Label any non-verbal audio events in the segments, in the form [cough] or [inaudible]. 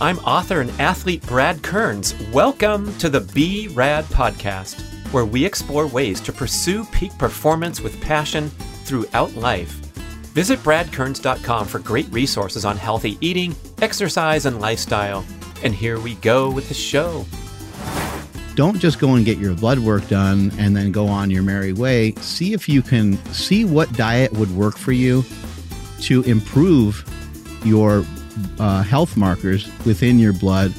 I'm author and athlete Brad Kearns. Welcome to the Be Rad podcast, where we explore ways to pursue peak performance with passion throughout life. Visit bradkearns.com for great resources on healthy eating, exercise, and lifestyle. And here we go with the show. Don't just go and get your blood work done and then go on your merry way. See if you can see what diet would work for you to improve your uh, health markers within your blood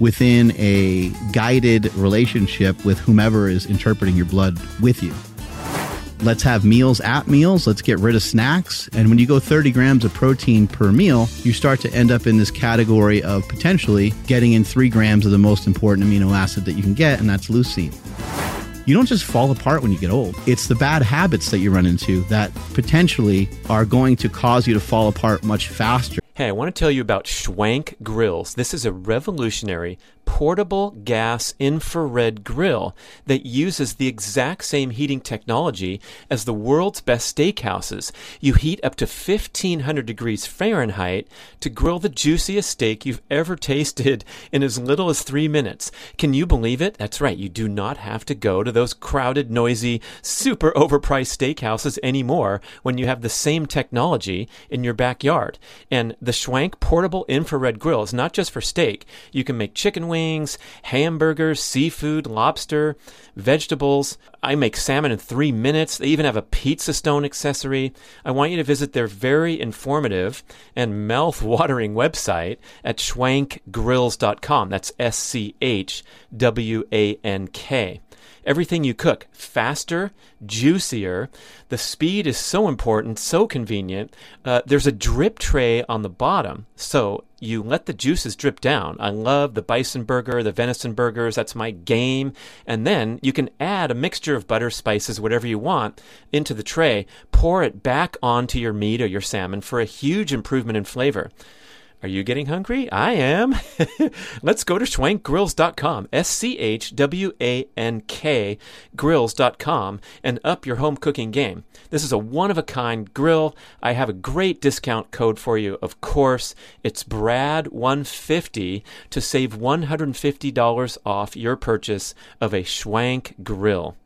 within a guided relationship with whomever is interpreting your blood with you. Let's have meals at meals. Let's get rid of snacks. And when you go 30 grams of protein per meal, you start to end up in this category of potentially getting in three grams of the most important amino acid that you can get, and that's leucine. You don't just fall apart when you get old. It's the bad habits that you run into that potentially are going to cause you to fall apart much faster. Hey, I want to tell you about Schwank Grills. This is a revolutionary portable gas infrared grill that uses the exact same heating technology as the world's best steakhouses. You heat up to 1500 degrees Fahrenheit to grill the juiciest steak you've ever tasted [laughs] in as little as three minutes. Can you believe it? That's right. You do not have to go to those crowded, noisy, super overpriced steakhouses anymore when you have the same technology in your backyard. And the Schwank portable infrared grill is not just for steak. You can make chicken wings wings, hamburgers, seafood, lobster, vegetables. I make salmon in three minutes. They even have a pizza stone accessory. I want you to visit their very informative and mouth watering website at schwankgrills.com. That's S C H W A N K everything you cook faster, juicier. The speed is so important, so convenient. Uh, there's a drip tray on the bottom, so you let the juices drip down. I love the bison burger, the venison burgers. That's my game. And then you can add a mixture of butter, spices, whatever you want into the tray. Pour it back onto your meat or your salmon for a huge improvement in flavor. Are you getting hungry? I am. [laughs] Let's go to schwankgrills.com, S C H W A N K grills.com, and up your home cooking game. This is a one of a kind grill. I have a great discount code for you, of course. It's BRAD150 to save $150 off your purchase of a Schwank grill.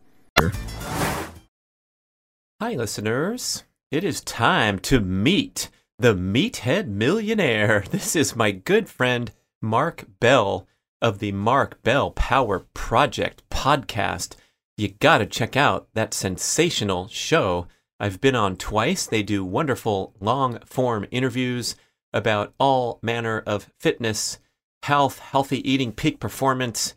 Hi, listeners. It is time to meet the Meathead Millionaire. [laughs] This is my good friend Mark Bell of the Mark Bell Power Project podcast. You got to check out that sensational show. I've been on twice. They do wonderful long form interviews about all manner of fitness, health, healthy eating, peak performance,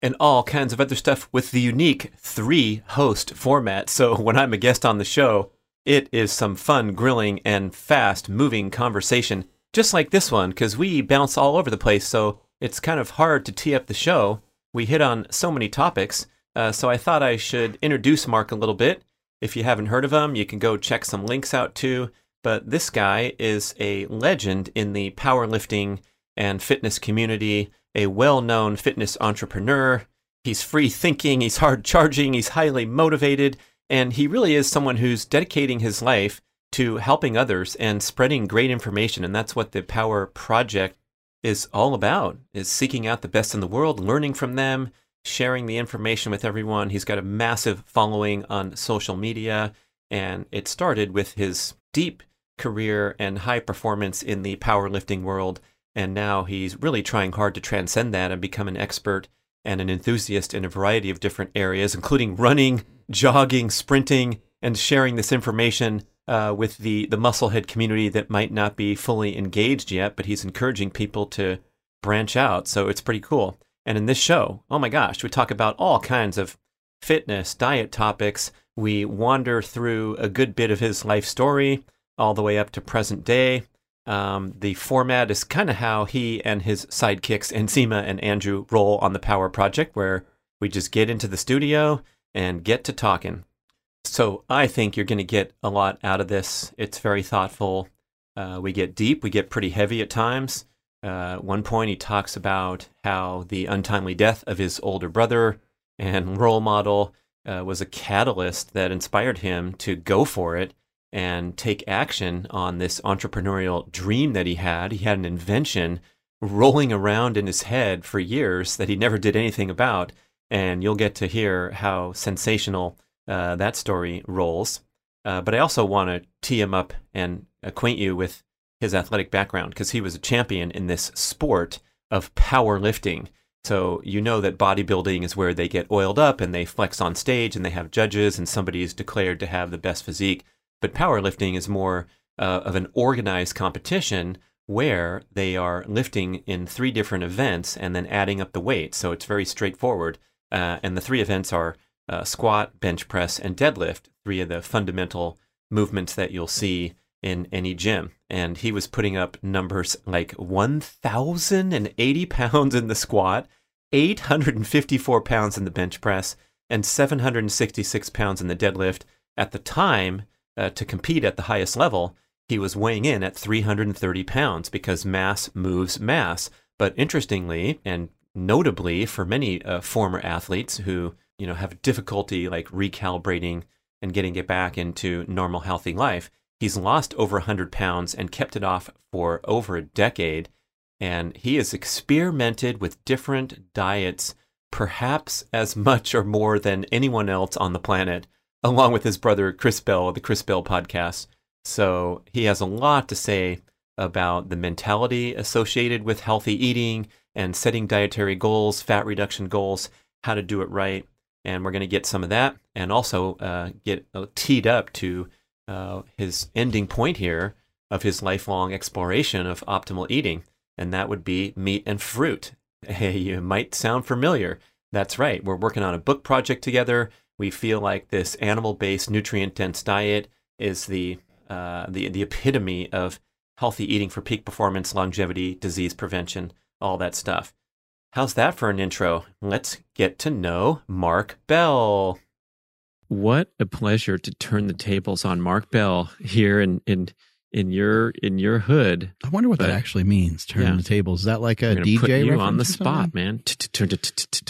and all kinds of other stuff with the unique three host format. So [laughs] when I'm a guest on the show, it is some fun grilling and fast moving conversation, just like this one, because we bounce all over the place, so it's kind of hard to tee up the show. We hit on so many topics, uh, so I thought I should introduce Mark a little bit. If you haven't heard of him, you can go check some links out too. But this guy is a legend in the powerlifting and fitness community, a well known fitness entrepreneur. He's free thinking, he's hard charging, he's highly motivated, and he really is someone who's dedicating his life to helping others and spreading great information. And that's what the Power Project is all about, is seeking out the best in the world, learning from them, sharing the information with everyone. He's got a massive following on social media. And it started with his deep career and high performance in the powerlifting world. And now he's really trying hard to transcend that and become an expert and an enthusiast in a variety of different areas, including running, jogging, sprinting, and sharing this information uh, with the, the musclehead community that might not be fully engaged yet, but he's encouraging people to branch out. So it's pretty cool. And in this show, oh my gosh, we talk about all kinds of fitness, diet topics. We wander through a good bit of his life story all the way up to present day. Um, the format is kind of how he and his sidekicks, Nsima and Andrew, roll on the Power Project, where we just get into the studio and get to talking. So I think you're going to get a lot out of this. It's very thoughtful. Uh, we get deep, we get pretty heavy at times. Uh, one point, he talks about how the untimely death of his older brother and [laughs] role model uh, was a catalyst that inspired him to go for it and take action on this entrepreneurial dream that he had. He had an invention rolling around in his head for years that he never did anything about. And you'll get to hear how sensational uh, that story rolls. Uh, but I also want to tee him up and acquaint you with his athletic background because he was a champion in this sport of powerlifting. So you know that bodybuilding is where they get oiled up and they flex on stage and they have judges and somebody is declared to have the best physique. But powerlifting is more uh, of an organized competition where they are lifting in three different events and then adding up the weight. So it's very straightforward. Uh, and the three events are uh, squat, bench press, and deadlift, three of the fundamental movements that you'll see in any gym. And he was putting up numbers like 1,080 pounds in the squat, 854 pounds in the bench press, and 766 pounds in the deadlift. At the time, uh, to compete at the highest level, he was weighing in at 330 pounds because mass moves mass. But interestingly, and notably for many uh, former athletes who you know have difficulty like recalibrating and getting it back into normal healthy life, he's lost over 100 pounds and kept it off for over a decade. And he has experimented with different diets, perhaps as much or more than anyone else on the planet, along with his brother Chris Bell, the Chris Bell podcast. So he has a lot to say about the mentality associated with healthy eating and setting dietary goals, fat reduction goals, how to do it right. And we're going to get some of that and also uh, get uh, teed up to uh, his ending point here of his lifelong exploration of optimal eating. And that would be meat and fruit. [laughs] Hey, you might sound familiar. That's right. We're working on a book project together. We feel like this animal based, nutrient dense diet is the uh, the the epitome of healthy eating for peak performance, longevity, disease prevention, all that stuff. How's that for an intro? Let's get to know Mark Bell. What a pleasure to turn the tables on Mark Bell here in in in your in your hood. I wonder what But- that actually means. Turn Yeah. the tables. Is that like a I'm DJ put you on the spot, man.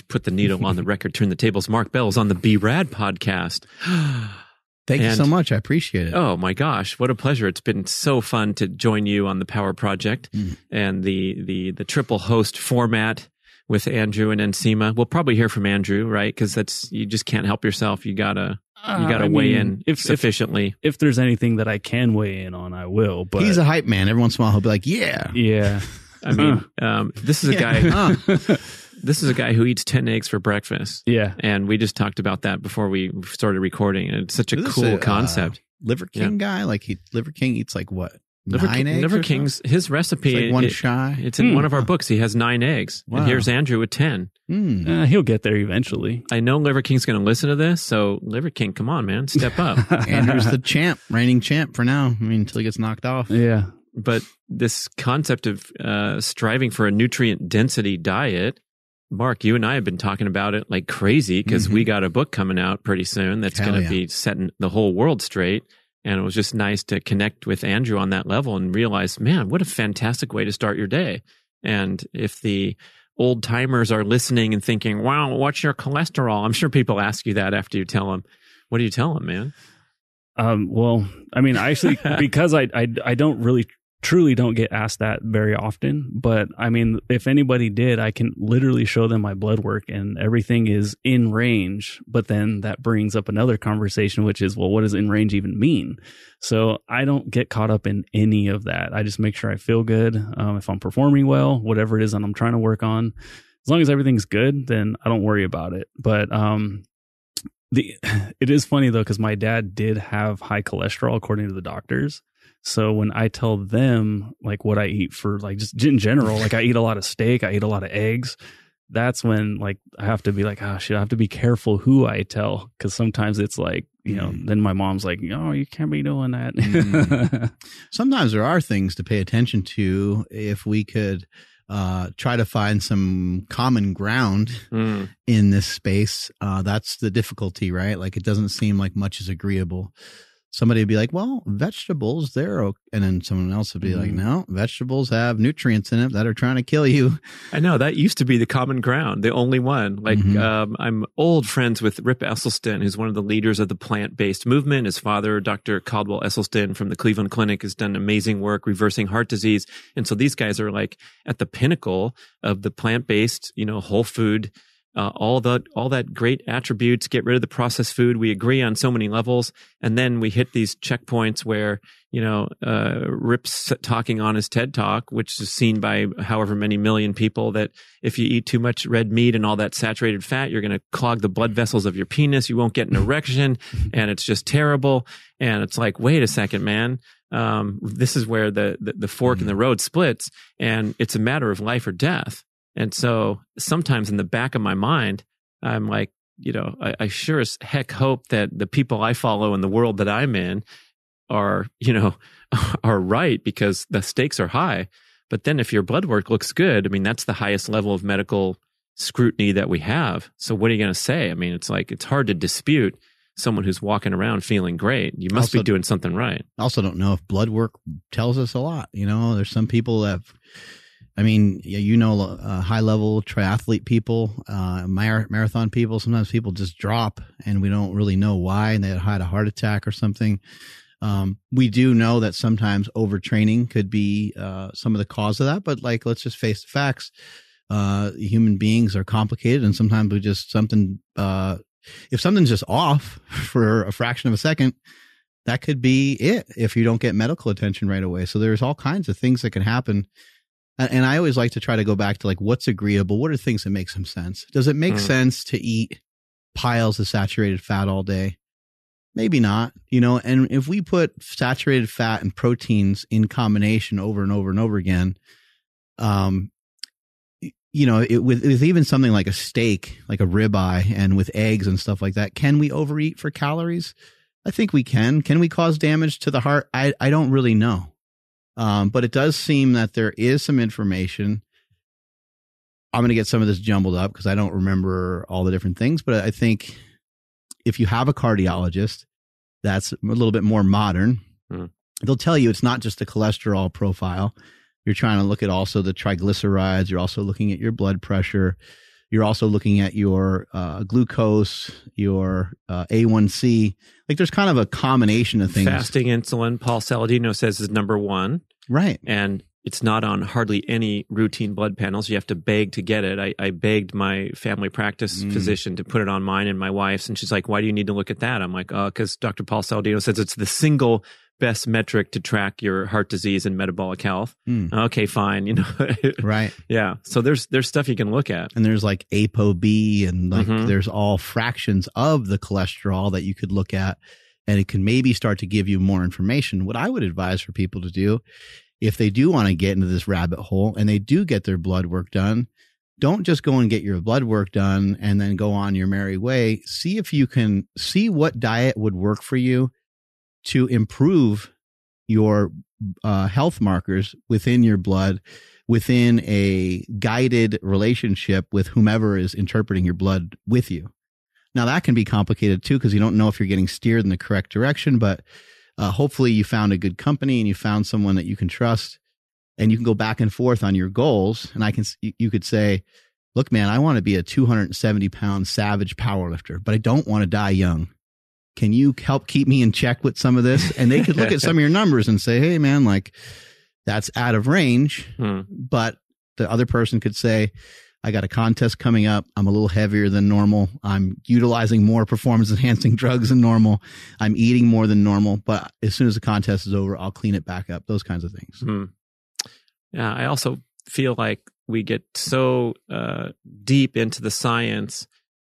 Put the needle on the record. Turn the tables. Mark Bell's on the B Rad podcast. [gasps] [gasps] [gasps] Thank you so much. I appreciate it. Oh my gosh, what a pleasure! It's been so fun to join you on the Power Project Mm. and the the the triple host format with Andrew and Nsima. We'll probably hear from Andrew, right? Because that's you just can't help yourself. You gotta you Uh, gotta I weigh mean, in if, if sufficiently. if there's anything that I can weigh in on, I will. But He's a hype man. Every once in a while, he'll be like, "Yeah, yeah, [laughs] I mean, [laughs] um, this is a [laughs] Yeah. guy. Huh. This is a guy who eats ten eggs for breakfast. yeah. And we just talked about that before we started recording. And it's such a this cool a, uh, concept. Liver King guy. Like he, Liver King eats like what Liver, nine King- eggs? Liver or something? King's his recipe. It's like one it- shy. it's in Hmm. one of our books. He has nine eggs, Wow. and here's Andrew with ten. Hmm. Uh, he'll get there eventually. I know Liver King's going to listen to this, so Liver King, come on, man, step up. [laughs] Andrew's the champ, reigning champ for now. I mean, until he gets knocked off. yeah. but this concept of uh, striving for a nutrient density diet, Mark, you and I have been talking about it like crazy because Mhm. we got a book coming out pretty soon that's going to yeah. be setting the whole world straight. And it was just nice to connect with Andrew on that level and realize, man, what a fantastic way to start your day. And if the old timers are listening and thinking, wow, what's your cholesterol? I'm sure people ask you that after you tell them. What do you tell them, man? Um, well, I mean, I actually, [laughs] because I, I, I don't really, truly don't get asked that very often. But I mean, if anybody did, I can literally show them my blood work and everything is in range. But then that brings up another conversation, which is, well, what does in range even mean? So I don't get caught up in any of that. I just make sure I feel good. Um, if I'm performing well, whatever it is that I'm trying to work on, as long as everything's good, then I don't worry about it. But, um, the [sighs] it is funny though because my dad did have high cholesterol according to the doctors so when i tell them like what i eat for like just in general like i eat a lot of steak i eat a lot of eggs that's when like i have to be like oh shit i have to be careful who i tell because sometimes it's like you know Mhm. then my mom's like oh you can't be doing that Mhm. [laughs] Sometimes there are things to pay attention to if we could uh, try to find some common ground Mm. in this space. Uh, that's the difficulty, right? Like it doesn't seem like much is agreeable. Somebody would be like, well, vegetables, they're okay. And then someone else would be like, Mhm. no, vegetables have nutrients in it that are trying to kill you. I know that used to be the common ground, the only one. Like, Mhm. um, I'm old friends with Rip Esselstyn, who's one of the leaders of the plant based movement. His father, Dr. Caldwell Esselstyn from the Cleveland Clinic, has done amazing work reversing heart disease. And so these guys are like at the pinnacle of the plant based, you know, whole food. Uh, all the all that great attributes. Get rid of the processed food. We agree on so many levels, and then we hit these checkpoints where you know uh, Rip's talking on his TED talk, which is seen by however many million people. That if you eat too much red meat and all that saturated fat, you're going to clog the blood vessels of your penis. You won't get an [laughs] erection, and it's just terrible. And it's like, wait a second, man. Um, this is where the, the the fork in the road splits, and it's a matter of life or death. And so sometimes in the back of my mind, I'm like, you know, I, I sure as heck hope that the people I follow in the world that I'm in are, you know, [laughs] are right because the stakes are high. But then if your blood work looks good, I mean, that's the highest level of medical scrutiny that we have. So what are you going to say? I mean, it's like, it's hard to dispute someone who's walking around feeling great. You must Also- be doing something right. I also don't know if blood work tells us a lot. You know, there's some people that, I mean, you know, uh, high level triathlete people, uh, mar- marathon people. Sometimes people just drop, and we don't really know why, and they had a heart attack or something. Um, we do know that sometimes overtraining could be uh, some of the cause of that, but like, let's just face the facts. Uh, human beings are complicated, and sometimes we just something. Uh, if something's just off [laughs] for a fraction of a second, that could be it if you don't get medical attention right away. So there's all kinds of things that can happen. And I always like to try to go back to like what's agreeable. What are things that make some sense? Does it make Mm. sense to eat piles of saturated fat all day? Maybe not, you know. And if we put saturated fat and proteins in combination over and over and over again, um, you know, it, with, with even something like a steak, like a ribeye, and with eggs and stuff like that, can we overeat for calories? I think we can. Can we cause damage to the heart? I, I don't really know. Um, but it does seem that there is some information. I'm going to get some of this jumbled up because I don't remember all the different things, but I think if you have a cardiologist that's a little bit more modern, Hmm. they'll tell you it's not just a cholesterol profile. You're trying to look at also the triglycerides. You're also looking at your blood pressure. You're also looking at your uh, glucose, your uh, A1C. Like there's kind of a combination of things. Fasting insulin, Paul Saladino says is number one. Right. and it's not on hardly any routine blood panels. You have to beg to get it. I, I begged my family practice Mm. physician to put it on mine and my wife's, and she's like, "Why do you need to look at that?" I'm like, "Oh, because Dr. Paul Saladino says it's the single best metric to track your heart disease and metabolic health." Hmm. Okay, fine, you know, [laughs] Right. yeah. So there's there's stuff you can look at. and there's like ApoB and like Mhm. there's all fractions of the cholesterol that you could look at and it can maybe start to give you more information. What I would advise for people to do if they do want to get into this rabbit hole and they do get their blood work done, don't just go and get your blood work done and then go on your merry way. See if you can see what diet would work for you to improve your uh, health markers within your blood within a guided relationship with whomever is interpreting your blood with you. Now that can be complicated too because you don't know if you're getting steered in the correct direction, but uh, hopefully you found a good company and you found someone that you can trust and you can go back and forth on your goals. And I can, you could say, look, man, I want to be a 270 pound savage powerlifter, but I don't want to die young. Can you help keep me in check with some of this? And they could look at some of your numbers and say, Hey, man, like that's out of range Hmm. but the other person could say i got a contest coming up i'm a little heavier than normal i'm utilizing more performance enhancing [laughs] drugs than normal i'm eating more than normal but as soon as the contest is over i'll clean it back up those kinds of things Hmm. Yeah, I also feel like we get so uh, deep into the science,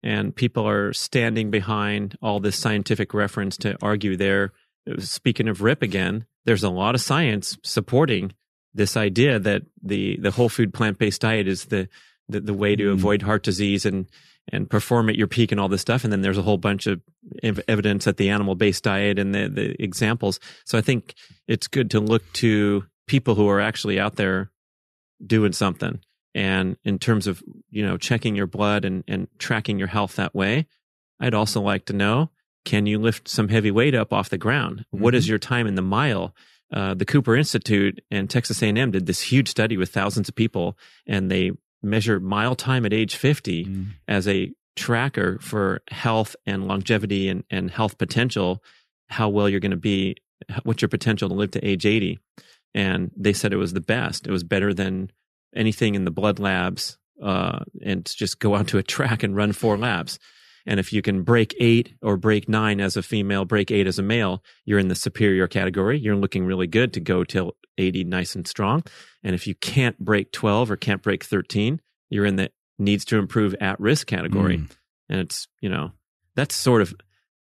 and people are standing behind all this scientific reference to argue there. Speaking of Rip again, there's a lot of science supporting this idea that the the whole food plant based diet is the, the the way to Mm. avoid heart disease and and perform at your peak and all this stuff. And then there's a whole bunch of ev- evidence that the animal based diet and the the examples. So I think it's good to look to people who are actually out there doing something. And in terms of, you know, checking your blood and, and tracking your health that way, I'd also like to know can you lift some heavy weight up off the ground? What is your time in the mile? Uh, the Cooper Institute and Texas A&M did this huge study with thousands of people, and they measure mile time at age 50 Mm. as a tracker for health and longevity and, and health potential, how well you're going to be, what's your potential to live to age 80. And they said it was the best. It was better than anything in the blood labs uh, and just go out to a track and run four laps. And if you can break eight or break nine as a female, break eight as a male, you're in the superior category. You're looking really good to go till 80 nice and strong. And if you can't break 12 or can't break 13, you're in the needs to improve at risk category. Mm. And it's, you know, that's sort of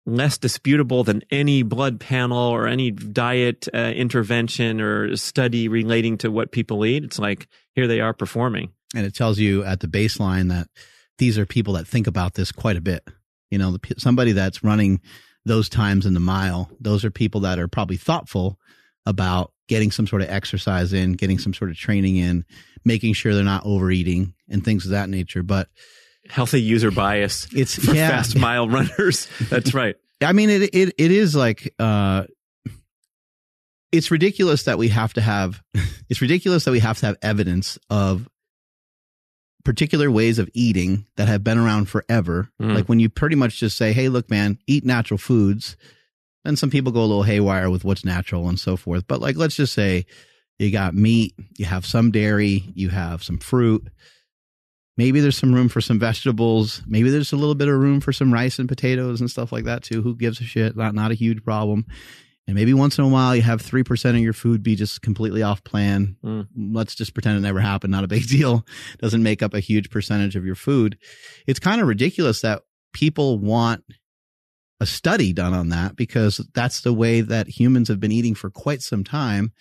less disputable than any blood panel or any diet uh, intervention or study relating to what people eat. It's like here they are performing. and it tells you at the baseline that these are people that think about this quite a bit. You know, the, somebody that's running those times in the mile, those are people that are probably thoughtful about getting some sort of exercise in, getting some sort of training in, making sure they're not overeating and things of that nature. But Healthy user [laughs] bias it's for yeah, fast mile runners. [laughs] That's right. I mean, it it it is like uh, it's ridiculous that we have to have. [laughs] It's ridiculous that we have to have evidence of particular ways of eating that have been around forever. Mm. Like when you pretty much just say, "Hey, look, man, eat natural foods." And some people go a little haywire with what's natural and so forth. But like, let's just say you got meat, you have some dairy, you have some fruit. Maybe there's some room for some vegetables. Maybe there's a little bit of room for some rice and potatoes and stuff like that too. Who gives a shit? Not not a huge problem. And maybe once in a while you have three percent of your food be just completely off plan. Mm. Let's just pretend it never happened. Not a big [laughs] deal. Doesn't make up a huge percentage of your food. It's kind of ridiculous that people want a study done on that because that's the way that humans have been eating for quite some time.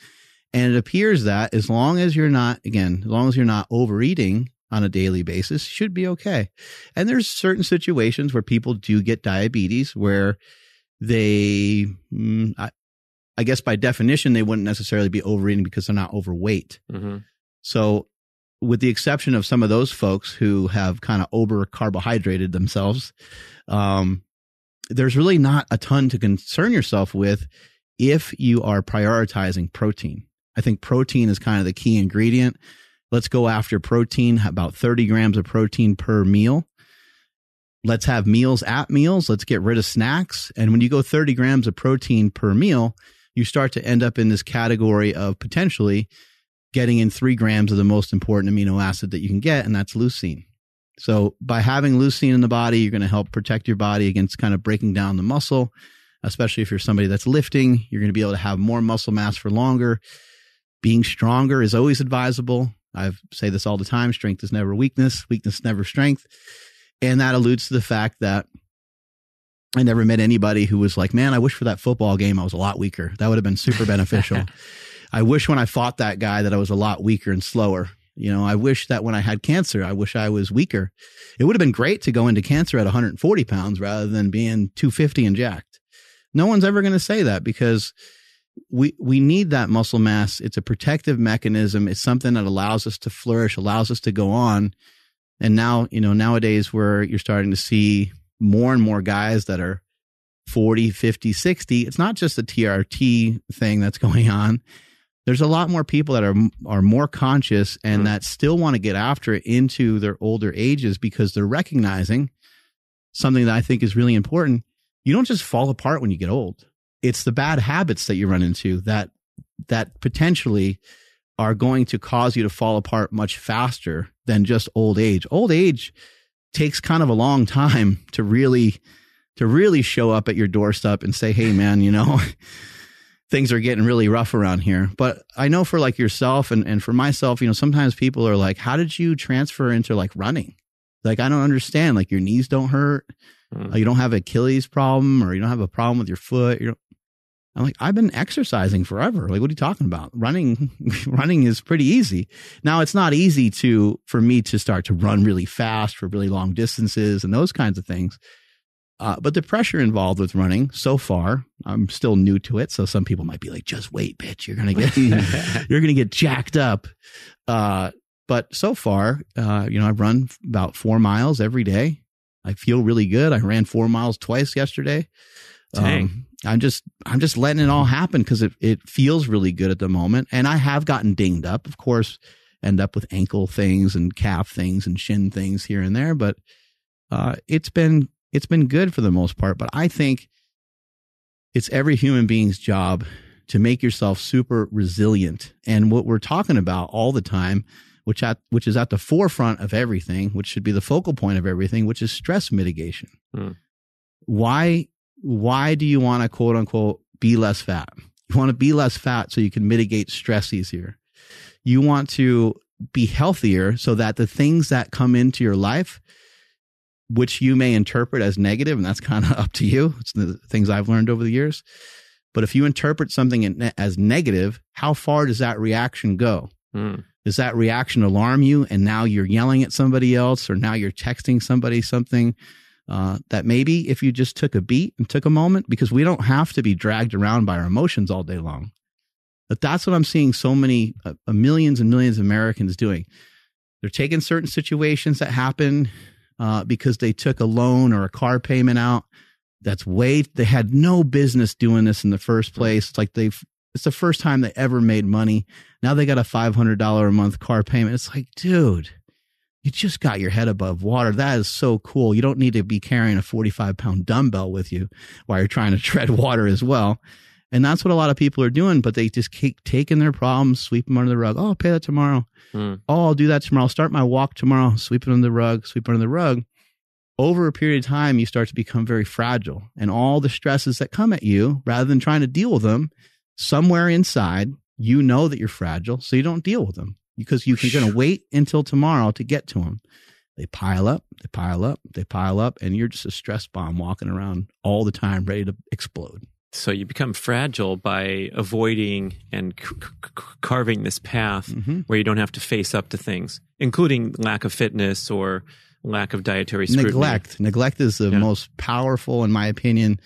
And it appears that as long as you're not, again, as long as you're not overeating on a daily basis, should be okay. And there's certain situations where people do get diabetes where they, mm, I, I guess by definition, they wouldn't necessarily be overeating because they're not overweight. hmm So, with the exception of some of those folks who have kind of over carbohydrated themselves, um, there's really not a ton to concern yourself with if you are prioritizing protein. I think protein is kind of the key ingredient. Let's go after protein, about 30 grams of protein per meal. Let's have meals at meals. Let's get rid of snacks. And when you go 30 grams of protein per meal, you start to end up in this category of potentially getting in three grams of the most important amino acid that you can get, and that's leucine. So by having leucine in the body, you're going to help protect your body against kind of breaking down the muscle, especially if you're somebody that's lifting. You're going to be able to have more muscle mass for longer. Being stronger is always advisable. I say this all the time strength is never weakness, weakness never strength. And that alludes to the fact that I never met anybody who was like, man, I wish for that football game I was a lot weaker. That would have been super beneficial. [laughs] I wish when I fought that guy that I was a lot weaker and slower. You know, I wish that when I had cancer, I wish I was weaker. It would have been great to go into cancer at 140 pounds rather than being 250 and jacked. No one's ever going to say that because we we need that muscle mass. It's a protective mechanism. It's something that allows us to flourish, allows us to go on. And now, you know, nowadays where you're starting to see more and more guys that are 40, 50, 60, it's not just a TRT thing that's [laughs] going on there's a lot more people that are are more conscious and Mm. that still want to get after it into their older ages because they're recognizing something that I think is really important. You don't just fall apart when you get old. It's the bad habits that you run into that that potentially are going to cause you to fall apart much faster than just old age. Old age takes kind of a long time [laughs] to really to really show up at your doorstep and say, "Hey man, you know, [laughs] things are getting really rough around here. But I know for like yourself and, and for myself, you know, sometimes people are like, how did you transfer into like running? Like, I don't understand. Like your knees don't hurt. Mm. Uh, you don't have Achilles problem or you don't have a problem with your foot. You don't, I'm like, I've been exercising forever. Like, what are you talking about? Running, [laughs] running is pretty easy. Now it's not easy to, for me to start to run really fast for really long distances and those kinds of things. Uh, but the pressure involved with running so far, I'm still new to it. So some people might be like, just wait, bitch. You're going to get, [laughs] [laughs] you're going to get jacked up. Uh, but so far, uh, you know, I've run about four miles every day. I feel really good. I ran four miles twice yesterday. Dang. Um, I'm just I'm just letting it all happen because it it feels really good at the moment, and I have gotten dinged up, of course, end up with ankle things and calf things and shin things here and there, but uh, it's been it's been good for the most part. But I think it's every human being's job to make yourself super resilient, and what we're talking about all the time. Which at which is at the forefront of everything, which should be the focal point of everything, which is stress mitigation. Hmm. Why why do you want to quote unquote be less fat? You want to be less fat so you can mitigate stress easier. You want to be healthier so that the things that come into your life, which you may interpret as negative, and that's [laughs] kind of up to you. It's the things I've learned over the years. But if you interpret something as negative, how far does that reaction go? Hmm. Does that reaction alarm you? And now you're yelling at somebody else, or now you're texting somebody something uh, that maybe if you just took a beat and took a moment, because we don't have to be dragged around by our emotions all day long. But that's what I'm seeing so many uh, uh, millions and millions of Americans doing. They're taking certain situations that happen uh, because they took a loan or a car payment out. That's way they had no business doing this in the first place. It's like they've it's the first time they ever made money. Now they got a five hundred dollar a month car payment. It's like, dude, you just got your head above water. That is so cool. You don't need to be carrying a 45 pound dumbbell with you while you're trying to [laughs] tread water as well. And that's what a lot of people are doing, but they just keep taking their problems, sweep them under the rug. Oh, I'll pay that tomorrow. Hmm. Oh, I'll do that tomorrow. I'll start my walk tomorrow, sweep it under the rug, sweep it under the rug. Over a period of time, you start to become very fragile. And all the stresses that come at you, rather than trying to deal with them, somewhere inside, you know that you're fragile, so you don't deal with them because you're going to wait until tomorrow to get to them. They pile up, they pile up, they pile up, and you're just a stress bomb walking around all the time, ready to explode. So you become fragile by avoiding and c- c- carving this path Mhm. where you don't have to face up to things, including lack of fitness or lack of dietary scrutiny. Neglect. Neglect is the Yeah. most powerful, in my opinion.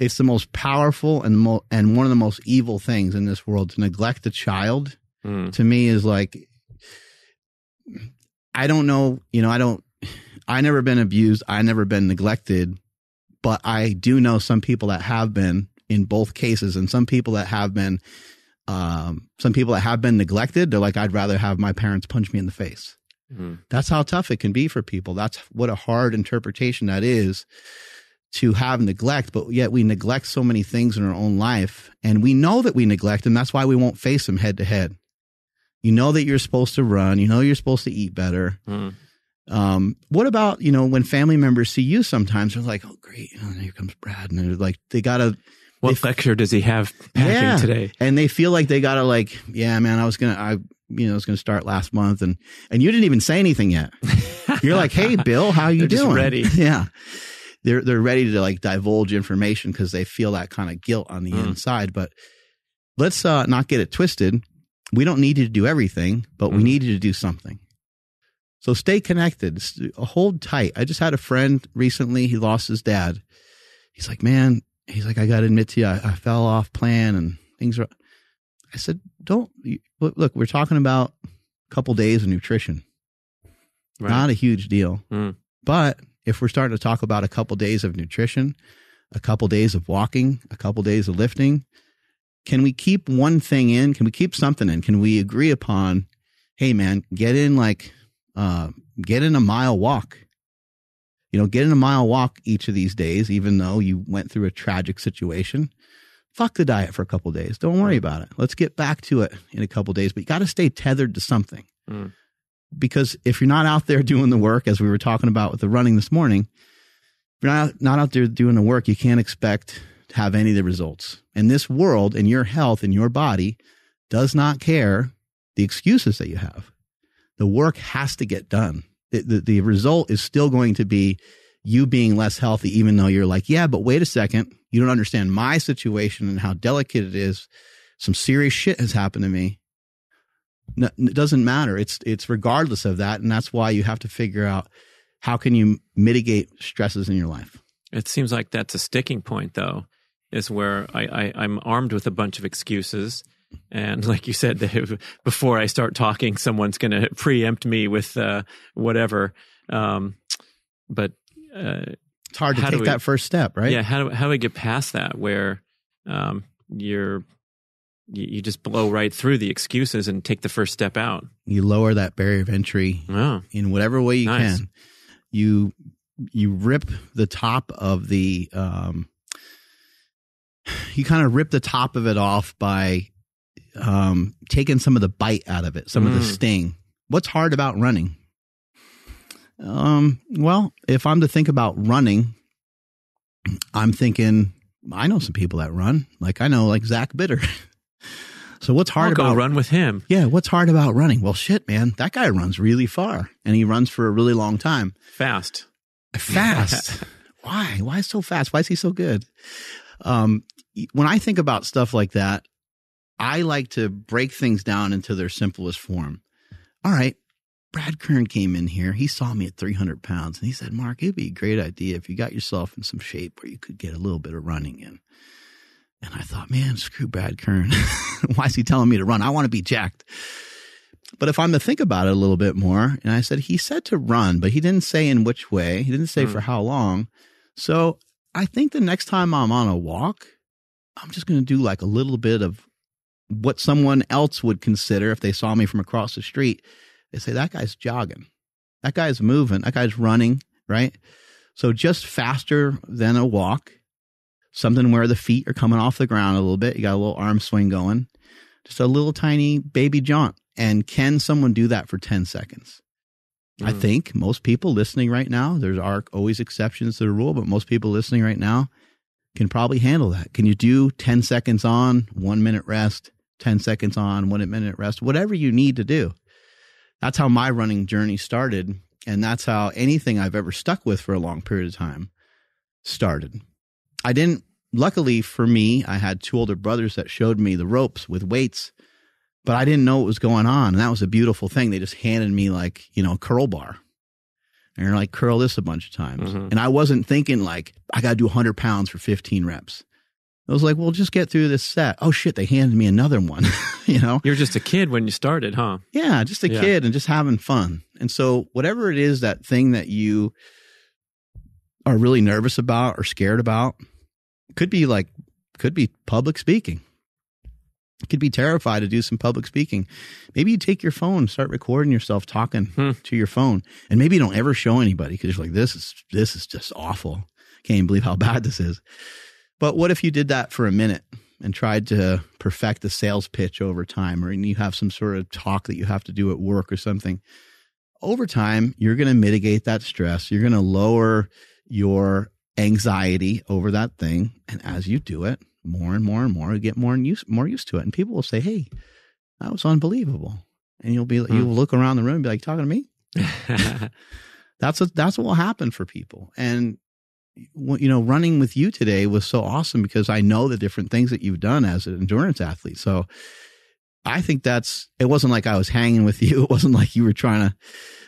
It's the most powerful and mo- and one of the most evil things in this world. To neglect a child, Mm. to me, is like I don't know. You know, I don't. I never been abused. I never been neglected, but I do know some people that have been in both cases, and some people that have been. Um, some people that have been neglected, they're like, I'd rather have my parents punch me in the face. Mm. That's how tough it can be for people. That's what a hard interpretation that is to have neglect, but yet we neglect so many things in our own life and we know that we neglect them. That's why we won't face them head to head. You know that you're supposed to run. You know you're supposed to eat better. Mm. Um, what about, you know, when family members see you sometimes they're like, oh, great. You know, here comes Brad. And they're like, they got to, What lecture does he have Yeah. today? and they feel like they got to like, yeah, man, I was going to, I, you know, I was to start last month and, and you didn't even say anything yet. [laughs] You're like, hey, Bill, how you doing? ready. [laughs] Yeah. They're, they're ready to like divulge information because they feel that kind of guilt on the Mm. inside. But let's uh, not get it twisted. We don't need you to do everything, but we Mhm. need you to do something. So stay connected. Hold tight. I just had a friend recently. He lost his dad. He's like, man, he's like, I got to admit to you, I, I fell off plan and things are. I said, don't look. look, We're talking about a couple days of nutrition Right. not a huge deal. Mm. But if we're starting to talk about a couple days of nutrition, a couple days of walking, a couple days of lifting, can we keep one thing in? Can we keep something in? Can we agree upon, hey man, get in like, uh, get in a mile walk. You know, get in a mile walk each of these days, even though you went through a tragic situation. Fuck the diet for a couple days. Don't worry about it. Let's get back to it in a couple days. But you got to stay tethered to something Mm. because if you're not out there doing the work, as we were talking about with the running this morning, if you're not, not out there doing the work, you can't expect have any of the results. And this world and your health and your body does not care the excuses that you have. The work has to get done. The, the, the result is still going to be you being less healthy, even though you're like, yeah, but wait a second. You don't understand my situation and how delicate it is. Some serious shit has happened to me no, it doesn't matter. It's it's regardless of that, and that's why you have to figure out how can you mitigate stresses in your life. It seems like that's a sticking point, though, is where I, I, I'm armed with a bunch of excuses. And like you said, [laughs] before I start talking, someone's going [laughs] to preempt me with uh, whatever. Um, but uh, It's hard to take we- that first step, right? Yeah, how do how do we get past that where um, you're you, you just blow right through the excuses and take the first step out? You lower that barrier of entry Oh, in whatever way you Nice. can. You you rip the top of the um you kind of rip the top of it off by um taking some of the bite out of it, some of the Mm. sting. What's hard about running? Um well, if I'm to think about running, I'm thinking I know some people that run. Like I know like Zach Bitter. [laughs] so what's hard I'll go about run with him. yeah, what's hard about running? Well, shit, man, that guy runs really far and he runs for a really long time. Fast. Fast. [laughs] Why? Why so fast? Why is he so good? Um, when I think about stuff like that, I like to break things down into their simplest form. All right. Brad Kearns came in here. He saw me at 300 pounds and he said, Mark, it'd be a great idea if you got yourself in some shape where you could get a little bit of running in. And I thought, man, screw Brad Kearns. [laughs] Why is he telling me to run? I want to be jacked. But if I'm to think about it a little bit more, and I said, he said to run, but he didn't say in which way. He didn't say Hmm. for how long. So I think the next time I'm on a walk, I'm just going to do like a little bit of what someone else would consider if they saw me from across the street. They say, that guy's jogging. That guy's moving. That guy's running, right? So just faster than a walk, something where the feet are coming off the ground a little bit. You got a little arm swing going, just a little tiny baby jaunt. And can someone do that for 10 seconds? I Mm. think most people listening right now, there are always exceptions to the rule, but most people listening right now can probably handle that. Can you do 10 seconds on, one minute rest, 10 seconds on, one minute rest, whatever you need to do? That's how my running journey started. And that's how anything I've ever stuck with for a long period of time started. I didn't, luckily for me, I had two older brothers that showed me the ropes with weights, but I didn't know what was going on. And that was a beautiful thing. They just handed me like, you know, a curl bar. And they're like, curl this a bunch of times. Mhm. And I wasn't thinking like, I got to do 100 pounds for 15 reps. I was like, well, just get through this set. Oh shit, they handed me another one, [laughs] you know? You're just a kid when you started, huh? Yeah, just a Yeah. kid and just having fun. And so, whatever it is, that thing that you are really nervous about or scared about, could be like, could be public speaking. Could be terrified to do some public speaking. Maybe you take your phone, start recording yourself talking Hmm. to your phone, and maybe you don't ever show anybody because you're like, this is this is just awful. Can't even believe how [laughs] bad this is. But what if you did that for a minute and tried to perfect the sales pitch over time, or you have some sort of talk that you have to do at work or something? Over time, you're going to mitigate that stress. You're going to lower your anxiety over that thing. And as you do it more and more and more, you get more and used, more used to it. And people will say, Hey, that was unbelievable. And you'll be, Hmm. you'll look around the room and be like, talking to me? [laughs] that's what that's what will happen for people and you know running with you today was so awesome because i know the different things that you've done as an endurance athlete so i think that's it wasn't like i was hanging with [laughs] you it wasn't like you were trying to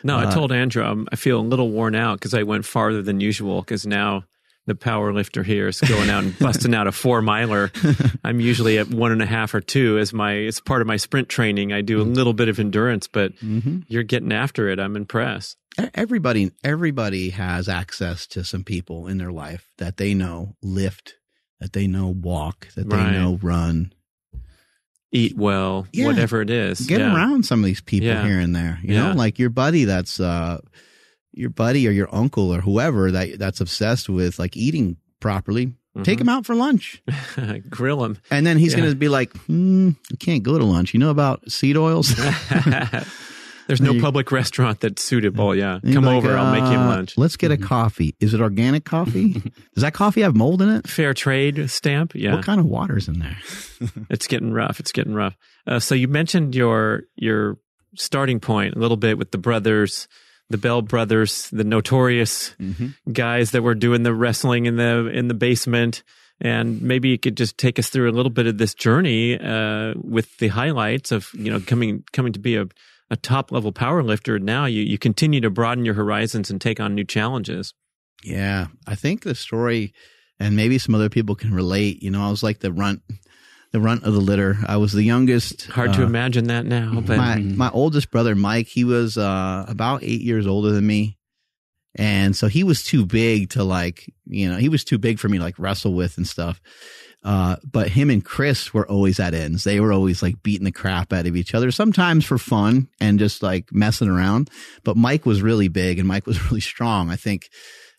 no, I Uh, told Andrew I'm, I feel a little worn out because I went farther than usual because now the power lifter here is going out and [laughs] busting out a four miler. I'm usually at one and a half or two as my it's part of my sprint training. I do a little bit of endurance, but mm-hmm. you're getting after it. I'm impressed. everybody everybody has access to some people in their life that they know lift that they know walk that they Right. know run Eat well, Yeah. whatever it is. get Yeah. around some of these people Yeah. here and there. You know, like your buddy that's uh your buddy or your uncle or whoever that that's obsessed with like eating properly. Take Mhm. him out for lunch. [laughs] grill him. And then he's Yeah. gonna be like, hmm, you can't go to lunch. You know about seed oils? [laughs] [laughs] There's no You- public restaurant that's suitable. Yeah, come like, over. I'll make you uh, lunch. Let's get a Mhm. coffee. Is it organic coffee? Does that coffee have mold in it? Fair trade stamp. Yeah, What kind of water's in there? it's getting rough. It's getting rough. Uh, so you mentioned your your starting point a little bit with the brothers, the Bell brothers, the notorious Mm-hmm. guys that were doing the wrestling in the in the basement. And maybe you could just take us through a little bit of this journey uh, with the highlights of you know coming coming to be a, a top level power lifter. Now you you continue to broaden your horizons and take on new challenges. Yeah, I think the story, and maybe some other people can relate. You know, I was like the runt, the runt of the litter. I was the youngest. Hard to uh, imagine that now, but my my oldest brother Mike, he was uh, about eight years older than me, And so he was too big to like, you know, he was too big for me to like wrestle with and stuff. Uh, but him and Chris were always at ends. They were always like beating the crap out of each other, sometimes for fun and just like messing around. But Mike was really big and Mike was [laughs] really strong. I think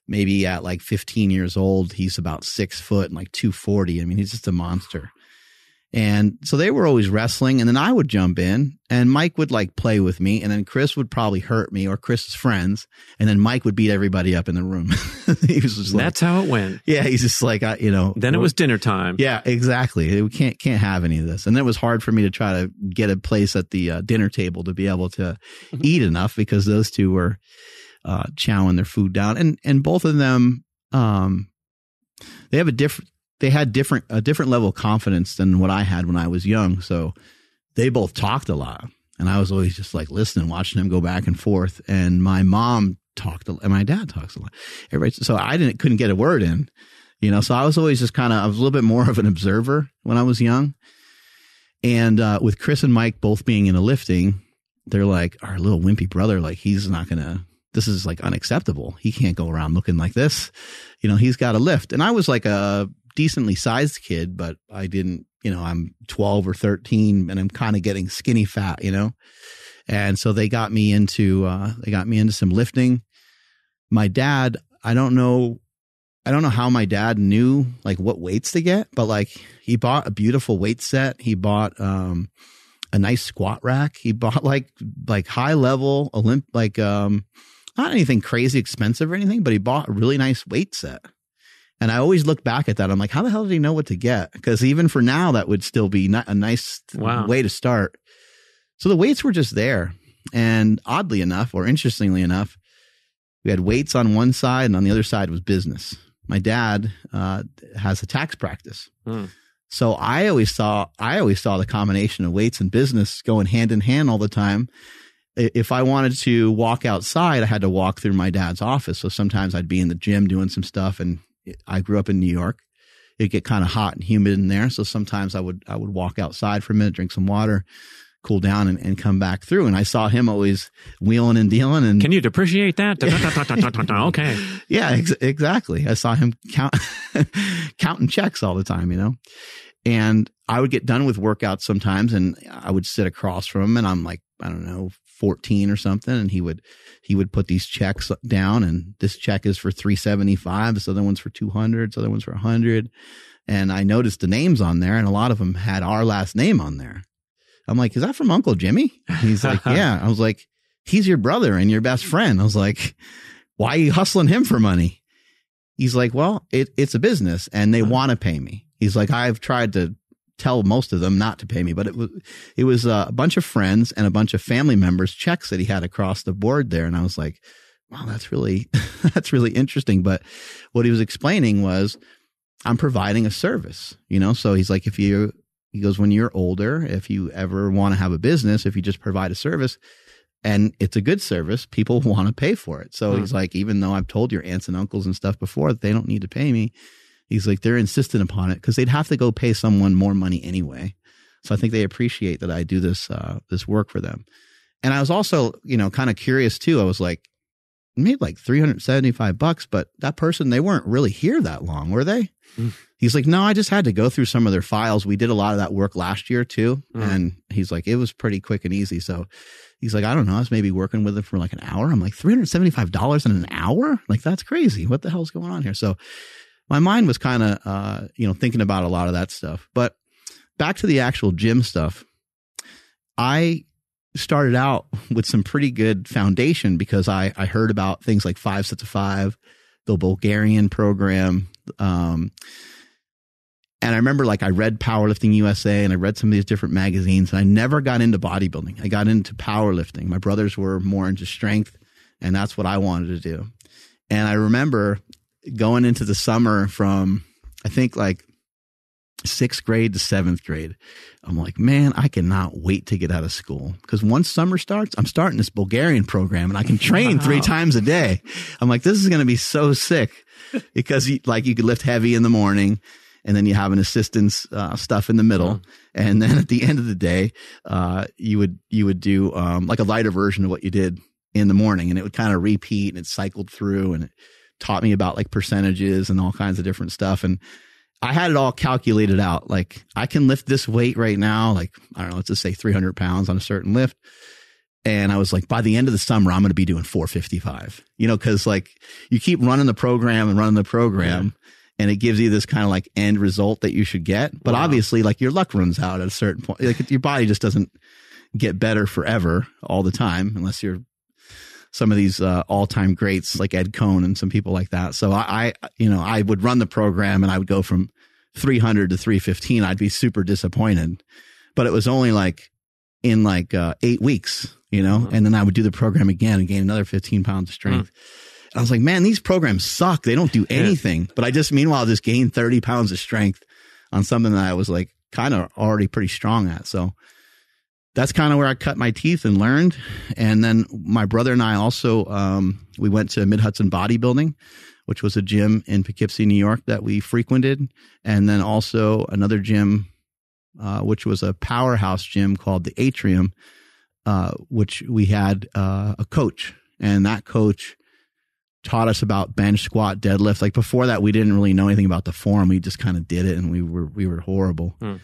maybe at like 15 years old, he's about six foot and like 240. I mean, he's just a monster. And so they were always wrestling and then I would jump in and Mike would like play with me and then Chris would probably hurt me or Chris's friends. And then Mike would beat everybody up in the room. [laughs] he was just like, That's how it went. yeah, he's just like, I, you know, Then it was dinner time. yeah, exactly. We can't can't have any of this, and it was hard for me to try to get a place at the uh, dinner table to be able to Mhm. eat enough because those two were uh, chowing their food down, and and both of them, um, they have a different. They had different a different level of confidence than what I had when I was young. So they both talked a lot, and I was always just like listening, watching them go back and forth. And my mom talked, a, and my dad talks a lot. Everybody, so I didn't couldn't get a word in you know so i was always just kind of i was a little bit more of an observer when i was young and uh, with chris and mike both being in a lifting they're like our little wimpy brother like he's not gonna this is like unacceptable he can't go around looking like this you know he's got a lift and i was like a decently sized kid but i didn't you know i'm 12 or 13 and i'm kind of getting skinny fat you know and so they got me into uh, they got me into some lifting my dad i don't know I don't know how my dad knew like what weights to get, but like he bought a beautiful weight set. He bought um a nice squat rack. He bought like like high level Olymp like um not anything crazy expensive or anything, but he bought a really nice weight set. And I always look back at that. I'm like, how the hell did he know what to get? Because even for now, that would still be not a nice Wow. way to start. So the weights were just there. And oddly enough, or interestingly enough, we had weights on one side and on the other side was business. My dad uh, has a tax practice. Hmm. So I always saw I always saw the combination of weights and business going hand in hand all the time. If I wanted to walk outside, I had to walk through my dad's office. So sometimes I'd be in the gym doing some stuff and I grew up in New York. It'd get kind of hot and humid in there. So sometimes I would I would walk outside for a minute, drink some water, cool down and, and come back through. And I saw him always wheeling and dealing and Can you depreciate that? [laughs] Okay. yeah, ex- exactly. I saw him count [laughs] counting checks all the time, you know. And I would get done with workouts sometimes, and I would sit across from him, and I'm like, I don't know, 14 or something, and he would he would put these checks down, and this check is for 375, this other one's for 200, this other one's for 100, and I noticed the names on there, and a lot of them had our last name on there. I'm like, is that from Uncle Jimmy? He's like, [laughs] yeah. I was like, he's your brother and your best friend. I was like, why are you hustling him for money? He's like, well, it, it's a business and they want to pay me. He's like, I've tried to tell most of them not to pay me, but it was, it was uh, a bunch of friends and a bunch of family members checks that he had across the board there. And I was like, wow, that's really, [laughs] that's really interesting. But what he was explaining was I'm providing a service, you know? So he's like, if you, he goes, when you're older, if you ever want to have a business, if you just provide a service, and it's a good service, people [laughs] want to pay for it. So Hmm. he's like, even though I've told your aunts and uncles and stuff before that they don't need to pay me, he's like, they're insistent upon it because they'd have to go pay someone more money anyway. So I think they appreciate that I do this uh, this work for them. And I was also, you know, kind of curious too. I was like, made like 375 bucks, but that person, they weren't really here that long, were they? Mm. He's like, no, I just had to go through some of their files. We did a lot of that work last year too. Mm. And he's like, it was pretty quick and easy. So he's like, I don't know. I was maybe working with him for like an hour. I'm like, $375 in an hour? Like, that's crazy. What the hell's going on here? So my mind was kind of, uh, you know, thinking about a lot of that stuff. But back to the actual gym stuff. I started out with some pretty good foundation because I, I heard about things like five sets of five, the Bulgarian program. Um, and I remember like I read Powerlifting USA and I read some of these different magazines and I never got into bodybuilding. I got into powerlifting. My brothers were more into strength and that's what I wanted to do. And I remember going into the summer from, I think like sixth grade to seventh grade. I'm like, man, I cannot wait to get out of school because once summer starts, I'm starting this Bulgarian program and I can train Wow. three times a day. I'm like, this is going to be so sick [laughs] because you, like you could lift heavy in the morning and then you have an assistance uh, stuff in the middle. And then at the end of the day, uh, you would, you would do, um, like a lighter version of what you did in the morning and it would kind of repeat and it cycled through and it taught me about like percentages and all kinds of different stuff. And I had it all calculated out. Like I can lift this weight right now, like, I don't know, let's just say 300 pounds on a certain lift. And I was like, by the end of the summer, I'm going to be doing 455, you know, cause like you keep running the program and running the program. Yeah. And it gives you this kind of like end result that you should get. But wow. obviously, like your luck runs out at a certain point. Like your body just doesn't get better forever all the time unless you're some of these uh, all-time greats like Ed Coan and some people like that. So I, I, you know, I would run the program and I would go from 300 to 315. I'd be super disappointed, but it was only like in like uh, eight weeks, you know, mm-hmm. and then I would do the program again and gain another 15 pounds of strength. Mm-hmm. I was like, man, these programs suck. They don't do anything. Yeah. But I just, meanwhile, just gained 30 pounds of strength on something that I was like kind of already pretty strong at. So that's kind of where I cut my teeth and learned. And then my brother and I also, um, we went to Mid Hudson Bodybuilding, which was a gym in Poughkeepsie, New York that we frequented. And then also another gym, uh, which was a powerhouse gym called the Atrium, uh, which we had uh, a coach. And that coach taught us about bench, squat, deadlift. Like before that, we didn't really know anything about the form. We just kind of did it and we were, we were horrible. Hmm.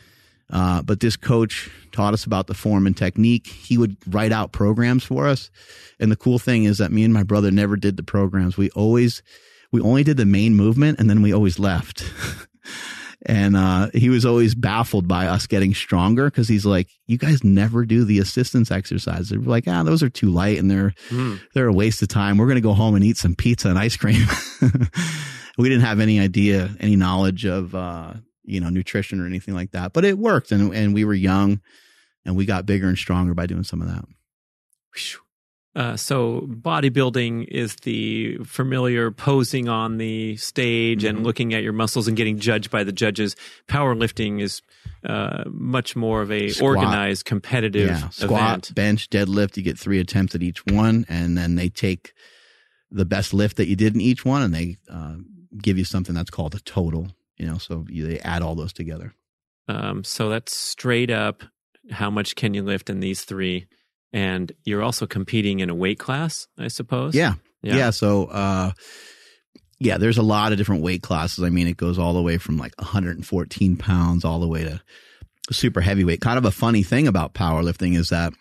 Uh, but this coach taught us about the form and technique. He would write out programs for us. And the cool thing is that me and my brother never did the programs. We always, we only did the main movement and then we always left. [laughs] and uh, he was always baffled by us getting stronger because he's like, "You guys never do the assistance exercises." They're like, "Ah, those are too light and they're mm. they're a waste of time. We're gonna go home and eat some pizza and ice cream." [laughs] we didn't have any idea, any knowledge of uh, you know, nutrition or anything like that. But it worked and and we were young and we got bigger and stronger by doing some of that. Uh, so bodybuilding is the familiar posing on the stage mm-hmm. and looking at your muscles and getting judged by the judges. Powerlifting is uh, much more of a Squat. organized, competitive yeah. Squat, event. bench, deadlift. You get three attempts at each one, and then they take the best lift that you did in each one, and they uh, give you something that's called a total you know so you, they add all those together. Um, so that's straight up how much can you lift in these three? And you're also competing in a weight class i suppose? Yeah. Yeah, yeah so uh, yeah there's a lot of different weight classes. I mean it goes all the way from like 114 pounds all the way to super heavyweight. Kind of a funny thing about powerlifting is that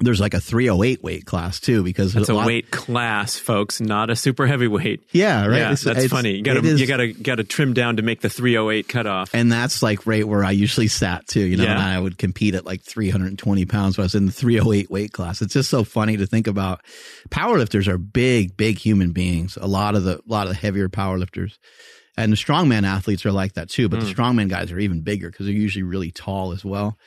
there's like a 308 weight class too because it's a, a weight class folks not a super heavyweight. Yeah right. Yeah, it's, that's it's, funny. You gotta you gotta gotta trim down to make the 308 cutoff. And that's like right where i usually sat too. You know yeah. and i would compete at like 320 pounds when i was in the 308 weight class. It's just so funny to think about. Powerlifters are big big human beings. A lot of the a lot of the heavier powerlifters. And the strongman athletes are like that too but mm. the strongman guys are even bigger because they're usually really tall as well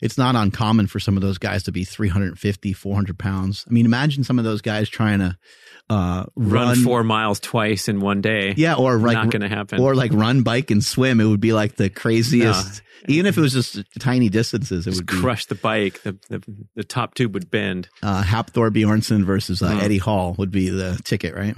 it's not uncommon for some of those guys to be 350, 400 pounds. I mean, imagine some of those guys trying to uh, run, run, four miles twice in one day. Yeah, or like not going to happen. Or like run, bike, and swim. It would be like the craziest. [laughs] No. Even if it was just tiny distances, it just would crush the bike. The, the, the top tube would bend. Uh, Hafthor Bjornsson versus uh, oh. Eddie Hall would be the ticket, right?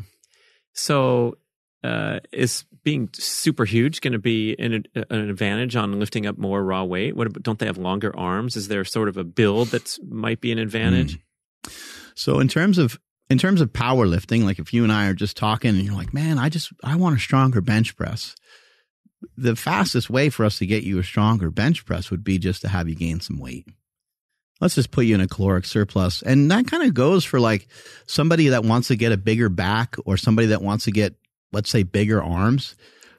So uh, is being super huge going to be an, an, advantage on lifting up more raw weight? What don't they have longer arms? Is there sort of a build that might be an advantage? Mm. So in terms of in terms of powerlifting, like if you and I are just talking and you're like, man, I just I want a stronger bench press. The fastest way for us to get you a stronger bench press would be just to have you gain some weight. Let's just put you in a caloric surplus. And that kind of goes for like somebody that wants to get a bigger back or somebody that wants to get let's say bigger arms,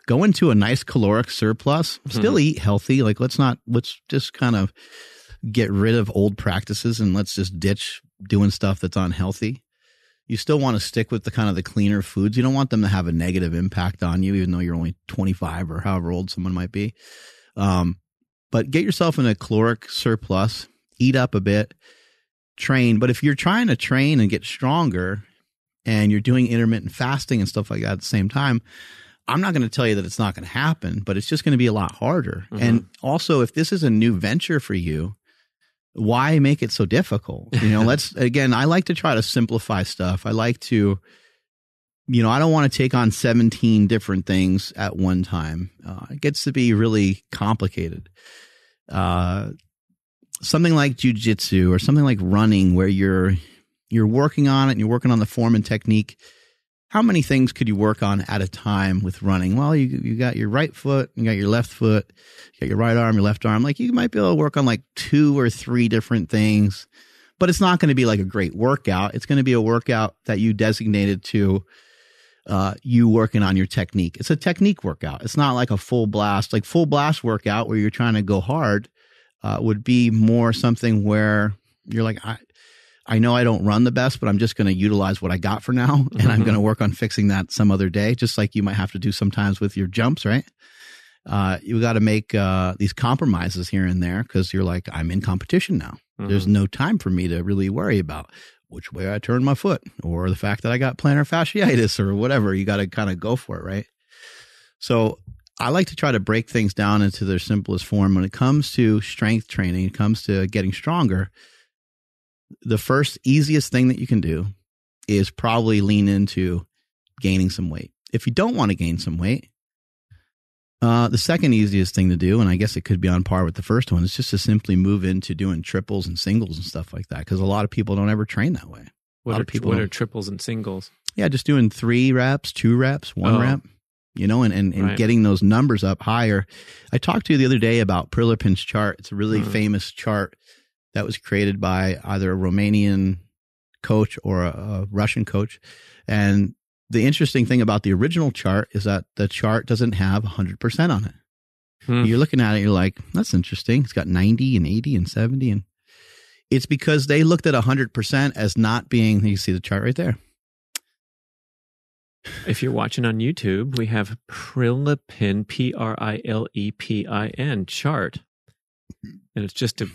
go into a nice caloric surplus, still mm-hmm. eat healthy. Like let's not, let's just kind of get rid of old practices and let's just ditch doing stuff that's unhealthy. You still want to stick with the kind of the cleaner foods. You don't want them to have a negative impact on you, even though you're only 25 or however old someone might be. Um, but get yourself in a caloric surplus, eat up a bit, train. But if you're trying to train and get stronger, and you're doing intermittent fasting and stuff like that at the same time, I'm not going to tell you that it's not going to happen, but it's just going to be a lot harder. Mm-hmm. And also, if this is a new venture for you, why make it so difficult? You know, [laughs] let's again, I like to try to simplify stuff. I like to, you know, I don't want to take on 17 different things at one time. Uh, it gets to be really complicated. Uh, something like jujitsu or something like running where you're you're working on it and you're working on the form and technique, how many things could you work on at a time with running? Well, you you got your right foot, you got your left foot, you got your right arm, your left arm. Like you might be able to work on like two or three different things, but it's not going to be like a great workout. It's going to be a workout that you designated to uh, you working on your technique. It's a technique workout. It's not like a full blast, like full blast workout where you're trying to go hard. Uh, would be more something where you're like, I, I know I don't run the best, but I'm just going to utilize what I got for now, [laughs] and I'm going to work on fixing that some other day. Just like you might have to do sometimes with your jumps, right? Uh, you got to make uh, these compromises here and there because you're like, I'm in competition now. There's no time for me to really worry about which way I turn my foot or the fact that I got plantar fasciitis or whatever. You got to kind of go for it, right? So I like to try to break things down into their simplest form. When it comes to strength training, it comes to getting stronger. The first easiest thing that you can do is probably lean into gaining some weight. If you don't want to gain some weight, uh, the second easiest thing to do, and I guess it could be on par with the first one, is just to simply move into doing triples and singles and stuff like that. Because a lot of people don't ever train that way. What are people what are triples and singles? Yeah, just doing three reps, two reps, one Oh. rep, you know, and, and, and Right. getting those numbers up higher. I talked to you the other day about Prilipin's chart. It's a really Mhm. famous chart that was created by either a Romanian coach or a, a Russian coach. And the interesting thing about the original chart is that the chart doesn't have 100% on it. Hmm. You're looking at it, you're like, that's interesting. It's got 90 and 80 and 70. And it's because they looked at 100% as not being, you see the chart right there. If you're watching on YouTube, we have Prilipin, P R I L E P I N chart. And it's just a,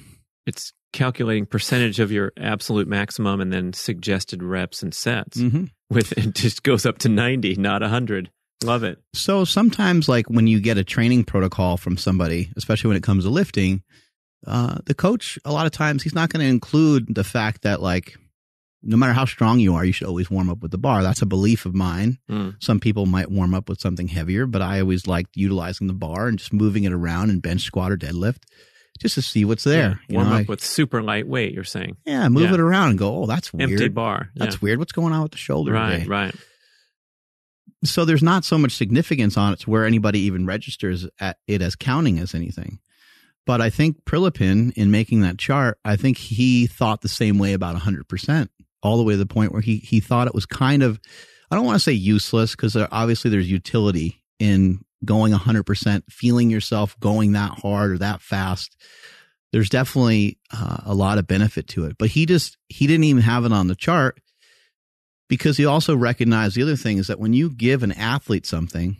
it's calculating percentage of your absolute maximum and then suggested reps and sets. Mm-hmm. With it just goes up to 90, not 100. Love it. So sometimes, like when you get a training protocol from somebody, especially when it comes to lifting, uh, the coach, a lot of times, he's not going to include the fact that, like, no matter how strong you are, you should always warm up with the bar. That's a belief of mine. Hmm. Some people might warm up with something heavier, but I always liked utilizing the bar and just moving it around and bench squat or deadlift just to see what's there. Yeah. You Warm know, up I- with super lightweight, you're saying. yeah, move yeah. it around and go, oh, that's weird. Empty bar. Yeah. That's weird. What's going on with the shoulder? right, today? right. so there's not so much significance on it to where anybody even registers at it as counting as anything. But I think Prilipin, in making that chart, I think he thought the same way about 100%, all the way to the point where he, he thought it was kind of, I don't want to say useless because uh, obviously there's utility in going 100%, feeling yourself going that hard or that fast. There's definitely uh, a lot of benefit to it. But he just, he didn't even have it on the chart because he also recognized the other thing is that when you give an athlete something,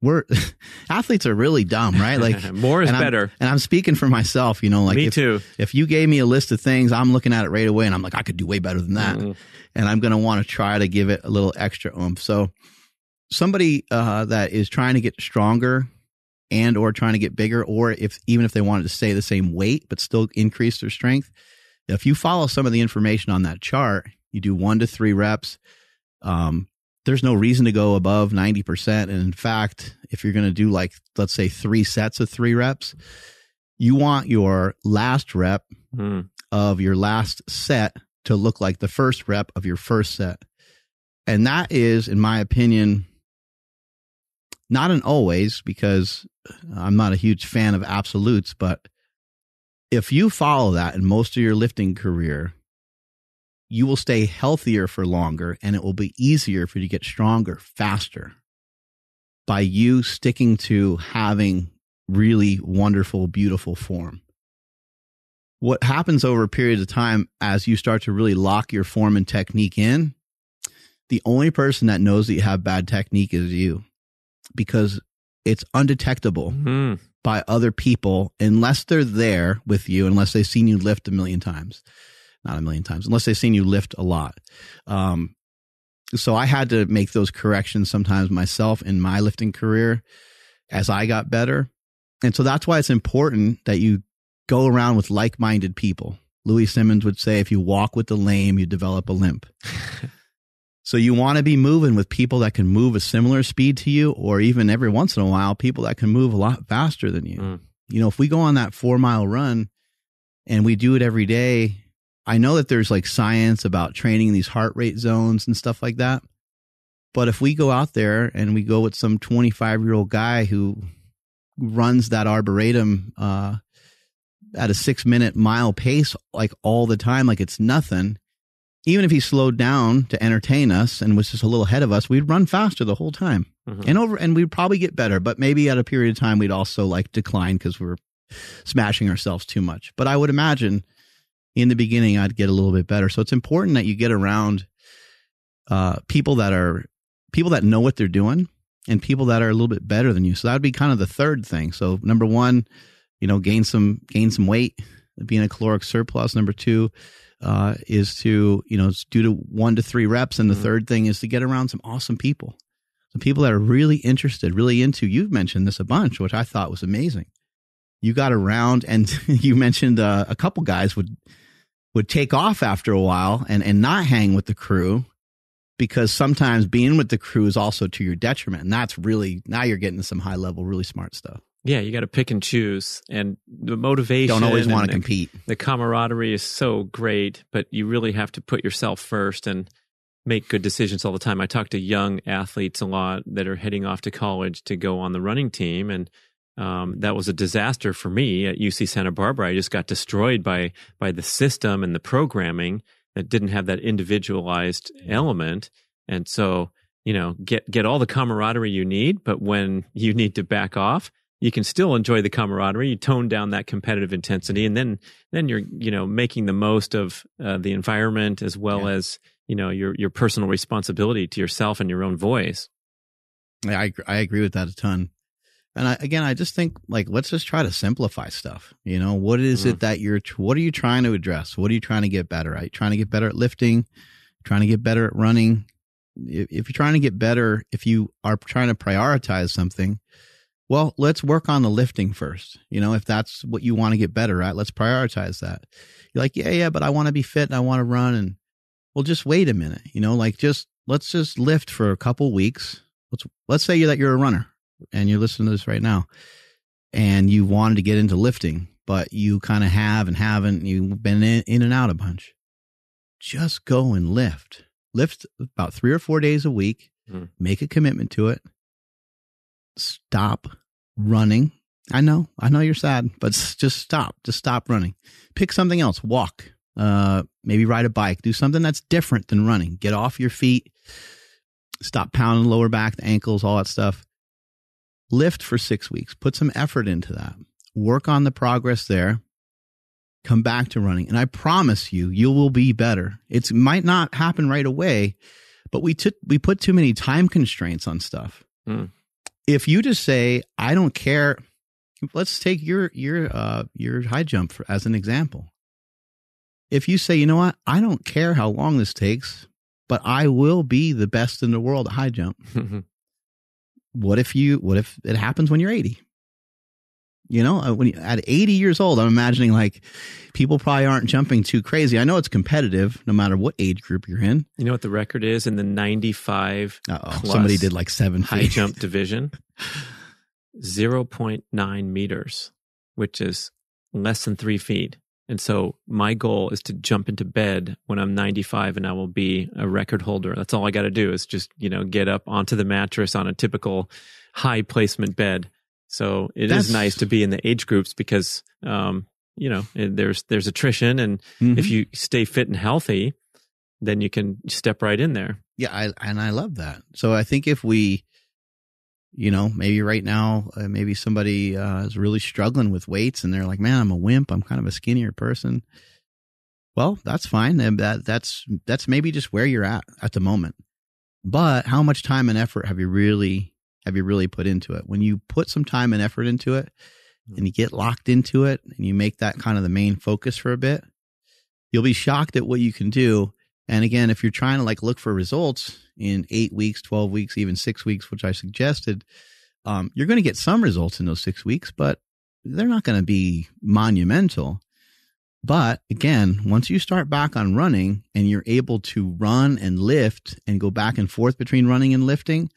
we're [laughs] athletes are really dumb, right? Like [laughs] more is and better. and I'm speaking for myself, you know, like Me if, too. if you gave me a list of things, I'm looking at it right away and I'm like, I could do way better than that. Mm. And I'm going to want to try to give it a little extra oomph. So somebody uh, that is trying to get stronger and or trying to get bigger, or if even if they wanted to stay the same weight, but still increase their strength, if you follow some of the information on that chart, you do one to three reps. Um, there's no reason to go above 90%. And in fact, if you're going to do like, let's say three sets of three reps, you want your last rep Mm. of your last set to look like the first rep of your first set. And that is, in my opinion, not an always because I'm not a huge fan of absolutes, but if you follow that in most of your lifting career, you will stay healthier for longer and it will be easier for you to get stronger faster by you sticking to having really wonderful, beautiful form. What happens over a period of time as you start to really lock your form and technique in, the only person that knows that you have bad technique is you because it's undetectable Mm. by other people unless they're there with you, unless they've seen you lift a million times. Not a million times, unless they've seen you lift a lot. Um, so I had to make those corrections sometimes myself in my lifting career as I got better. And so that's why it's important that you go around with like minded people. Louie Simmons would say, if you walk with the lame, you develop a limp. [laughs] so you want to be moving with people that can move a similar speed to you, or even every once in a while, people that can move a lot faster than you. Mm. You know, if we go on that four mile run and we do it every day, I know that there's like science about training these heart rate zones and stuff like that. But if we go out there and we go with some 25 year old guy who runs that arboretum uh, at a six minute mile pace like all the time, like it's nothing, even if he slowed down to entertain us and was just a little ahead of us, we'd run faster the whole time Mhm. and over, and we'd probably get better. But maybe at a period of time, we'd also like decline because we're smashing ourselves too much. But I would imagine in the beginning, I'd get a little bit better. So it's important that you get around uh, people that are people that know what they're doing and people that are a little bit better than you. So that would be kind of the third thing. So number one, you know, gain some gain some weight, being a caloric surplus. Number two uh, is to you know do to one to three reps, and the Mhm. third thing is to get around some awesome people, some people that are really interested, really into. You've mentioned this a bunch, which I thought was amazing. You got around, and [laughs] you mentioned uh, a couple guys would would take off after a while and and not hang with the crew because sometimes being with the crew is also to your detriment, and that's really now you're getting some high level, really smart stuff. Yeah, you got to pick and choose, and the motivation. Don't always want to compete. The camaraderie is so great, but you really have to put yourself first and make good decisions all the time. I talk to young athletes a lot that are heading off to college to go on the running team, and um, that was a disaster for me at UC Santa Barbara. I just got destroyed by by the system and the programming that didn't have that individualized element, and so you know get get all the camaraderie you need, but when [laughs] you need to back off, you can still enjoy the camaraderie. You tone down that competitive intensity, and then then you're you know making the most of uh, the environment as well Yeah. as you know your your personal responsibility to yourself and your own voice. I I agree with that a ton. And I, again, I just think like let's just try to simplify stuff. You know, what is it that you're? What are you trying to address? What are you trying to get better at? Trying to get better at lifting, trying to get better at running. If you're trying to get better, if you are trying to prioritize something, well, let's work on the lifting first. You know, if that's what you want to get better at, let's prioritize that. You're like, yeah, yeah, but I want to be fit and I want to run, and well, just wait a minute. You know, like just let's just lift for a couple weeks. Let's let's say that you're a runner and you're listening to this right now, and you wanted to get into lifting, but you kind of have and haven't. You've been in, in and out a bunch. Just go and lift. Lift about three or four days a week. Mm. Make a commitment to it. Stop running. I know, I know you're sad, but just stop. Just stop running. Pick something else. Walk. Uh, maybe ride a bike. Do something that's different than running. Get off your feet. Stop pounding lower back, the ankles, all that stuff. Lift for six weeks. Put some effort into that. Work on the progress there. Come back to running, and I promise you, you will be better. It might not happen right away, but we took we put too many time constraints on stuff. Hmm. If you just say, "I don't care," let's take your your uh your high jump for, as an example. If you say, "You know what? I don't care how long this takes, but I will be the best in the world at high jump." [laughs] what if you what if it happens when you're 80 you know uh, when you, at 80 years old i'm imagining like people probably aren't jumping too crazy i know it's competitive no matter what age group you're in you know what the record is in the 95 uh-oh Plus somebody did like seven high feet jump division? [laughs] 0.9 meters, which is less than three feet. And so my goal is to jump into bed when I'm 95 and I will be a record holder. That's all I got to do is just, you know, get up onto the mattress on a typical high placement bed. So it is That's- nice to be in the age groups because, um, you know, there's, there's attrition. And Mhm. if you stay fit and healthy, then you can step right in there. yeah I, and i love that so i think if we you know maybe right now uh, maybe somebody uh, is really struggling with weights and they're like man i'm a wimp i'm kind of a skinnier person well that's fine and that that's that's maybe just where you're at at the moment but how much time and effort have you really have you really put into it? When you put some time and effort into it and you get locked into it and you make that kind of the main focus for a bit you'll be shocked at what you can do. And again, if you're trying to like look for results in eight weeks, 12 weeks, even six weeks, which I suggested, um, you're going to get some results in those six weeks, but they're not going to be monumental. But again, once you start back on running and you're able to run and lift and go back and forth between running and lifting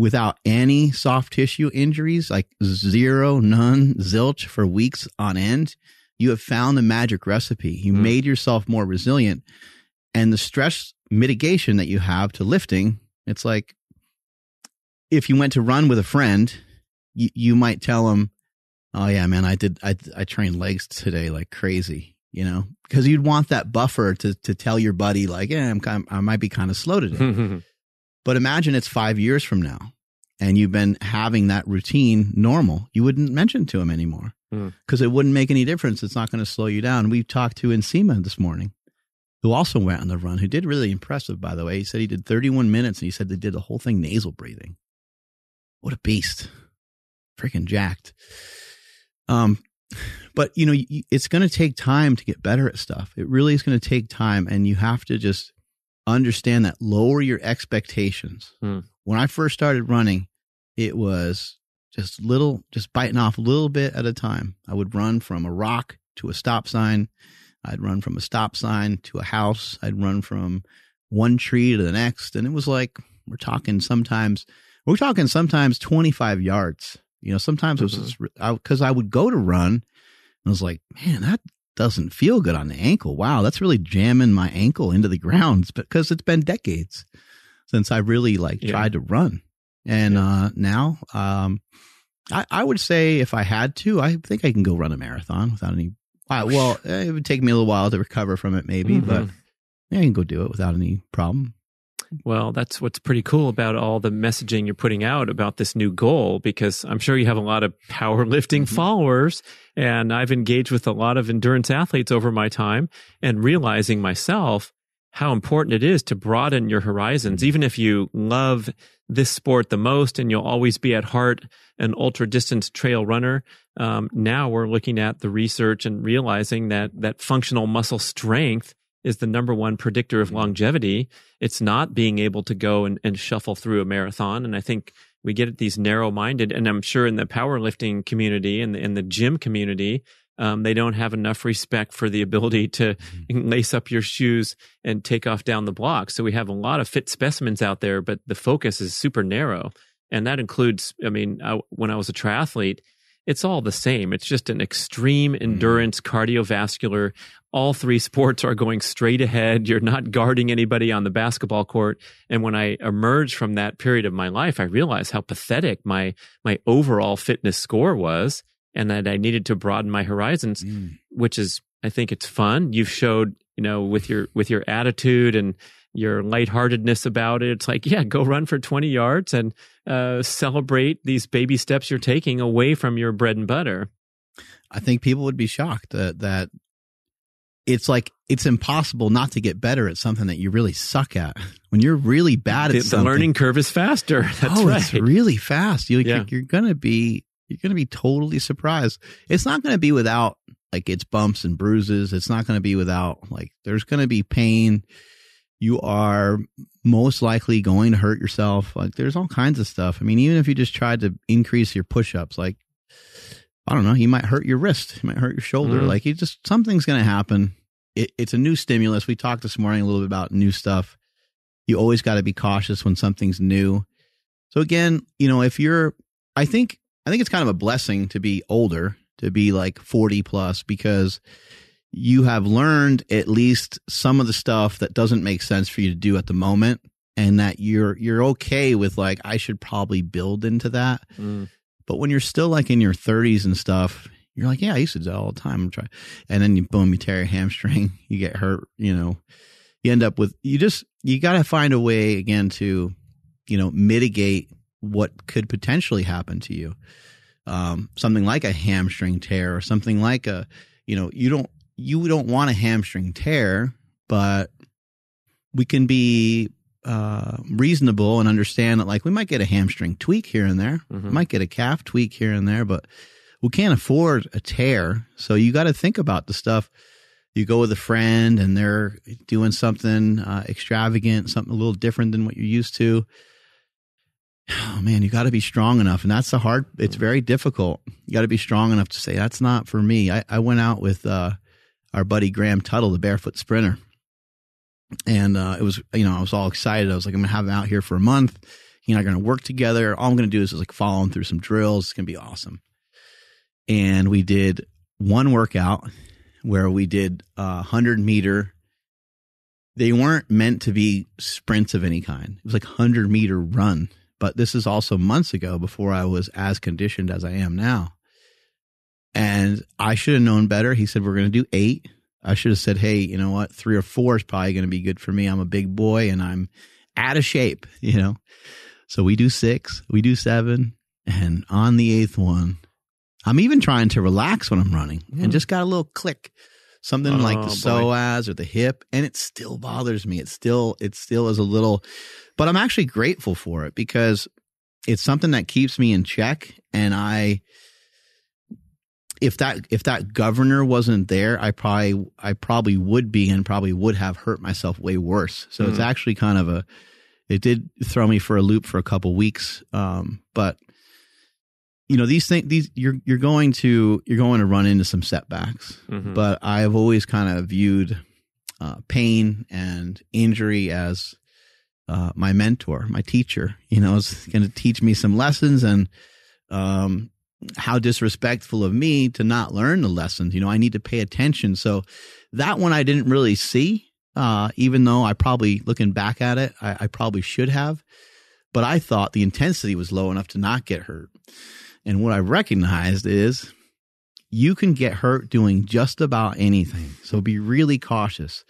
without any soft tissue injuries, like zero, none, zilch for weeks on end, You have found the magic recipe. You Mm. made yourself more resilient. And the stress mitigation that you have to lifting, it's like if you went to run with a friend, you, you might tell them, Oh yeah, man, I did, I, I trained legs today like crazy, you know, because you'd want that buffer to, to tell your buddy like, yeah, I'm kind I might be kind of slow today. [laughs] But imagine it's five years from now and you've been having that routine normal. You wouldn't mention to him anymore Hmm. because it wouldn't make any difference. It's not going to slow you down. We talked to Nsima this morning, who also went on the run, who did really impressive, by the way. He said he did 31 minutes and he said they did the whole thing nasal breathing. What a beast. Freaking jacked. Um, but you know, it's going to take time to get better at stuff. It really is going to take time, and you have to just understand that. Lower your expectations. Hmm. When I first started running, it was just little, just biting off a little bit at a time. I would run from a rock to a stop sign. I'd run from a stop sign to a house. I'd run from one tree to the next, and it was like we're talking sometimes. We're talking sometimes 25 yards. You know, sometimes it was Mhm. just because I would go to run and I was like, man, that doesn't feel good on the ankle. Wow, that's really jamming my ankle into the ground [laughs] because it's been decades since I really like Yeah. tried to run. And uh, now, um, I, I would say if I had to, I think I can go run a marathon without any. Uh, well, it would take me a little while to recover from it, maybe, Mhm. but yeah, I can go do it without any problem. Well, that's what's pretty cool about all the messaging you're putting out about this new goal, because I'm sure you have a lot of [laughs] powerlifting Mhm. followers. And I've engaged with a lot of endurance athletes over my time and realizing myself how important it is to broaden your horizons. Even if you love this sport the most and you'll always be at heart an ultra distance trail runner, um, now we're looking at the research and realizing that that functional muscle strength is the number one predictor of longevity. It's not being able to go and, and shuffle through a marathon. And I think we get at these narrow minded, and I'm sure in the powerlifting community and the, in the gym community, um, they don't have enough respect for the ability to [laughs] lace up your shoes and take off down the block. So we have a lot of fit specimens out there, but the focus is super narrow. And that includes, I mean, I, when I was a triathlete, it's all the same. It's just an extreme hmm. endurance, cardiovascular. All three [laughs] sports are going straight ahead. You're not guarding anybody on the basketball court. And when I emerged from that period of my life, I realized how pathetic my my overall fitness score was, and that I needed to broaden my horizons hmm. which is I think it's fun. You've showed, you know, with your with your attitude and your lightheartedness about it. It's like, yeah, go run for 20 yards and uh, celebrate these baby steps you're taking away from your bread and butter. I think people would be shocked that that it's like it's impossible not to get better at something that you really suck at. When you're really bad at The, the learning curve is faster. [laughs] That's oh, right. it's really fast. You, Yeah. you're, you're gonna be you're gonna be totally surprised. It's not gonna be without like its bumps and bruises. It's not gonna be without like there's gonna be pain. You are most likely going to hurt yourself. Like there's all kinds of stuff. I mean, even if you just tried to increase your push-ups, like I don't know, you might hurt your wrist, you might hurt your shoulder. Mhm. Like you just something's going to happen. It, it's a new stimulus. We talked this morning a little bit about new stuff. You always got to be cautious when something's new. So again, you know, if you're, I think, I think it's kind of a blessing to be older, to be like 40 plus, because you have learned at least some of the stuff that doesn't make sense for you to do at the moment and that you're you're okay with like I should probably build into that. Mm. But when you're still like in your 30s and stuff, you're like, yeah, I used to do that all the time. I'm trying, and then you boom, you tear your hamstring, [laughs] you get hurt. You know, you end up with you just you got to find a way again to, you know, mitigate what could potentially happen to you. Um, something like a hamstring tear or something like a, you know, you don't you don't want a hamstring tear, but we can be uh, reasonable and understand that like we might get a hamstring tweak here and there, Mhm. might get a calf tweak here and there, but we can't afford a tear. So you got to think about the stuff. You go with a friend and they're doing something uh, extravagant, something a little different than what you're used to. Oh man, you got to be strong enough, and that's the hard. It's very difficult. You got to be strong enough to say that's not for me. I, I went out with uh, our buddy Graham Tuttle, the barefoot sprinter, and uh, it was you know I was all excited. I was like, I'm gonna have him out here for a month. You know, I'm gonna work together. All I'm gonna do is just like follow him through some drills. It's gonna be awesome. And we did one workout, where we did a hundred meter. They weren't meant to be sprints of any kind. It was like hundred meter run, but this is also months ago before I was as conditioned as I am now. And I should have known better. He said, we're going to do eight. I should have said, hey, you know what? Three or four is probably going to be good for me. I'm a big boy and I'm out of shape, [laughs] you know? So we do six, we do seven. And on the eighth one, I'm even trying to relax when I'm running Hmm. and just got a little click, something like Oh, the boy. psoas or the hip. And it still bothers me. It still, it still is a little, but I'm actually grateful for it because it's something that keeps me in check. And I, if that if that governor wasn't there, I probably I probably would be and probably would have hurt myself way worse. So it's Mm. actually kind of a it did throw me for a loop for a couple weeks. Um, but you know these things these you're you're going to you're going to run into some setbacks. Mhm. But I've always kind of viewed uh, pain and injury as uh, my mentor, my teacher. You know, is going to teach me some lessons and um, how disrespectful of me to not learn the lessons. You know, I need to pay attention. So that one I didn't really see, uh, even though I probably, looking back at it, I, I probably should have. But I thought the intensity was low enough to not get hurt. And what I recognized is you can get hurt doing just about anything. So be really cautious.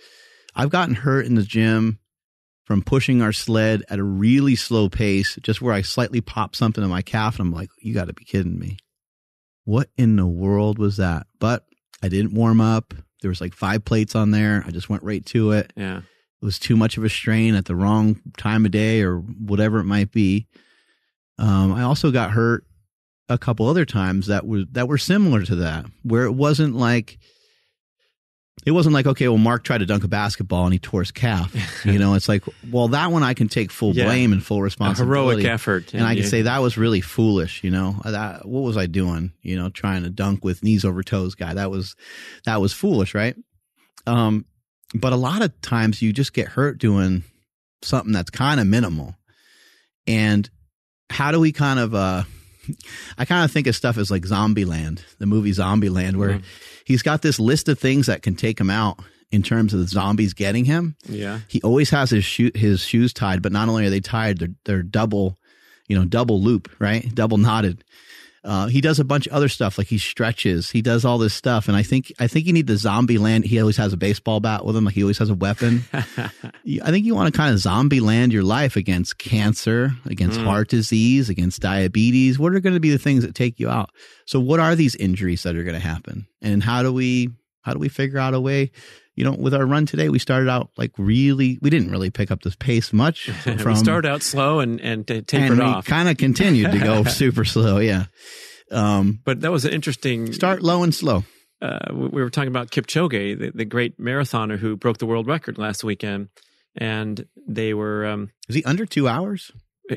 I've gotten hurt in the gym from pushing our sled at a really slow pace, just where I slightly pop something in my calf and I'm like, you got to be kidding me. What in the world was that? But I didn't warm up. There was like five plates on there. I just went right to it. yeah. It was too much of a strain at the wrong time of day or whatever it might be. Um, I also got hurt a couple other times that were that were similar to that, where it wasn't like it wasn't like okay, well, Mark tried to dunk a basketball and he tore his calf. You know, it's like, well, that one I can take full Yeah. blame and full A responsibility. heroic effort. And I can say that was really foolish, you know. That what was I doing? You know, trying to dunk with knees over toes guy. That was that was foolish, right? Um but a lot of times you just get hurt doing something that's kind of minimal. And how do we kind of uh I kind of think of stuff as like Zombieland, the movie Zombieland where Mhm. he's got this list of things that can take him out in terms of the zombies getting him Yeah. he always has his shoe his shoes tied, but not only are they tied, they're they're double, you know, double loop, right? Double knotted. Uh, he does a bunch of other stuff like he stretches. He does all this stuff, and I think I think you need the zombie land. He always has a baseball bat with him, like he always has a weapon. [laughs] I think you want to kind of zombie land your life against cancer, against Mm. heart disease, against diabetes. What are going to be the things that take you out? So, what are these injuries that are going to happen, and how do we how do we figure out a way? You know, with our run today, we started out like really. We didn't really pick up this pace much [laughs] from we start out slow and and tapered and off. kind of continued to go [laughs] super slow. Yeah. Um, but that was an interesting start low and slow. uh, we we were talking about Kipchoge, the, the great marathoner who broke the world record last weekend, and they were um, Is he under two hours?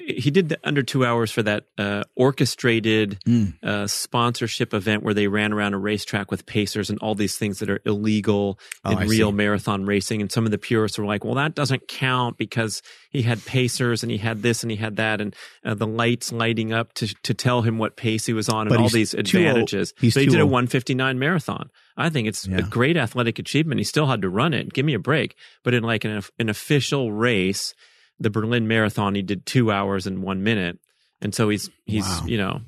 He did the under two hours for that uh, orchestrated Mm. uh, sponsorship event where they ran around a racetrack with pacers and all these things that are illegal Oh, in I real see. marathon racing. And some of the purists were like, "Well, that doesn't count because he had pacers and he had this and he had that, and uh, the lights lighting up to to tell him what pace he was on, and all these advantages." So he did a 159 marathon. I think it's Yeah. a great athletic achievement. He still had to run it. Give me a break. But in like an, an official race, the Berlin Marathon, he did two hours and one minute. And so he's he's Wow. you know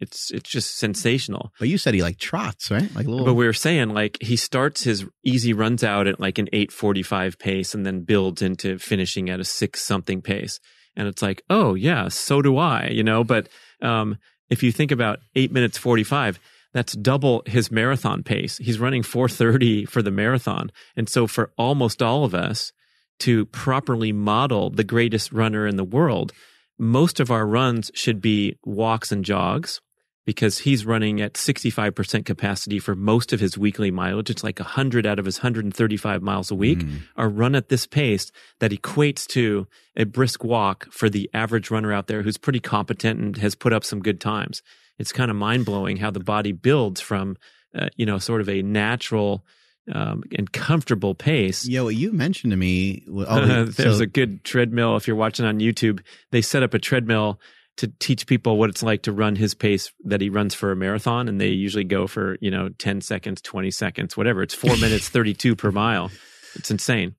it's it's just sensational. But you said he like trots, right? Like a little. But we were saying like he starts his easy runs out at like an eight forty five pace and then builds into finishing at a six something pace. And it's like, oh yeah, so do I, you know. But um, if you think about eight minutes forty five, that's double his marathon pace. He's running four thirty for the marathon, and so for almost all of us to properly model the greatest runner in the world, most of our runs should be walks and jogs because he's running at 65% capacity for most of his weekly mileage. It's like 100 out of his 135 miles a week Mm. are run at this pace that equates to a brisk walk for the average runner out there who's pretty competent and has put up some good times. It's kind of mind blowing how the body builds from, uh, you know, sort of a natural um, and comfortable pace Yeah, what you mentioned to me. Oh, [laughs] There's so- a good treadmill. If you're watching on YouTube, they set up a treadmill to teach people what it's like to run his pace that he runs for a marathon, and they usually go for you know ten seconds, twenty seconds, whatever. It's four [laughs] minutes thirty two per mile. It's insane.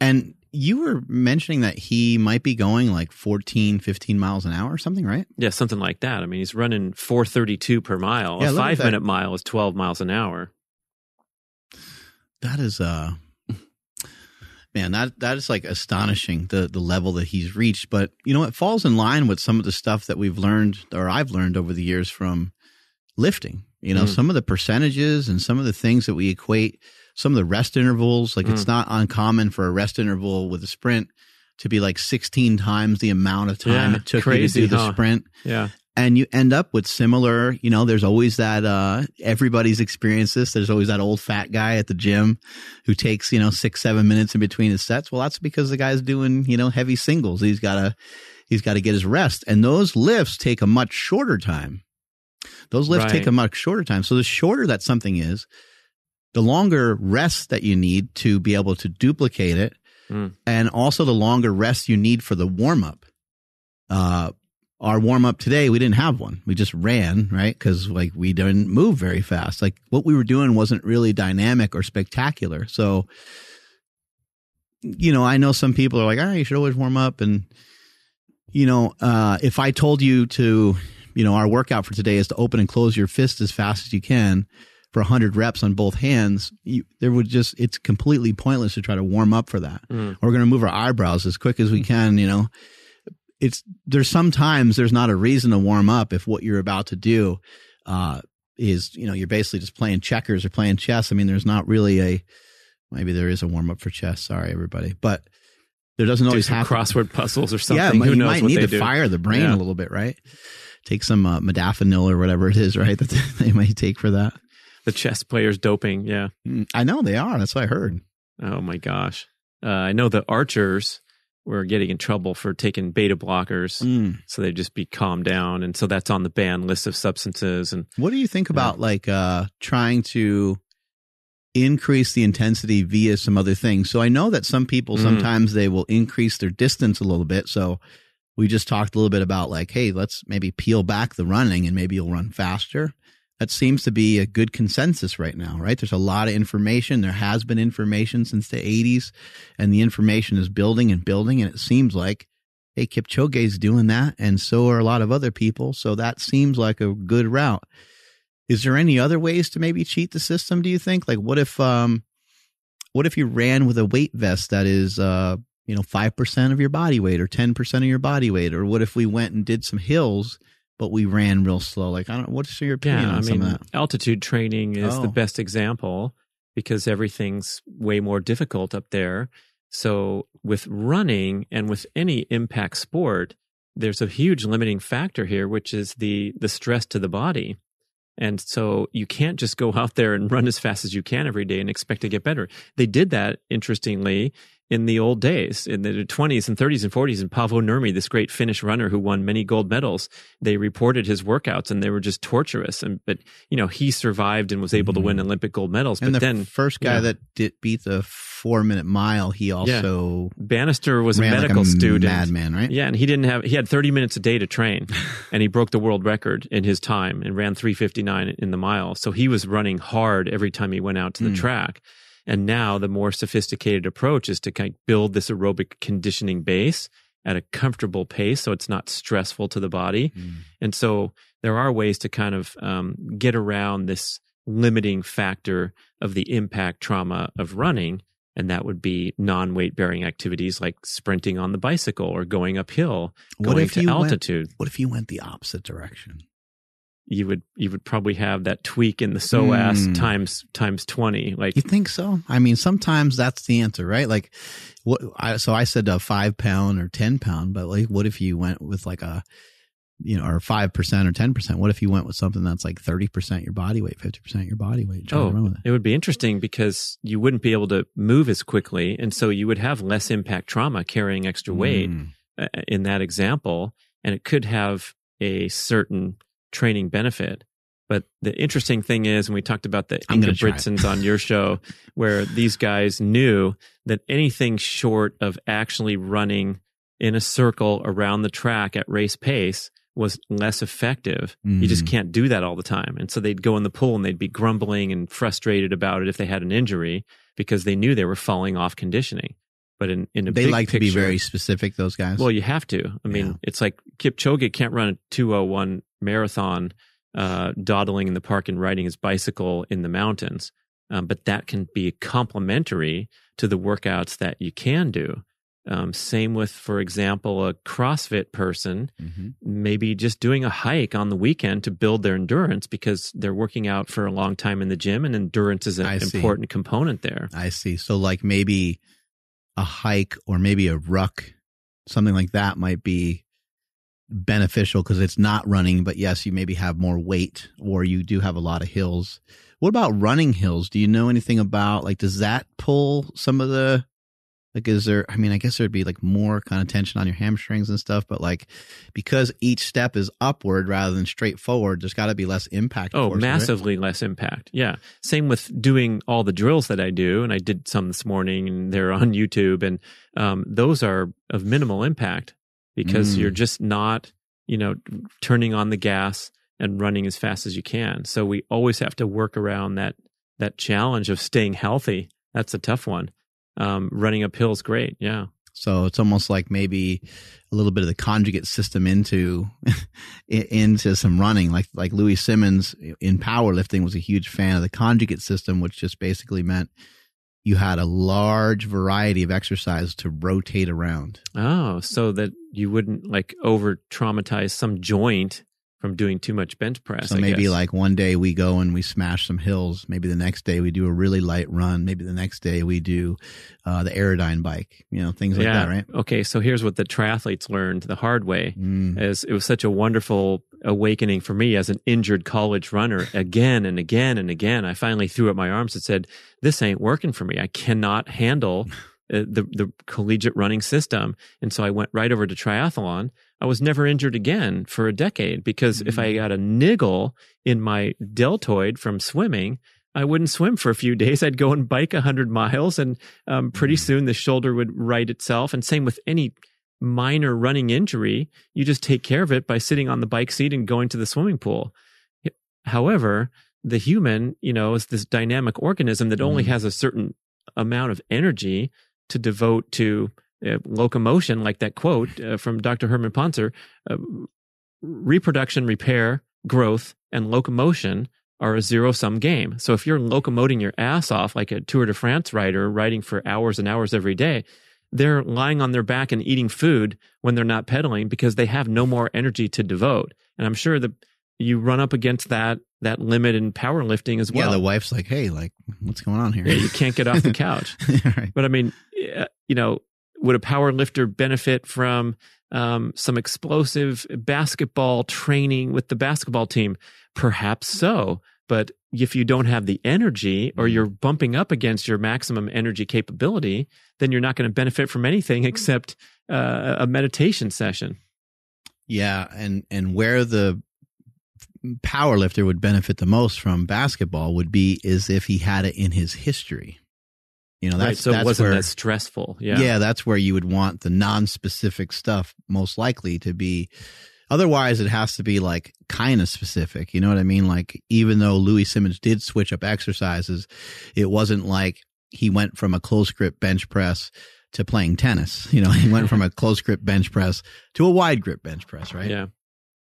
And you were mentioning that he might be going like 14, 15 miles an hour or something, right? Yeah, something like that. I mean, he's running four thirty two per mile. Yeah, a five minute mile is twelve miles an hour. That is uh man, that that is like astonishing the the level that he's reached. But you know, it falls in line with some of the stuff that we've learned or I've learned over the years from lifting. You know, Mm. some of the percentages and some of the things that we equate, some of the rest intervals, like it's Mm. not uncommon for a rest interval with a sprint to be like 16 times the amount of time Yeah, it took crazy, you to do the huh? sprint Yeah, and you end up with similar you know there's always that uh everybody's experienced this there's always that old fat guy at the gym who takes you know six seven minutes in between his sets. Well that's because the guy's doing you know heavy singles. He's got to he's got to get his rest. And those lifts take a much shorter time. Those lifts Right. take a much shorter time. So the shorter that something is the longer rest that you need to be able to duplicate it. Mm. and also the longer rest you need for the warm up uh our warm up today, we didn't have one. We just ran, right? Because like we didn't move very fast. Like what we were doing wasn't really dynamic or spectacular. So, you know, I know some people are like, "Ah, you should always warm up." And you know, uh, if I told you to, you know, our workout for today is to open and close your fist as fast as you can for 100 reps on both hands, you, there would just it's completely pointless to try to warm up for that. Mm. We're going to move our eyebrows as quick as we can, you know it's there's sometimes there's not a reason to warm up if what you're about to do uh is you know you're basically just playing checkers or playing chess i mean there's not really a maybe there is a warm up for chess sorry everybody but there doesn't always have crossword puzzles or something. yeah Who you knows might need to do? fire the brain Yeah. a little bit right take some uh, modafinil or whatever it is right [laughs] that they might take for that The chess players doping. Yeah. Mm, i know they are that's what i heard Oh my gosh. Uh, I know the archers were getting in trouble for taking beta blockers. Mm. So they'd just be calmed down. And so that's on the banned list of substances. And What do you think about like uh trying to increase the intensity via some other things? So I know that some people Mhm. sometimes they will increase their distance a little bit. So we just talked a little bit about like, hey, let's maybe peel back the running and maybe you'll run faster. That seems to be a good consensus right now, right? There's a lot of information. There has been information since the 80s, and the information is building and building. And it seems like, hey, Kipchoge's doing that, and so are a lot of other people. So that seems like a good route. Is there any other ways to maybe cheat the system? Do you think? Like, what if, um, what if you ran with a weight vest that is, uh, you know, five percent of your body weight or ten percent of your body weight, or what if we went and did some hills, but we ran real slow? Like, I don't. What's your opinion yeah, on I some mean, of that? altitude training is Oh. the best example because everything's way more difficult up there. So with running and with any impact sport, there's a huge limiting factor here, which is the the stress to the body. And so you can't just go [laughs] out there and run as fast as you can every day and expect to get better. They did that, interestingly, in the old days, in the 20s and 30s and 40s. And Paavo Nurmi, this great Finnish runner who won many gold medals, they reported his workouts and they were just torturous. And but you know he survived and was able to win Olympic gold medals. Mm-hmm. And but the then first guy yeah. that did beat the four minute mile, he also Bannister was a medical like a student. madman, right? Yeah, and he didn't have he had 30 minutes a day to train [laughs] and he broke the world record in his time and ran 359 in the mile. So he was running hard every time he went out to the Mm. track. And now the more sophisticated approach is to kind of build this aerobic conditioning base at a comfortable pace so it's not stressful to the body. Mm. And so there are ways to kind of um, get around this limiting factor of the impact trauma of running. And that would be non weight bearing activities like sprinting on the bicycle or going uphill, What going if to you went- What if you went the opposite direction? You would you would probably have that tweak in the psoas Mm. times times 20 like You think so? I mean, sometimes that's the answer, right? Like, what? I, so I said a five pound or ten pound, but like, what if you went with like a, you know, or five percent or ten percent? What if you went with something that's like thirty percent your body weight, fifty percent your body weight? Try to run Oh, with it. it would be interesting because you wouldn't be able to move as quickly. And so you would have less impact trauma carrying extra weight Mm. in that example. And it could have a certain training benefit. But the interesting thing is, and we talked about the Ingebrigtsens on your show, [laughs] where these guys knew that anything short of actually running in a circle around the track at race pace was less effective. You just Mm. can't do that all the time. And so they'd go in the pool and they'd be grumbling and frustrated about it if they had an injury because they knew they were falling off conditioning. But in, in a They like to be very specific. Those guys. well, you have to. I mean, Yeah. it's like Kipchoge can't run a 201 marathon uh, dawdling in the park and riding his bicycle in the mountains. Um, but that can be complementary to the workouts that you can do. Um, same with, for example, a CrossFit person, Mhm. maybe just doing a hike on the weekend to build their endurance because they're working out for a long time in the gym and endurance is an I see. important component there. I see. So like maybe a hike or maybe a ruck, something like that might be beneficial because it's not running, but yes, you maybe have more weight or you do have a lot of hills. What about running hills? Do you know anything about like does that pull some of the like is there I mean I guess there'd be like more kind of tension on your hamstrings and stuff, but like because each step is upward rather than straight forward, there's gotta be less impact. Oh, right? massively less impact. Yeah. Same with doing all the drills that I do. And I did some this morning and they're on [laughs] YouTube. And um, those are of minimal impact because Mm. you're just not, you know, turning on the gas and running as fast as you can. So we always have to work around that, that challenge of staying healthy. That's a tough one. Um, running uphill is great. Yeah. So it's almost like maybe a little bit of the conjugate system into [laughs] into some running, like like Louie Simmons in powerlifting was a huge fan of the conjugate system, which just basically meant you had a large variety of exercise to rotate around. Oh, so that you wouldn't like over traumatize some joint from doing too much bench press. So I maybe guess. like one day we go and we smash some hills. Maybe the next day we do a really light run. Maybe the next day we do uh, the Airdyne bike. You know, things like yeah. that, right? Okay, so here's what the triathletes learned the hard way. Mm. Is it was such a wonderful awakening for me as an injured college runner again and again and again. I finally threw up my arms and said, "This ain't working for me. I cannot handle uh, the the collegiate running system." And so I went right over to triathlon. I was never injured again for a decade because if I got a niggle in my deltoid from swimming, I wouldn't swim for a few [laughs] days. I'd go and bike 100 miles, and um, pretty soon the shoulder would right itself. And same with any minor running injury, you just take care of it by sitting on the bike seat and going to the swimming pool. However, the human, you know, is this dynamic organism that only Mhm. has a certain amount of energy to devote to uh, locomotion, like that quote uh, from Dr. Herman Pontzer. Uh, reproduction, repair, growth, and locomotion are a zero sum game. So if you're locomoting your ass off like a Tour de France rider, riding for hours and hours every day, they're lying on their back and eating food when they're not pedaling because they have no more energy to devote. And I'm sure that you run up against that that limit in powerlifting as well. yeah, the wife's like, "Hey, like, what's going on here?" Yeah, you can't get off the couch. [laughs] right. But I mean, uh, you know, would a power lifter benefit from um, some explosive basketball training with the basketball team? Perhaps so. But if you don't have the energy or Mhm. you're bumping up against your maximum energy capability, then you're not going to benefit from anything except uh, a meditation session. Yeah, and and where the power lifter would benefit the most from basketball would be is if he had it in his history. You know, that's right? So that's it wasn't where, as stressful. yeah. Yeah. that's where you would want the non-specific stuff most likely to be. Otherwise, it has to be like kind of specific. You know what I mean? Like even though Louie Simmons did switch up exercises, it wasn't like he went from a close grip bench press to playing tennis. [laughs] You know, he went from a close grip bench press to a wide grip bench press, right? Yeah.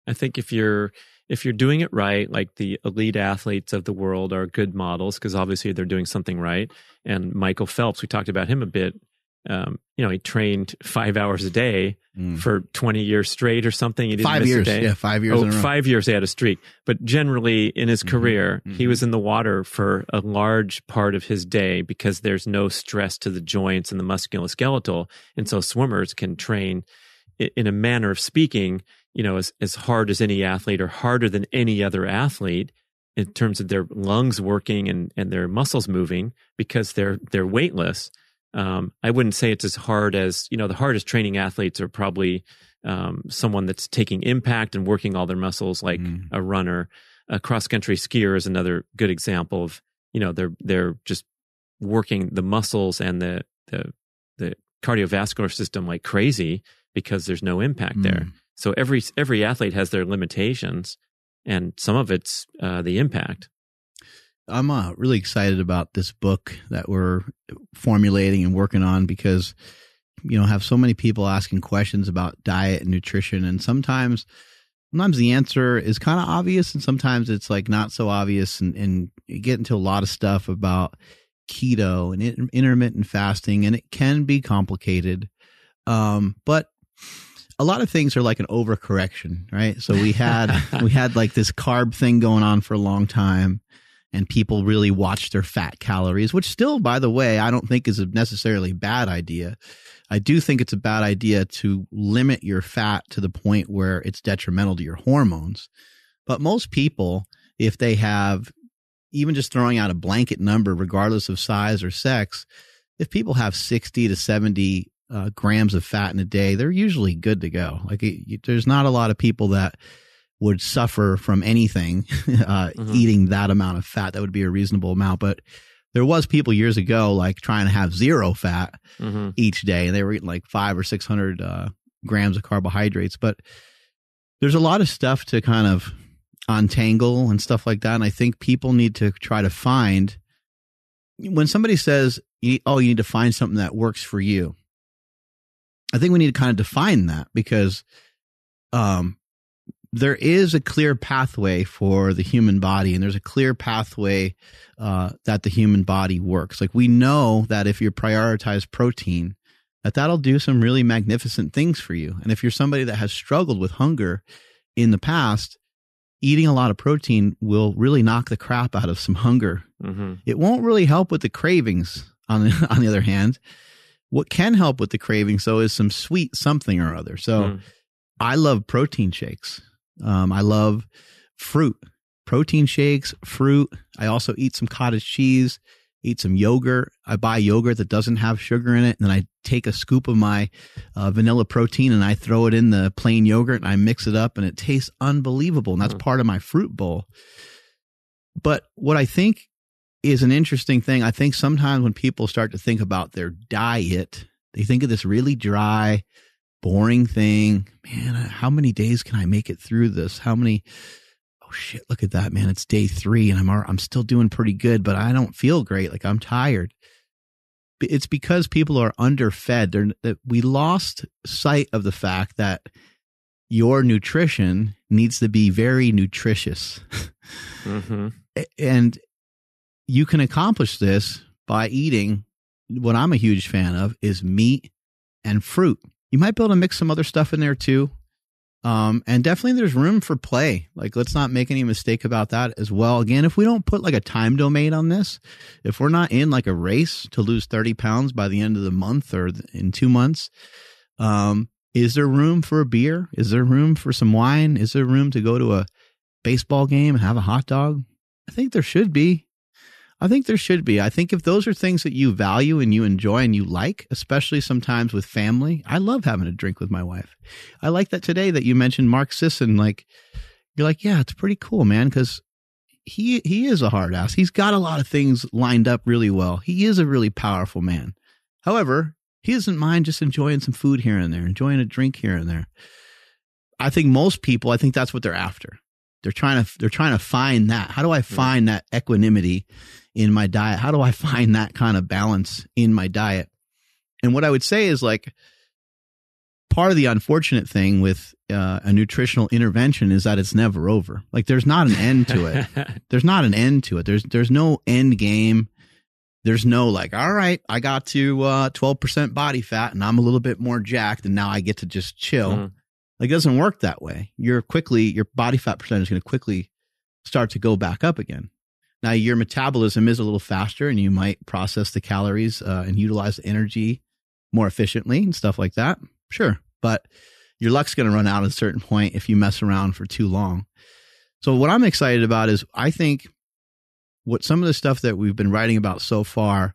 I think if you're if you're doing it right, like the elite athletes of the world are good models because obviously they're doing something right. And Michael Phelps, we talked about him a bit. Um, you know, he trained five hours a day Mm. for 20 years straight or something. He didn't Five miss years. a day. Yeah, five years Oh, in a row. five years he had a streak. But generally in his Mhm, career, he mhm. was in the water for a large part of his day because there's no stress to the joints and the musculoskeletal. And so swimmers can train in a manner of speaking, you know, as, as hard as any athlete or harder than any other athlete in terms of their lungs working and, and their muscles moving because they're they're weightless. Um, I wouldn't say it's as hard as you know the hardest training athletes are probably um, someone that's taking impact and working all their muscles like Mhm. a runner. A cross country skier is another good example of you know they're they're just working the muscles and the the the cardiovascular system like crazy because there's no impact there. So every every athlete has their limitations, and some of it's uh, the impact. I'm uh, really excited about this book that we're formulating and working on because you know have so many people asking questions about diet and nutrition, and sometimes sometimes the answer is kind of obvious, and sometimes it's like not so obvious, and, and you get into a lot of stuff about keto and intermittent fasting, and it can be complicated. Um, but a lot of things are like an overcorrection, right? So we had we had like this carb thing going on for a long time and people really watch their fat calories, which still, by the way, I don't think is a necessarily bad idea. I do think it's a bad idea to limit your fat to the point where it's detrimental to your hormones. But most people, if they have even just throwing out a blanket number, regardless of size or sex, if people have 60 to 70 uh, grams of fat in a day, they're usually good to go. Like it, there's not a lot of people that would suffer from anything [laughs] uh, Mhm. eating that amount of fat. That would be a reasonable amount. But there was people years ago like trying to have zero fat hmm each day, and they were eating like five or six hundred uh, grams of carbohydrates. But there's a lot of stuff to kind of untangle and stuff like that. And I think people need to try to find when somebody says, you- "Oh, you need to find something that works for you." I think we need to kind of define that because um, there is a clear pathway for the human body, and there's a clear pathway uh, that the human body works. Like we know that if you prioritize protein, that that'll do some really magnificent things for you. And if you're somebody that has struggled with hunger in the past, eating a lot of protein will really knock the crap out of some hunger hmm it won't really help with the cravings. On the, [laughs] on the other hand, what can help with the cravings though is some sweet something or other. So Mm. I love protein shakes. Um, I love fruit, protein shakes, fruit. I also eat some cottage cheese, eat some yogurt. I buy yogurt that doesn't have sugar in it, and then I take a scoop of my uh, vanilla protein and I throw it in the plain yogurt and I mix it up, and it tastes unbelievable. And that's Mm. part of my fruit bowl. But what I think is an interesting thing, I think sometimes when people start to think about their diet, they think of this really dry, boring thing. Man, how many days can I make it through this? How many? Oh shit! Look at that, man. It's day three, and I'm I'm still doing pretty good, but I don't feel great. Like I'm tired. It's because people are underfed. They're that we lost sight of the fact that your nutrition needs to be very nutritious. hmm and you can accomplish this by eating what I'm a huge fan of is meat and fruit. You might be able to mix some other stuff in there too. Um, and definitely there's room for play. Like, let's not make any mistake about that as well. Again, if we don't put like a time domain on this, if we're not in like a race to lose 30 pounds by the end of the month or in two months, um, is there room for a beer? Is there room for some wine? Is there room to go to a baseball game and have a hot dog? I think there should be. I think there should be. I think if those are things that you value and you enjoy and you like, especially sometimes with family, I love having a drink with my wife. I like that today that you mentioned Mark Sisson. Like, you're like, yeah, it's pretty cool, man, because he he is a hard ass. He's got a lot of things lined up really well. He is a really powerful man. However, he doesn't mind just enjoying some food here and there, enjoying a drink here and there. I think most people, I think that's what they're after. They're trying to they're trying to find that. How do I find that equanimity in my diet? How do I [laughs] find that kind of balance in my diet? And what I would say is like part of the unfortunate thing with uh, a nutritional intervention is that it's never over. Like there's not an end to it. [laughs] there's not an end to it. There's there's no end game. There's no like, all right, I got to uh, 12% body fat and I'm a little bit more jacked and now I get to just chill. Mhm. Like it doesn't work that way. You're quickly your body fat percentage is going to quickly start to go back up again. Now your metabolism is a little faster and you might process the calories uh, and utilize the energy more efficiently and stuff like that. Sure. But your luck's going to run out at a certain point if you mess around for too long. So what I'm excited about is I think what some of the stuff that we've been writing about so far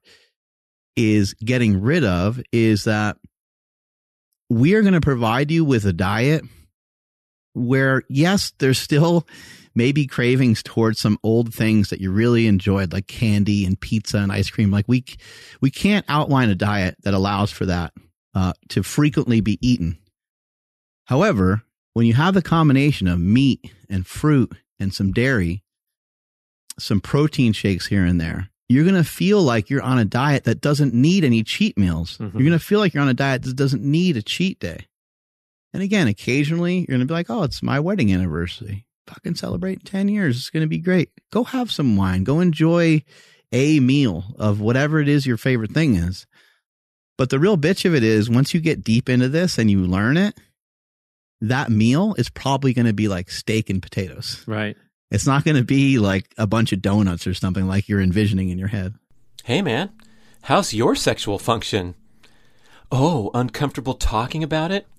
is getting rid of is that we are going to provide you with a diet where yes, there's still maybe cravings towards some old things that you really enjoyed like candy and pizza and ice cream like we we can't outline a diet that allows for that uh, to frequently be eaten However, when you have the combination of meat and fruit and some dairy, some protein shakes here and there, you're going to feel like you're on a diet that doesn't need any cheat meals. Mhm. You're going to feel like you're on a diet that doesn't need a cheat day. And again, occasionally you're going to be like, oh, it's my wedding anniversary. Fucking celebrate 10 years. It's going to be great. Go have some wine. Go enjoy a meal of whatever it is your favorite thing is. But the real bitch of it is once you get deep into this and you learn it, that meal is probably going to be like steak and potatoes. Right. It's not going to be like a bunch of donuts or something like you're envisioning in your head. Hey, man, how's your sexual function? Oh, uncomfortable talking about it?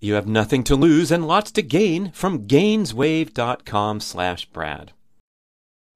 You have nothing to lose and lots to gain from gainswave.com slash Brad.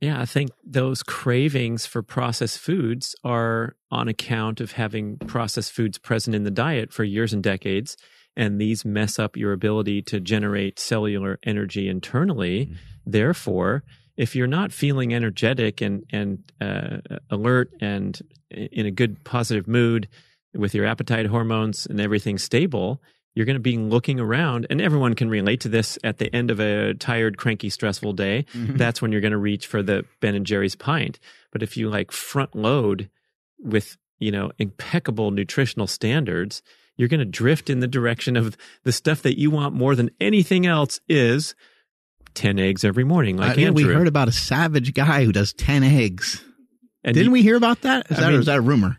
Yeah, I think those cravings for processed foods are on account of having processed foods present in the diet for years and decades. And these mess up your ability to generate cellular energy internally. Mm-hmm. Therefore, if you're not feeling energetic and, and uh, alert and in a good positive mood with your appetite hormones and everything stable, you're going to be looking around and everyone can relate to this at the end of a tired cranky stressful day Mm-hmm. that's when you're going to reach for the ben and jerry's pint but if you like front load with you know impeccable nutritional standards you're going to drift in the direction of the stuff that you want more than anything else is 10 eggs every morning like Uh, yeah, we heard about a savage guy who does 10 eggs. and Didn't you, we hear about that? Is I that, or is that a rumor?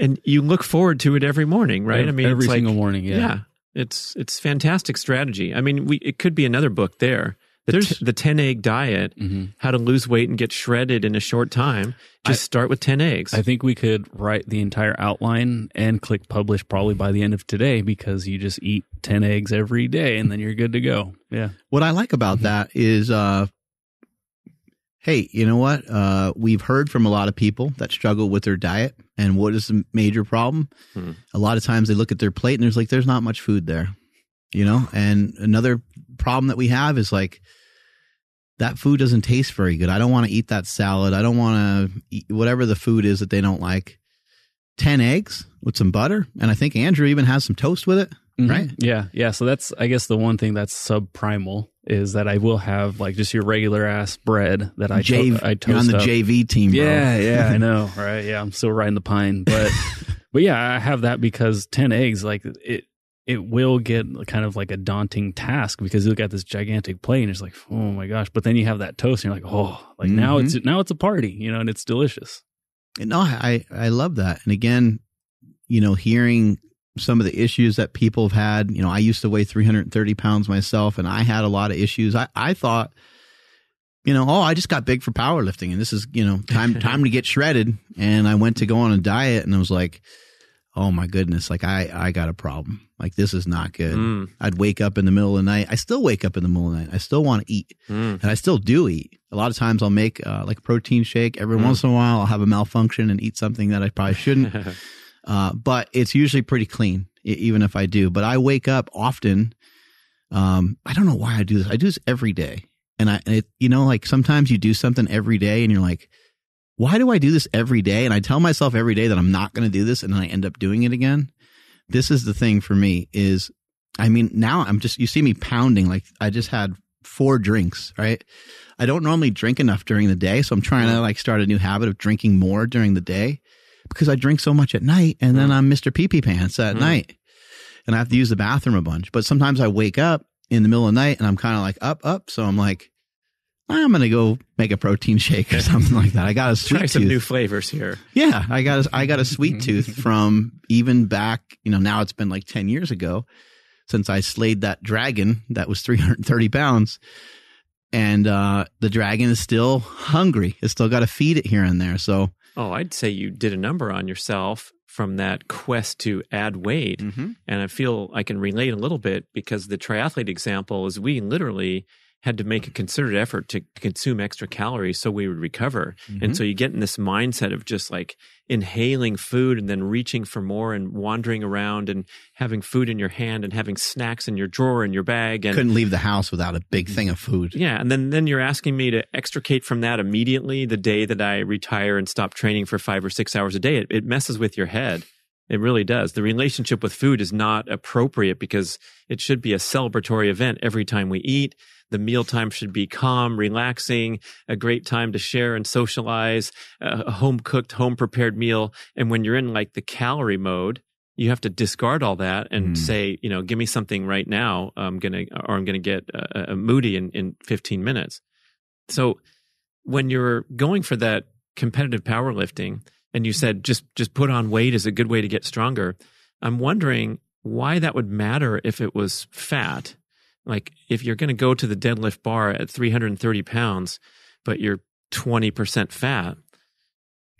and you look forward to it every morning right Ev- i mean every it's like- single morning. Yeah. yeah. It's it's fantastic strategy. I mean we it could be another book there. The, There's- t- the 10 egg diet hmm how to lose weight and get shredded in a short time. Just start with 10 eggs. I think we could write the entire outline and click publish probably by the end of today because you just eat 10 eggs every day and then you're good to go. Yeah. What I like about that is, uh, hey, you know what? Uh, we've heard from a lot of people that struggle with their diet. And what is the major problem? Hmm. A lot of times they look at their plate and there's like, there's not much food there, you know? And another problem that we have is like, that food doesn't taste very good. I don't want to eat that salad. I don't want to eat whatever the food is that they don't like. 10 eggs with some butter. And I think Andrew even has some toast with it. Mhm. Right. Yeah. Yeah. So that's, I guess, the one thing that's subprimal is that I will have like just your regular ass bread that I, to- JV, I you're toast on the up. JV team, bro. Yeah, yeah, I know, [laughs] right? Yeah, I'm still riding the pine, but [laughs] but yeah, I have that because ten eggs, like it, it will get kind of like a daunting task because you look at this gigantic plate and it's like, oh my gosh! But then you have that toast and you're like, oh, like now Mm-hmm. it's now it's a party, you know, and it's delicious. No, I I love that. And again, you know, hearing some of the issues that people have had. You know, I used to weigh 330 pounds myself, and I had a lot of issues. I I thought you know, oh, I just got big for powerlifting and this is, you know, time, [laughs] time to get shredded. And I went to go on a diet and I was like, oh my goodness, like I, I got a problem. Like this is not good. Mm. I'd wake up in the middle of the night. I still wake up in the middle of the night. I still want to eat Mm. and I still do eat. A lot of times I'll make uh, like a protein shake. Every Mm. once in a while I'll have a malfunction and eat something that I probably shouldn't. [laughs] uh, but it's usually pretty clean, even if I do. But I wake up often. Um, I don't know why I do this. I do this every day, and I, and it, you know, like sometimes you do something every day, and you're like, why do I do this every day? And I tell myself every day that I'm not going to do this, and then I end up doing it again. This is the thing for me is, I mean, now I'm just you see me pounding like I just had four drinks, right? I don't normally drink enough during the day, so I'm trying to like start a new habit of drinking more during the day because I drink so much at night and then I'm Mr. Pee Pee Pants at Mm. night and I have to use the bathroom a bunch. But sometimes I wake up in the middle of the night and I'm kind of like up, up. So I'm like, I'm going to go make a protein shake or [laughs] something like that. I got a sweet Try some tooth. new flavors here. Yeah, I got a, I got a sweet [laughs] tooth from even back, you know, now it's been like 10 years ago since I slayed that dragon that was 330 pounds. And uh, the dragon is still hungry. It's still got to feed it here and there. So, Oh, I'd say you did a number on yourself from that quest to add weight. Mm-hmm. And I feel I can relate a little bit because the triathlete example is we literally had to make a concerted effort to consume extra calories so we would recover. And mm-hmm. so you get in this mindset of just like inhaling food and then reaching for more and wandering around and having food in your hand and having snacks in your drawer and your bag and couldn't leave the house without a big thing of food. yeah, and then then you're asking me to extricate from that immediately the day that I retire and stop training for five or six hours a day. It, it messes with your head. It really does. The relationship with food is not appropriate because it should be a celebratory event every time we eat. The mealtime should be calm, relaxing, a great time to share and socialize, a home cooked, home prepared meal. And when you're in like the calorie mode, you have to discard all that and Mm. say, you know, give me something right now. I'm gonna, or I'm gonna get uh, uh, moody in in 15 minutes. So when you're going for that competitive powerlifting, and you said just just put on weight is a good way to get stronger, I'm wondering why that would matter if it was fat. Like if you're going to go to the deadlift bar at 330 pounds, but you're 20% fat,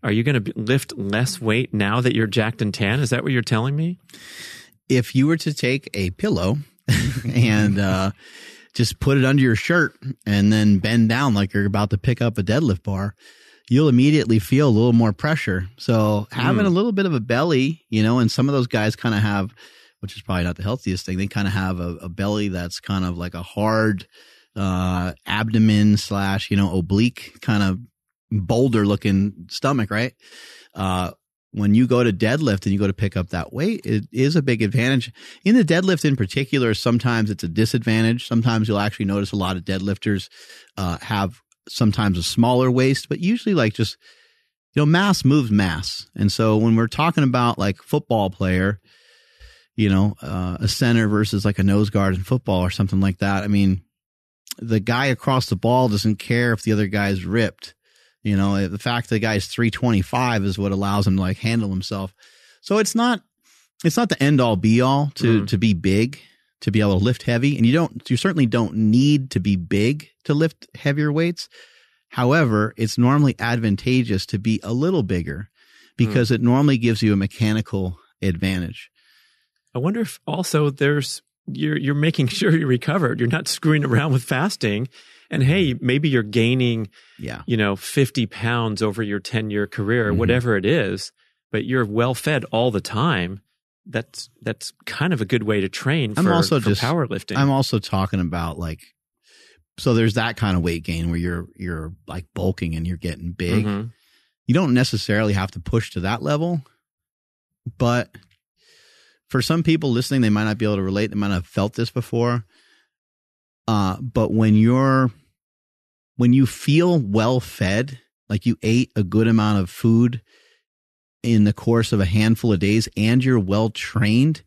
are you going to lift less weight now that you're jacked and tan? Is that what you're telling me? If you were to take a pillow [laughs] and uh, just put it under your shirt and then bend down like you're about to pick up a deadlift bar, you'll immediately feel a little more pressure. So having Mm. a little bit of a belly, you know, and some of those guys kind of have, which is probably not the healthiest thing, they kind of have a, a belly that's kind of like a hard uh, abdomen slash, you know, oblique kind of boulder looking stomach, right? Uh, when you go to deadlift and you go to pick up that weight, it is a big advantage. In the deadlift in particular, sometimes it's a disadvantage. Sometimes you'll actually notice a lot of deadlifters uh, have sometimes a smaller waist, but usually like just, you know, mass moves mass. And so when we're talking about like football player, you know, uh, a center versus like a nose guard in football or something like that, I mean, the guy across the ball doesn't care if the other guy's ripped. You know, the fact the guy's 325 is what allows him to like handle himself. So it's not, it's not the end all be all to, Mhm. to be big, to be able to lift heavy. And you don't, you certainly don't need to be big to lift heavier weights. However, it's normally advantageous to be a little bigger because it normally gives you a mechanical advantage. I wonder if also there's you're you're making [laughs] sure you're recovered. You're not screwing around with fasting. And hey, maybe you're gaining, Yeah. you know, 50 pounds over your 10 year career, Mhm. whatever it is, but you're well fed all the time. That's that's kind of a good way to train I'm also for just- powerlifting. I'm also talking about like, so there's that kind of weight gain where you're, you're like bulking and you're getting big. Mhm. You don't necessarily have to push to that level, but for some people listening, they might not be able to relate. They might not have felt this before. Uh, but when you're, when you feel well fed, like you ate a good amount of food in the course of a handful of days and you're well trained,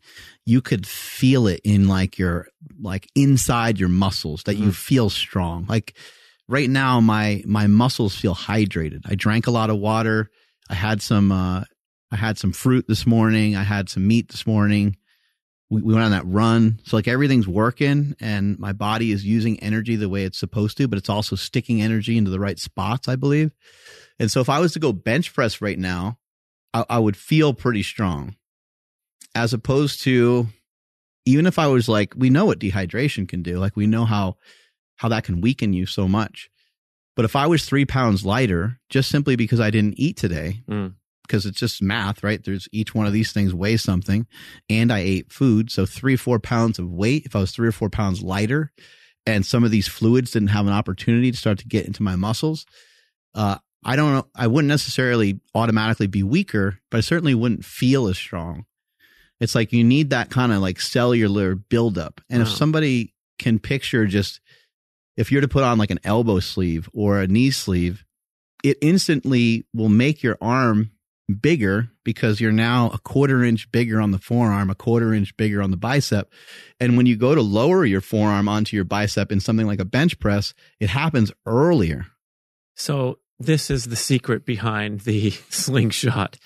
you could feel it in like your, like inside your muscles that you Mhm. feel strong. Like right now, my, my muscles feel hydrated. I drank a lot of water. I had some, uh, I had some fruit this morning. I had some meat this morning. we, we went on that run. So like everything's working and my body is using energy the way it's supposed to, but it's also sticking energy into the right spots, I believe. And so if I was to go bench press right now, I, I would feel pretty strong as opposed to even if I was like, we know what dehydration can do. Like we know how, how that can weaken you so much. But if I was three pounds lighter, just simply because I didn't eat today, Mm. because it's just math, right? There's each one of these things weighs something, and I ate food, so three four pounds of weight. If I was three or four pounds lighter, and some of these fluids didn't have an opportunity to start to get into my muscles, uh, I don't know. I wouldn't necessarily automatically be weaker, but I certainly wouldn't feel as strong. It's like you need that kind of like cellular buildup, and if uh-huh. somebody can picture just if you're to put on like an elbow sleeve or a knee sleeve, it instantly will make your arm bigger because you're now a quarter inch bigger on the forearm, a quarter inch bigger on the bicep. And when you go to lower your forearm onto your bicep in something like a bench press, it happens earlier. So this is the secret behind the [laughs] slingshot.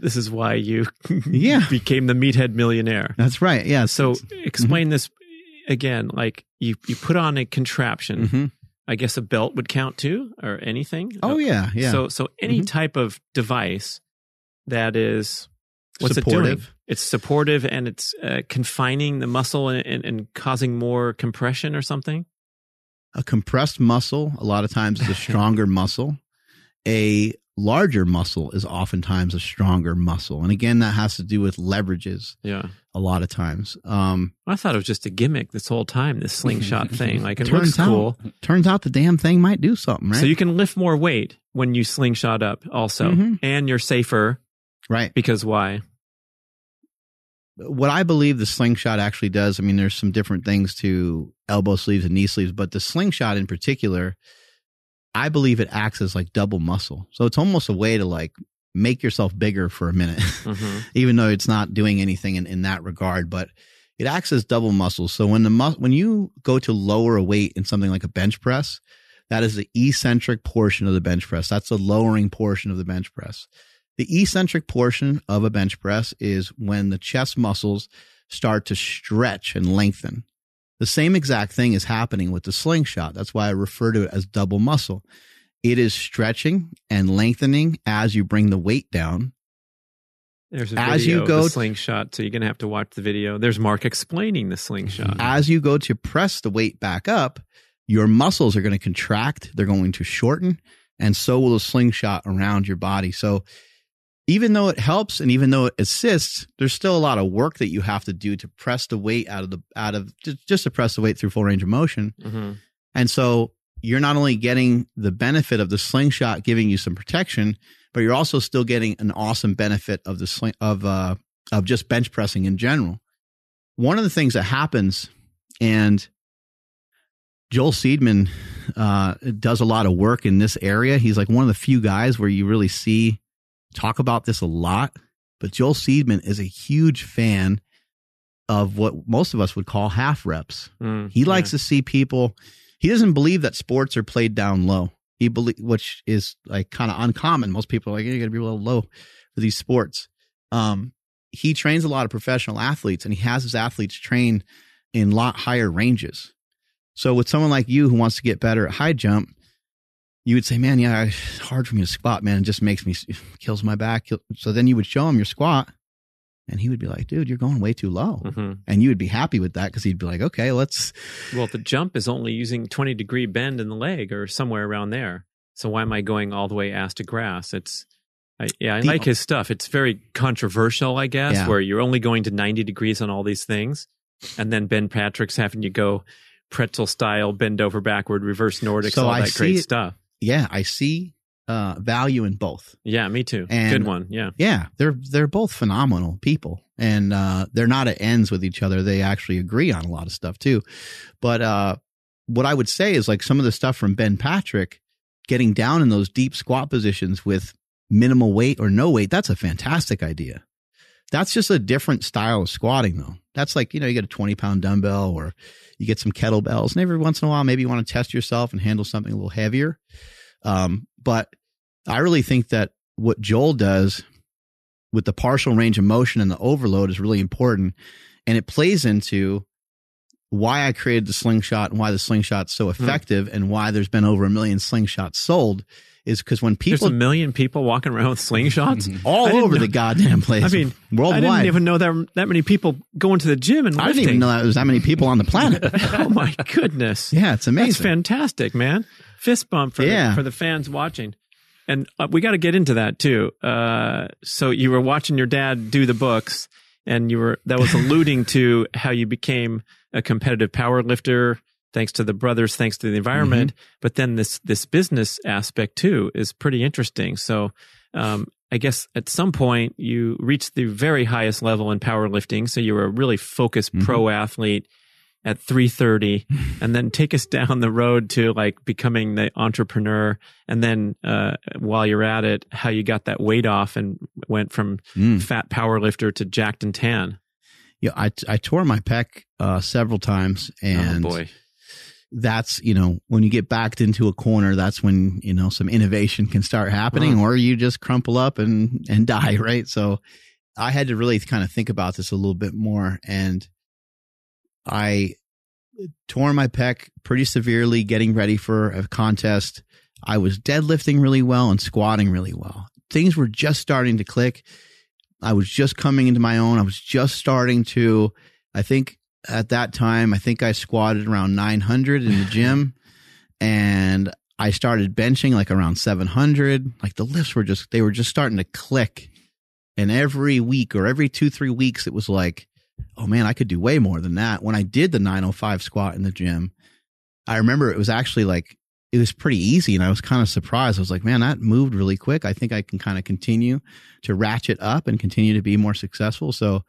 This is why you [laughs] Yeah. became the meathead millionaire. That's right. Yeah. So explain this again. Like you, you put on a contraption. Mhm. I guess a belt would count too, or anything. Oh yeah, yeah. So so any Mhm. type of device that is what's it doing? Supportive. It's supportive and it's uh, confining the muscle and, and, and causing more compression or something. A compressed muscle a lot of times is a [laughs] stronger muscle. A larger muscle is oftentimes a stronger muscle. And again, that has to do with leverages Yeah. a lot of times. Um, I thought it was just a gimmick this whole time, this slingshot [laughs] thing. Like it Turns looks cool. out, turns out the damn thing might do something, right? So you can lift more weight when you slingshot up also. Mhm. And you're safer right. because why? What I believe the slingshot actually does, I mean, there's some different things to elbow sleeves and knee sleeves, but the slingshot in particular, I believe it acts as like double muscle. So it's almost a way to like make yourself bigger for a minute. Mhm. [laughs] even though it's not doing anything in, in that regard, but it acts as double muscle. So when the mus- when you go to lower a weight in something like a bench press, that is the eccentric portion of the bench press. That's the lowering portion of the bench press. The eccentric portion of a bench press is when the chest muscles start to stretch and lengthen. The same exact thing is happening with the slingshot. That's why I refer to it as double muscle. It is stretching and lengthening as you bring the weight down There's a As video you of go the slingshot, so you're gonna have to watch the video. There's Mark explaining the slingshot. as you go to press the weight back up, your muscles are going to contract, they're going to shorten, and so will the slingshot around your body. So even though it helps and even though it assists, there's still a lot of work that you have to do to press the weight out of the out of just, to press the weight through full range of motion. Mhm. And so you're not only getting the benefit of the slingshot giving you some protection, but you're also still getting an awesome benefit of the sling of uh of just bench pressing in general. One of the things that happens, and Joel Seedman uh, does a lot of work in this area. He's like one of the few guys where you really see talk about this a lot. But Joel Seedman is a huge fan of what most of us would call half reps. Mm, He likes to see people. He doesn't believe that sports are played down low. He believe, which is like kind of uncommon. Most people are like, you got to be a little low for these sports. Um, he trains a lot of professional athletes, and he has his athletes train in lot higher ranges. So with someone like you who wants to get better at high jump, you would say, "Man, yeah, it's hard for me to squat. Man, it just makes me kills my back." So then you would show him your squat, and he would be like, "Dude, you're going way too low." Mhm. And you would be happy with that because he'd be like, "Okay, let's." Well, the jump is only using 20 degree bend in the leg or somewhere around there. So why am I going all the way ass to grass? It's, I, yeah, I The- like his stuff. It's very controversial, I guess, Yeah. where you're only going to 90 degrees on all these things. And then Ben Patrick's having you go pretzel style, bend over backward, reverse Nordics, So all I that great it- stuff. Yeah, I see uh, value in both. Yeah, me too. And- Good one. Yeah. Yeah, they're they're both phenomenal people, and uh, they're not at ends with each other. They actually agree on a lot of stuff too. But uh, what I would say is like some of the stuff from Ben Patrick, getting down in those deep squat positions with minimal weight or no weight. That's a fantastic idea. That's just a different style of squatting, though. That's like you know you get a twenty pound dumbbell or you get some kettlebells, and every once in a while maybe you want to test yourself and handle something a little heavier. Um, but I really think that what Joel does with the partial range of motion and the overload is really important. and it plays into why I created the slingshot and why the slingshot's so effective and why there's been over a million slingshots sold is because when people There's a million people walking around with slingshots. all over know- the goddamn place, I mean, worldwide. I didn't even know there that that many people going to the gym and I didn't even know that there was that many people on the planet. [laughs] oh my goodness! [laughs] yeah, it's amazing. That's fantastic, man. Fist bump for Yeah. the, for the fans watching. And uh, we got to get into that too. Uh, so you were watching your dad do the books, and you were that was alluding to how you became a competitive power lifter, thanks to the brothers, thanks to the environment. Mm-hmm. But then this this business aspect too is pretty interesting. So. Um, I guess at some point you reached the very highest level in powerlifting. So you were a really focused Mhm. pro athlete at 330 [laughs] and then take us down the road to like becoming the entrepreneur and then uh, while you're at it how you got that weight off and went from Mm. fat power lifter to jacked and tan Yeah, I I tore my pec uh, several times, and oh boy that's you know when you get backed into a corner, that's when you know some innovation can start happening, or you just crumple up and and [laughs] die, right? So I had to really kind of think about this a little bit more, and I tore my pec pretty severely getting ready for a contest. I was deadlifting really well and squatting really well. Things were just starting to click. I was just coming into my own. I was just starting to, I think at that time, I think I squatted around 900 in the [laughs] gym and I started benching like around 700. Like the lifts were just, they were just starting to click. And every week or every two, three weeks, it was like, oh man, I could do way more than that. When I did the 905 squat in the gym, I remember it was actually like, it was pretty easy and I was kind of surprised. I was like, man, that moved really quick. I think I can kind of continue to ratchet up and continue to be more successful. So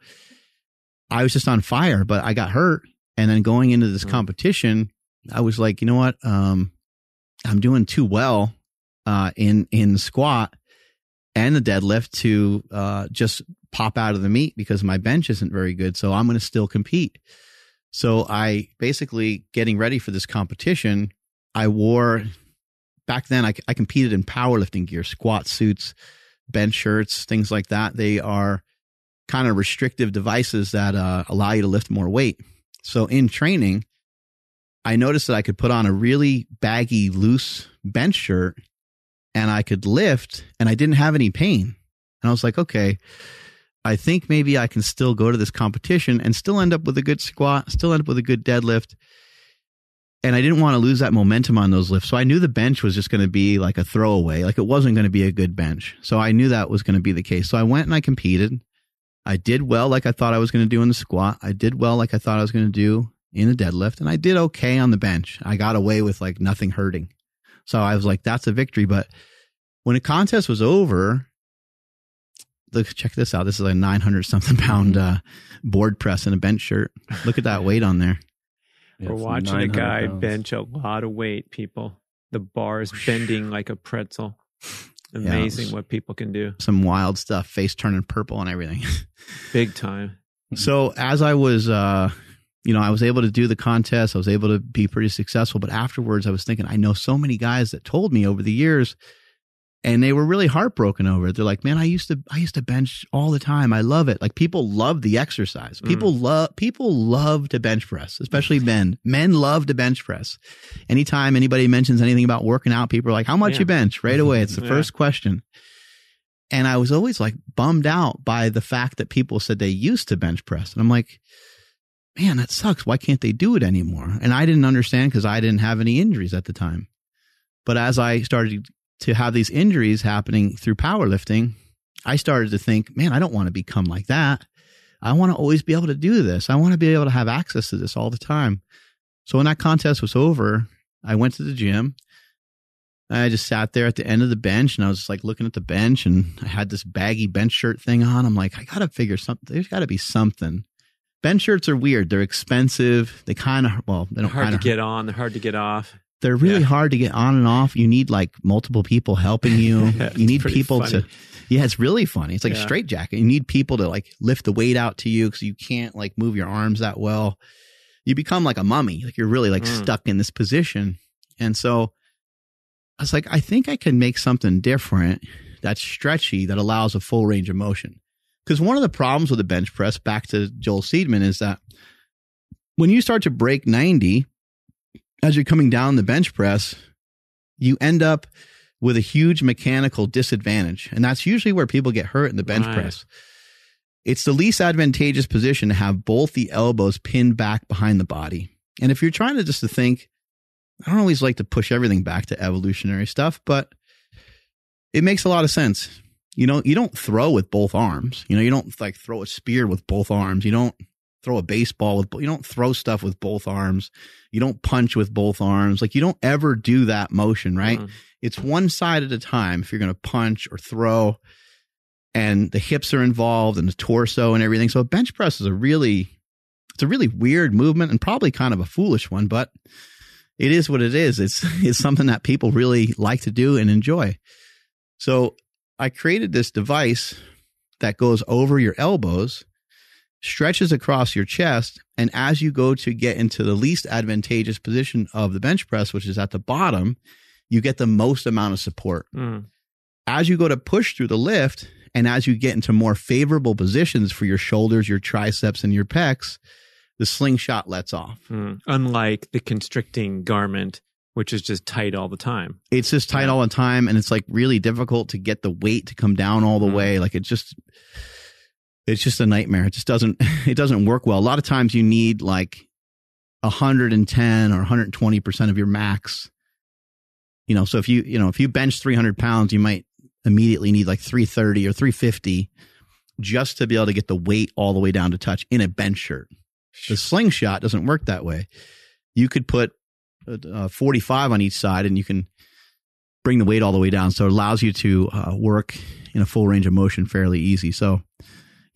I was just on fire, but I got hurt. And then going into this Mm. competition, I was like, you know what? Um, I'm doing too well uh, in in the squat and the deadlift to uh, just pop out of the meet because my bench isn't very good. So I'm going to still compete. So I basically getting ready for this competition. I wore back then. I, I competed in powerlifting gear, squat suits, bench shirts, things like that. They are kind of restrictive devices that uh, allow you to lift more weight. So in training, I noticed that I could put on a really baggy, loose bench shirt and I could lift and I didn't have any pain. And I was like, okay, I think maybe I can still go to this competition and still end up with a good squat, still end up with a good deadlift. And I didn't want to lose that momentum on those lifts. So I knew the bench was just going to be like a throwaway, like it wasn't going to be a good bench. So I knew that was going to be the case. So I went and I competed. I did well, like I thought I was going to do in the squat. I did well, like I thought I was going to do in the deadlift. And I did okay on the bench. I got away with like nothing hurting. So I was like, that's a victory. But when the contest was over, look, check this out. This is a 900 something pound uh, board press and a bench shirt. Look at that weight on there. we're it's watching a guy pounds. bench a lot of weight people the bar is bending like a pretzel it [laughs] amazing was- what people can do Some wild stuff, face turning purple and everything. [laughs] big time So as I was, uh, you know, I was able to do the contest. I was able to be pretty successful. But afterwards, I was thinking, I know so many guys that told me over the years, and they were really heartbroken over it. They're like, "Man, I used to, I used to bench all the time. I love it. Like people love the exercise. Mm. People love, people love to bench press, especially men. Men love to bench press. Anytime anybody mentions anything about working out, people are like, "How much Yeah. you bench?" Right away, it's the [laughs] Yeah. first question. And I was always like bummed out by the fact that people said they used to bench press. And I'm like, man, that sucks. Why can't they do it anymore? And I didn't understand because I didn't have any injuries at the time. But as I started to have these injuries happening through powerlifting, I started to think, man, I don't want to become like that. I want to always be able to do this. I want to be able to have access to this all the time. So when that contest was over, I went to the gym. I just sat there at the end of the bench and I was just like looking at the bench and I had this baggy bench shirt thing on. I'm like, I got to figure something. There's got to be something. Bench shirts are weird. They're expensive. They kind of, well, they don't hard to get on they're hard to get off they're really Yeah. hard to get on and off. You need like multiple people helping you. [laughs] You need people funny. to, yeah, it's really funny. It's like a straight jacket. You need people to like lift the weight out to you because you can't like move your arms that well. You become like a mummy. Like you're really like Mm. stuck in this position. And so I was like, I think I can make something different that's stretchy that allows a full range of motion. Because one of the problems with the bench press, back to Joel Seedman, is that when you start to break 90, as you're coming down the bench press, you end up with a huge mechanical disadvantage. And that's usually where people get hurt in the bench Right. press. It's the least advantageous position to have both the elbows pinned back behind the body. And if you're trying to just to think, I don't always like to push everything back to evolutionary stuff, but it makes a lot of sense. You know, you don't throw with both arms. You know, you don't like throw a spear with both arms. You don't throw a baseball with, you don't throw stuff with both arms. You don't punch with both arms. Like you don't ever do that motion, right? Mhm. It's one side at a time if you're going to punch or throw and the hips are involved and the torso and everything. So a bench press is a really, it's a really weird movement and probably kind of a foolish one, but it is what it is. It's, [laughs] it's something that people really like to do and enjoy. So I created this device that goes over your elbows, stretches across your chest, and as you go to get into the least advantageous position of the bench press, which is at the bottom, you get the most amount of support. Mm. As you go to push through the lift, and as you get into more favorable positions for your shoulders, your triceps, and your pecs, the slingshot lets off. Mm. Unlike the constricting garment, which is just tight all the time. it's just tight Yeah. all the time and it's like really difficult to get the weight to come down all the Mm. way like it just it's just a nightmare it just doesn't [laughs] it doesn't work well a lot of times you need like 110 or 120% of your max you know so if you you know if you bench 300 pounds you might immediately need like 330 or 350 just to be able to get the weight all the way down to touch in a bench shirt the slingshot doesn't work that way. You could put uh, uh, 45 on each side and you can bring the weight all the way down. So it allows you to uh, work in a full range of motion fairly easy. So,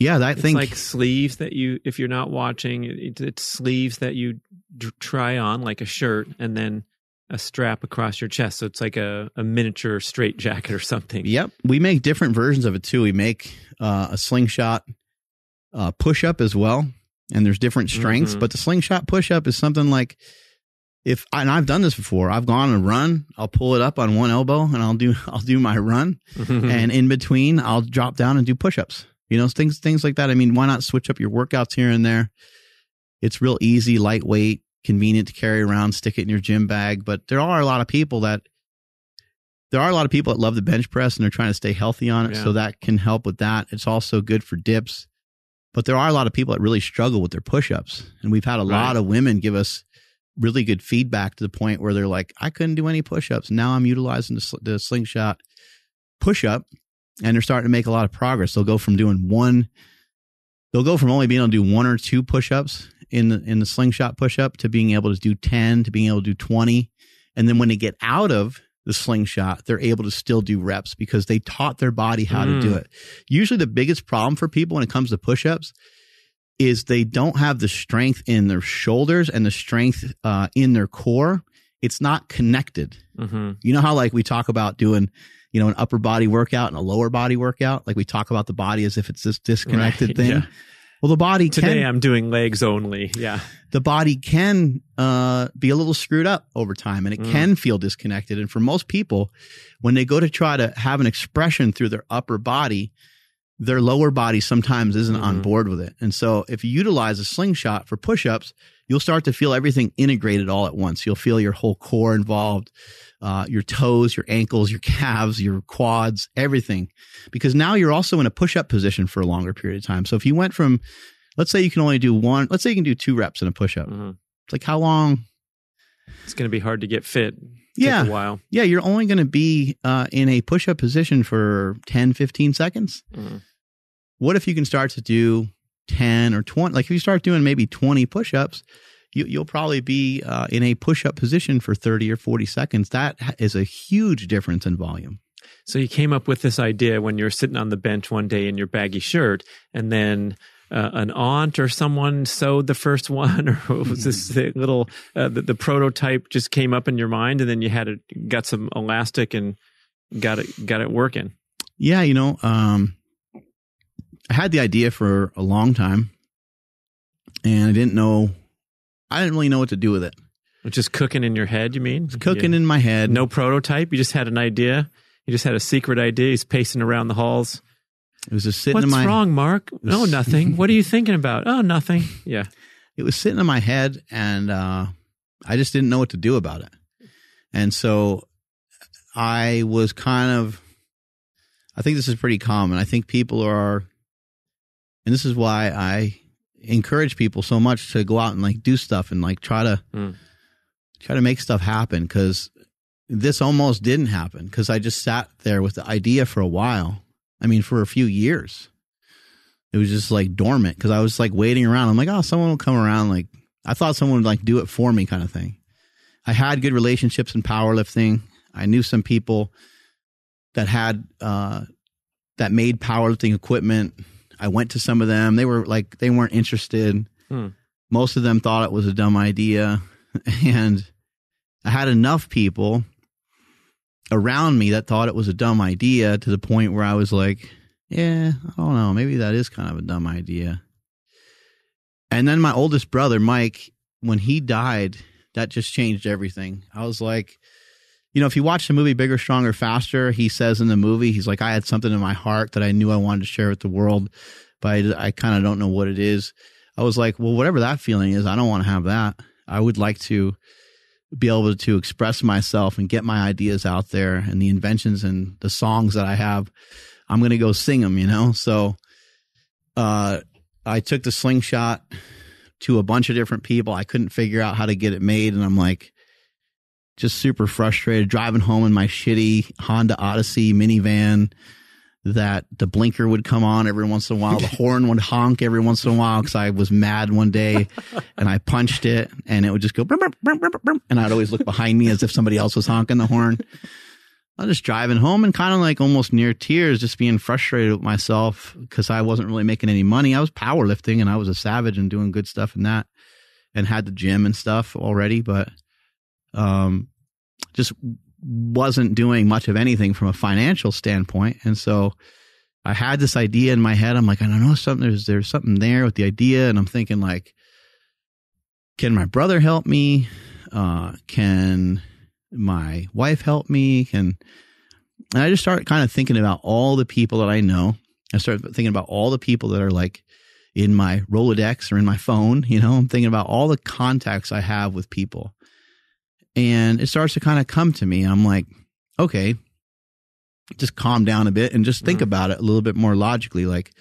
yeah, that It's think like sleeves that you, if you're not watching, it, it's sleeves that you d- try on like a shirt and then a strap across your chest. So it's like a, a miniature straight jacket or something. Yep. We make different versions of it too. We make uh, a slingshot uh, push up as well. And there's different strengths, Mhm. but the slingshot push up is something like if and I've done this before. I've gone and run, I'll pull it up on one elbow and I'll do [laughs] I'll do my run and in between I'll drop down and do push-ups. You know, things things like that. I mean, why not switch up your workouts here and there? It's real easy, lightweight, convenient to carry around, stick it in your gym bag, but there are a lot of people that there are a lot of people that love the bench press and they're trying to stay healthy on it, Yeah. so that can help with that. It's also good for dips. But there are a lot of people that really struggle with their push-ups, and we've had a lot of women give us really good feedback to the point where they're like, "I couldn't do any push-ups. Now I'm utilizing the, sl- the slingshot push-up, and they're starting to make a lot of progress. They'll go from doing one, they'll go from only being able to do one or two push-ups in the in the slingshot push-up to being able to do ten, to being able to do twenty, and then when they get out of the slingshot, they're able to still do reps because they taught their body how to do Mm. it. Usually, the biggest problem for people when it comes to push-ups is they don't have the strength in their shoulders and the strength uh, in their core. It's not connected. hmm You know how like we talk about doing, you know, an upper body workout and a lower body workout. Like we talk about the body as if it's this disconnected Right, thing. yeah. Well, the body Today can I'm doing legs only. Yeah. the body can uh, be a little screwed up over time, and it Mm. can feel disconnected. And for most people, when they go to try to have an expression through their upper body, their lower body sometimes isn't on Mhm. board with it. And so, if you utilize a slingshot for push-ups, you'll start to feel everything integrated all at once. You'll feel your whole core involved, uh, your toes, your ankles, your calves, your quads, everything. Because now you're also in a push-up position for a longer period of time. So if you went from, let's say you can only do one, let's say you can do two reps in a push-up. hmm It's like how long? It's going to be hard to get fit. Yeah. a while. Yeah, you're only going to be uh, in a push-up position for 10, 15 seconds. Mhm. What if you can start to do 10 or 20? Like if you start doing maybe 20 push-ups, you, you'll probably be uh, in a push-up position for 30 or 40 seconds. That is a huge difference in volume. So you came up with this idea when you were sitting on the bench one day in your baggy shirt, and then uh, an aunt or someone sewed the first one, [laughs] or was this the little uh, the, the prototype just came up in your mind, and then you had it got some elastic and got it got it working. Yeah, you know, um, I had the idea for a long time, and I didn't know, I didn't really know what to do with it. Just cooking in your head, you mean? It's cooking Yeah. in my head. no prototype. You just had an idea. You just had a secret idea. He's pacing around the halls. It was just sitting What's in my wrong, Mark? Oh, nothing. what are you thinking about? Oh, nothing. [laughs] Yeah. it was sitting in my head and uh, I just didn't know what to do about it. And so I was kind of, I think this is pretty common. I think people are, and this is why I encourage people so much to go out and like do stuff and like try to, Mm. try to make stuff happen because this almost didn't happen because I just sat there with the idea for a while. I mean, for a few years it was just like dormant because I was like waiting around. I'm like, oh, someone will come around. Like I thought someone would like do it for me, kind of thing. I had good relationships in powerlifting. I knew some people that had uh, that made powerlifting equipment. I went to some of them. They were like they weren't interested. Hmm. Most of them thought it was a dumb idea, [laughs] and I had enough people around me that thought it was a dumb idea to the point where I was like, yeah, I don't know. Maybe that is kind of a dumb idea. And then my oldest brother, Mike, when he died, that just changed everything. I was like, you know, if you watch the movie Bigger, Stronger, Faster, he says in the movie, he's like, I had something in my heart that I knew I wanted to share with the world, but I, I kind of don't know what it is. I was like, well, whatever that feeling is, I don't want to have that. I would like to be able to express myself and get my ideas out there and the inventions and the songs that I have. I'm going to go sing them, you know? So, uh, I took the slingshot to a bunch of different people. I couldn't figure out how to get it made. And I'm like, just super frustrated driving home in my shitty Honda Odyssey minivan that the blinker would come on every once in a while. The horn would honk every once in a while because I was mad one day and I punched it and it would just go, brum, brum, brum, and I'd always look behind me as if somebody else was honking the horn. I was just driving home and kind of like almost near tears, just being frustrated with myself because I wasn't really making any money. I was powerlifting and I was a savage and doing good stuff and that and had the gym and stuff already, but um, just wasn't doing much of anything from a financial standpoint. And so I had this idea in my head. I'm like, I don't know something. There's there's something there with the idea, and I'm thinking like, can my brother help me? Uh, can my wife help me? Can and I just start kind of thinking about all the people that I know. I start thinking about all the people that are like in my Rolodex or in my phone. You know, I'm thinking about all the contacts I have with people. And it starts to kind of come to me. I'm like, okay, just calm down a bit and just think Mhm. about it a little bit more logically. Like,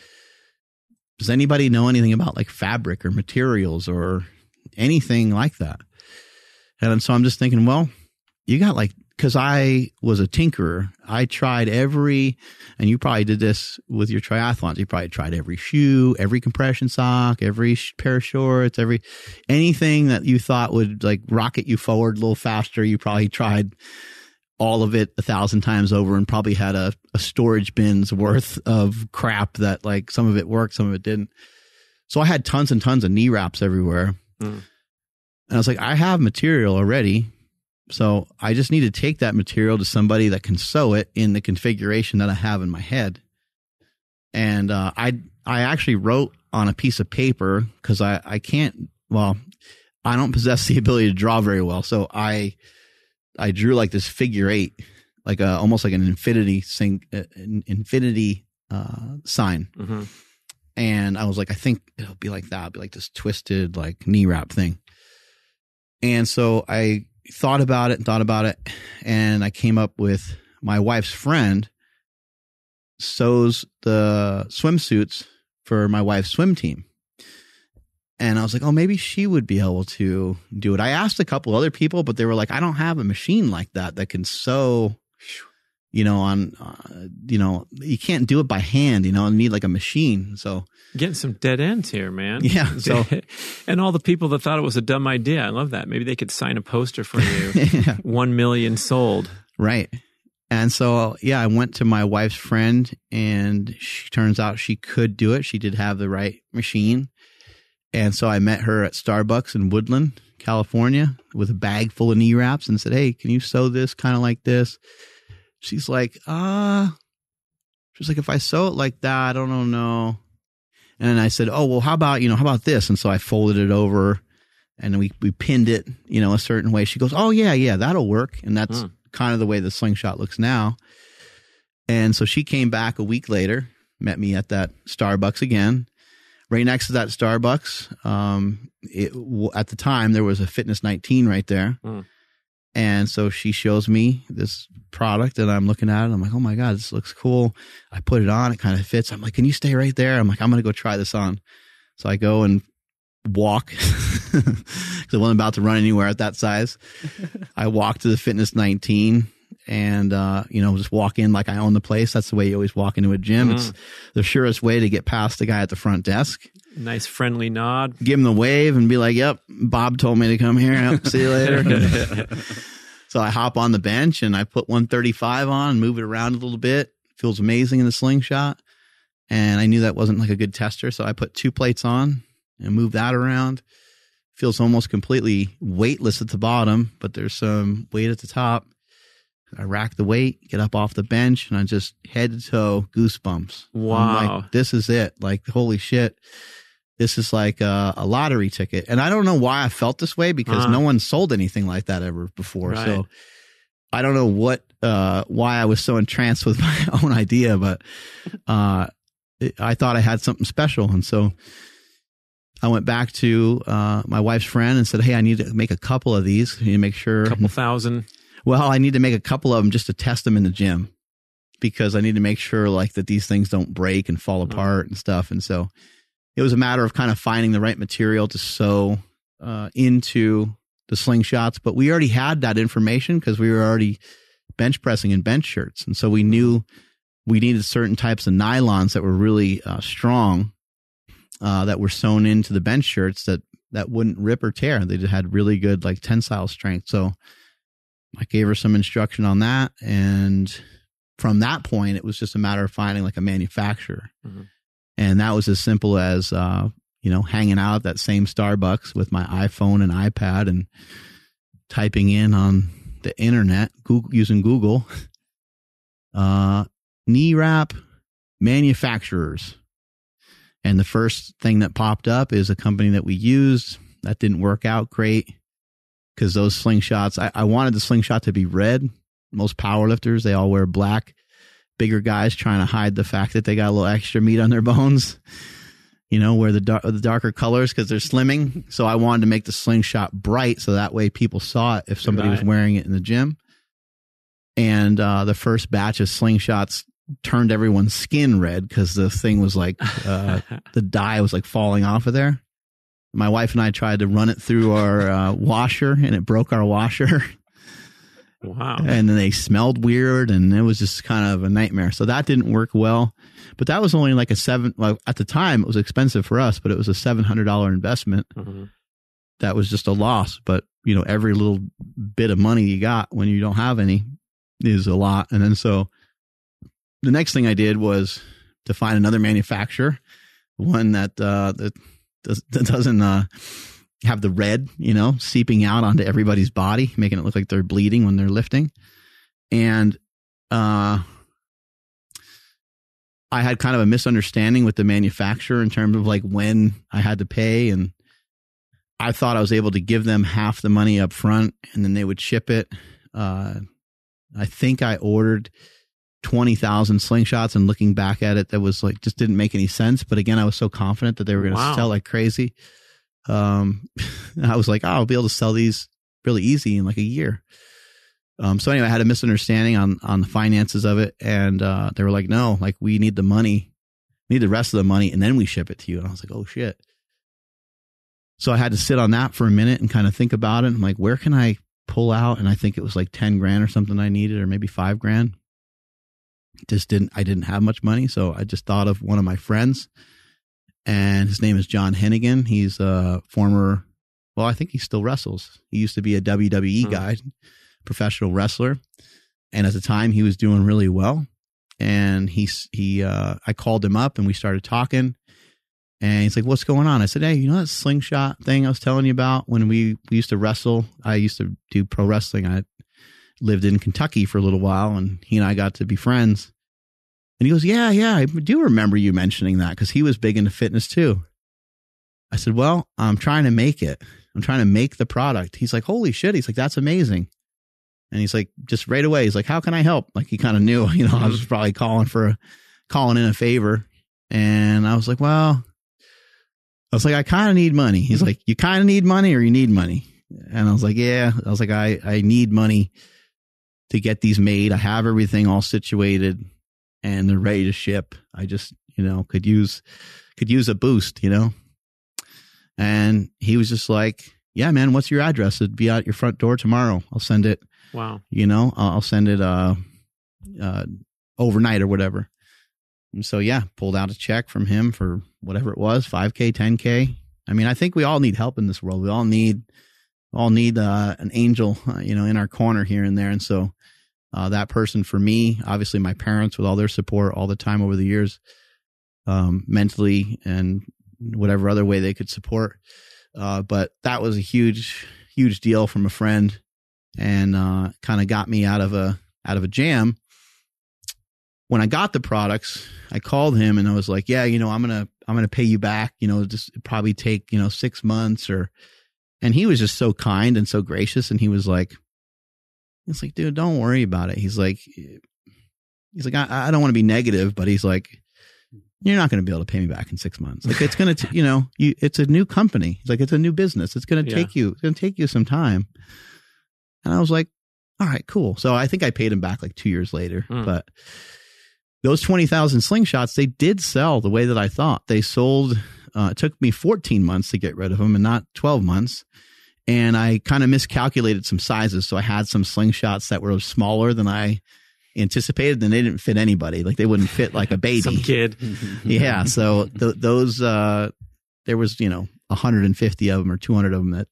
does anybody know anything about like fabric or materials or anything like that? And so I'm just thinking, well, you got like, because I was a tinkerer, I tried every, and you probably did this with your triathlons. You probably tried every shoe, every compression sock, every sh- pair of shorts, every anything that you thought would like rocket you forward a little faster. You probably tried all of it a thousand times over and probably had a, a storage bin's worth of crap that like some of it worked, some of it didn't. So I had tons and tons of knee wraps everywhere. Mm. And I was like, I have material already. So I just need to take that material to somebody that can sew it in the configuration that I have in my head. And uh, I I actually wrote on a piece of paper because I, I can't well I don't possess the [laughs] ability to draw very well. So I I drew like this figure eight, like a almost like an infinity sing, uh, an infinity uh, sign. hmm And I was like, I think it'll be like that. It'll be like this twisted, like knee wrap thing. And so I thought about it and thought about it. And I came up with my wife's friend sews the swimsuits for my wife's swim team. And I was like, oh, maybe she would be able to do it. I asked a couple other people, but they were like, I don't have a machine like that that can sew, you know, on, uh, you know, you can't do it by hand, you know, you need like a machine. So, Getting some dead ends here, man. Yeah, [laughs] so- [laughs] and all the people that thought it was a dumb idea. I love that. Maybe they could sign a poster for you. [laughs] yeah. One million sold. Right. And so, yeah, I went to my wife's friend, and she turns out she could do it. She did have the right machine. And so I met her at Starbucks in Woodland, California, with a bag full of knee wraps and said, Hey, can you sew this kind of like this? She's like, Ah, she's like, if I sew it like that, I don't know. And then I said, Oh, well, how about, you know, how about this? And so I folded it over and we, we pinned it, you know, a certain way. She goes, Oh, yeah, yeah, that'll work. And that's Hmm. kind of the way the slingshot looks now. And so she came back a week later met me at that Starbucks again. Right next to that Starbucks, um, it, at the time there was a Fitness 19 right there, Mm. And so she shows me this product, and I'm looking at it. I'm like, oh my god, this looks cool. I put it on, it kind of fits. I'm like, can you stay right there? I'm like, I'm gonna go try this on. So I go and walk [laughs] because I wasn't about to run anywhere at that size. [laughs] I walk to the Fitness 19 and, uh, you know, just walk in like I own the place. That's the way you always walk into a gym. It's the surest way to get past the guy at the front desk. Nice friendly nod. Give him the wave and be like, yep, Bob told me to come here. Yep, see you later. [laughs] so I hop on the bench and I put 135 on, and move it around a little bit. Feels amazing in the slingshot. And I knew that wasn't like a good tester. So I put two plates on and move that around. Feels almost completely weightless at the bottom, but there's some weight at the top. I rack the weight, get up off the bench, and I just head to toe goosebumps. Wow. like, this is it. Like, holy shit. This is like a, a lottery ticket. And I don't know why I felt this way because Uh-huh. no one sold anything like that ever before. Right. So I don't know what, uh, why I was so entranced [laughs] with my own idea, but, uh, it- I thought I had something special. And so I went back to, uh, my wife's friend and said, Hey, I need to make a couple of these. I need to make sure. A couple thousand. Well, I need to make a couple of them just to test them in the gym because I need to make sure like that these things don't break and fall apart and stuff. And so it was a matter of kind of finding the right material to sew uh, into the slingshots. But we already had that information because we were already bench pressing in bench shirts, and so we knew we needed certain types of nylons that were really uh, strong uh, that were sewn into the bench shirts that that wouldn't rip or tear. They had really good like tensile strength. So I gave her some instruction on that. And from that point, it was just a matter of finding like a manufacturer. Mhm. And that was as simple as, uh, you know, hanging out at that same Starbucks with my iPhone and iPad and typing in on the internet, Google, using Google, [laughs] uh, knee wrap manufacturers. And the first thing that popped up is a company that we used that didn't work out great because those slingshots, I, I wanted the slingshot to be red. Most powerlifters, they all wear black. Bigger guys trying to hide the fact that they got a little extra meat on their bones. You know, wear the dar- the darker colors because they're slimming. So I wanted to make the slingshot bright so that way people saw it if somebody was wearing it in the gym. And uh, the first batch of slingshots turned everyone's skin red because the thing was like uh, [laughs] the dye was like falling off of there. My wife and I tried to run it through our uh, washer and it broke our washer. [laughs] wow. and then they smelled weird and it was just kind of a nightmare. So that didn't work well. But that was only like a seven, well, at the time it was expensive for us, but it was a $700 investment. Mhm. That was just a loss. But, you know, every little bit of money you got when you don't have any is a lot. And then so the next thing I did was to find another manufacturer, one that, uh, that, does, that doesn't, uh, have the red, you know, seeping out onto everybody's body, making it look like they're bleeding when they're lifting. And, uh, I had kind of a misunderstanding with the manufacturer in terms of like when I had to pay and I thought I was able to give them half the money up front and then they would ship it. Uh, I think I ordered 20,000 slingshots and looking back at it, that was like, just didn't make any sense. But again, I was so confident that they were going to Wow. sell like crazy. Um, [laughs] I was like, oh, I'll be able to sell these really easy in like a year. Um, so anyway, I had a misunderstanding on, on the finances of it. And, uh, they were like, no, like we need the money, we need the rest of the money. And then we ship it to you. And I was like, oh shit. So I had to sit on that for a minute and kind of think about it. I'm like, where can I pull out? And I think it was like 10 grand or something I needed, or maybe five grand. Just didn't, I didn't have much money. So I just thought of one of my friends and his name is John Hennigan. He's a former, well, I think he still wrestles. He used to be a WWE Hmm. guy, professional wrestler. And at the time he was doing really well. And he's, he, uh, I called him up and we started talking. And he's like, "What's going on?" I said, "Hey, you know that slingshot thing I was telling you about when we we used to wrestle? I used to do pro wrestling. I lived in Kentucky for a little while, and he and I got to be friends." And he goes, "Yeah, yeah, I do remember you mentioning that because he was big into fitness too." I said, "Well, I'm trying to make it. I'm trying to make the product." He's like, "Holy shit!" He's like, "That's amazing." And he's like, just right away, he's like, "How can I help?" Like he kind of knew, [laughs] you know, I was mm-hmm. probably calling for a calling in a favor. And I was like, well, I was like, I kind of need money. He's mm-hmm. like, you kind of need money or you need money? And I was like, yeah. I was like, I, I need money to get these made. I have everything all situated and they're ready to ship. I just, you know, could use, could use a boost, you know? And he was just like, yeah, man, what's your address? It'd be out your front door tomorrow. I'll send it. Wow. You know, I'll send it, uh, uh, overnight or whatever. And so, yeah, pulled out a check from him for whatever it was 5K, 10K. I mean, I think we all need help in this world. We all need, all need uh, an angel, uh, you know, in our corner here and there. And so, uh, that person for me, obviously my parents with all their support all the time over the years, um, mentally and whatever other way they could support. Uh, but that was a huge, huge deal from a friend and, uh, kind of got me out of a, out of a jam when I got the products, I called him and I was like, yeah, you know, I'm to, I'm to pay you back, you know, just probably take, you know, six months or, and he was just so kind and so gracious. And he was like, it's like, dude, don't worry about it. He's like, he's like, I, I don't want to be negative, but he's like, you're not going to be able to pay me back in six months. Like it's going to, you know, you, it's a new company. He's like, it's a new business. It's going to Yeah. take you, it's going to take you some time. And I was like, all right, cool. So I think I paid him back like two years later, Hmm. but those 20,000 slingshots, they did sell the way that I thought. They sold, uh, it took me 14 months to get rid of them and not 12 months. And I kind of miscalculated some sizes. So I had some slingshots that were smaller than I anticipated and they didn't fit anybody. Like they wouldn't fit like a [laughs] baby. Some kid. [laughs] yeah. So th- those, uh, there was, you know, 150 of them or 200 of them that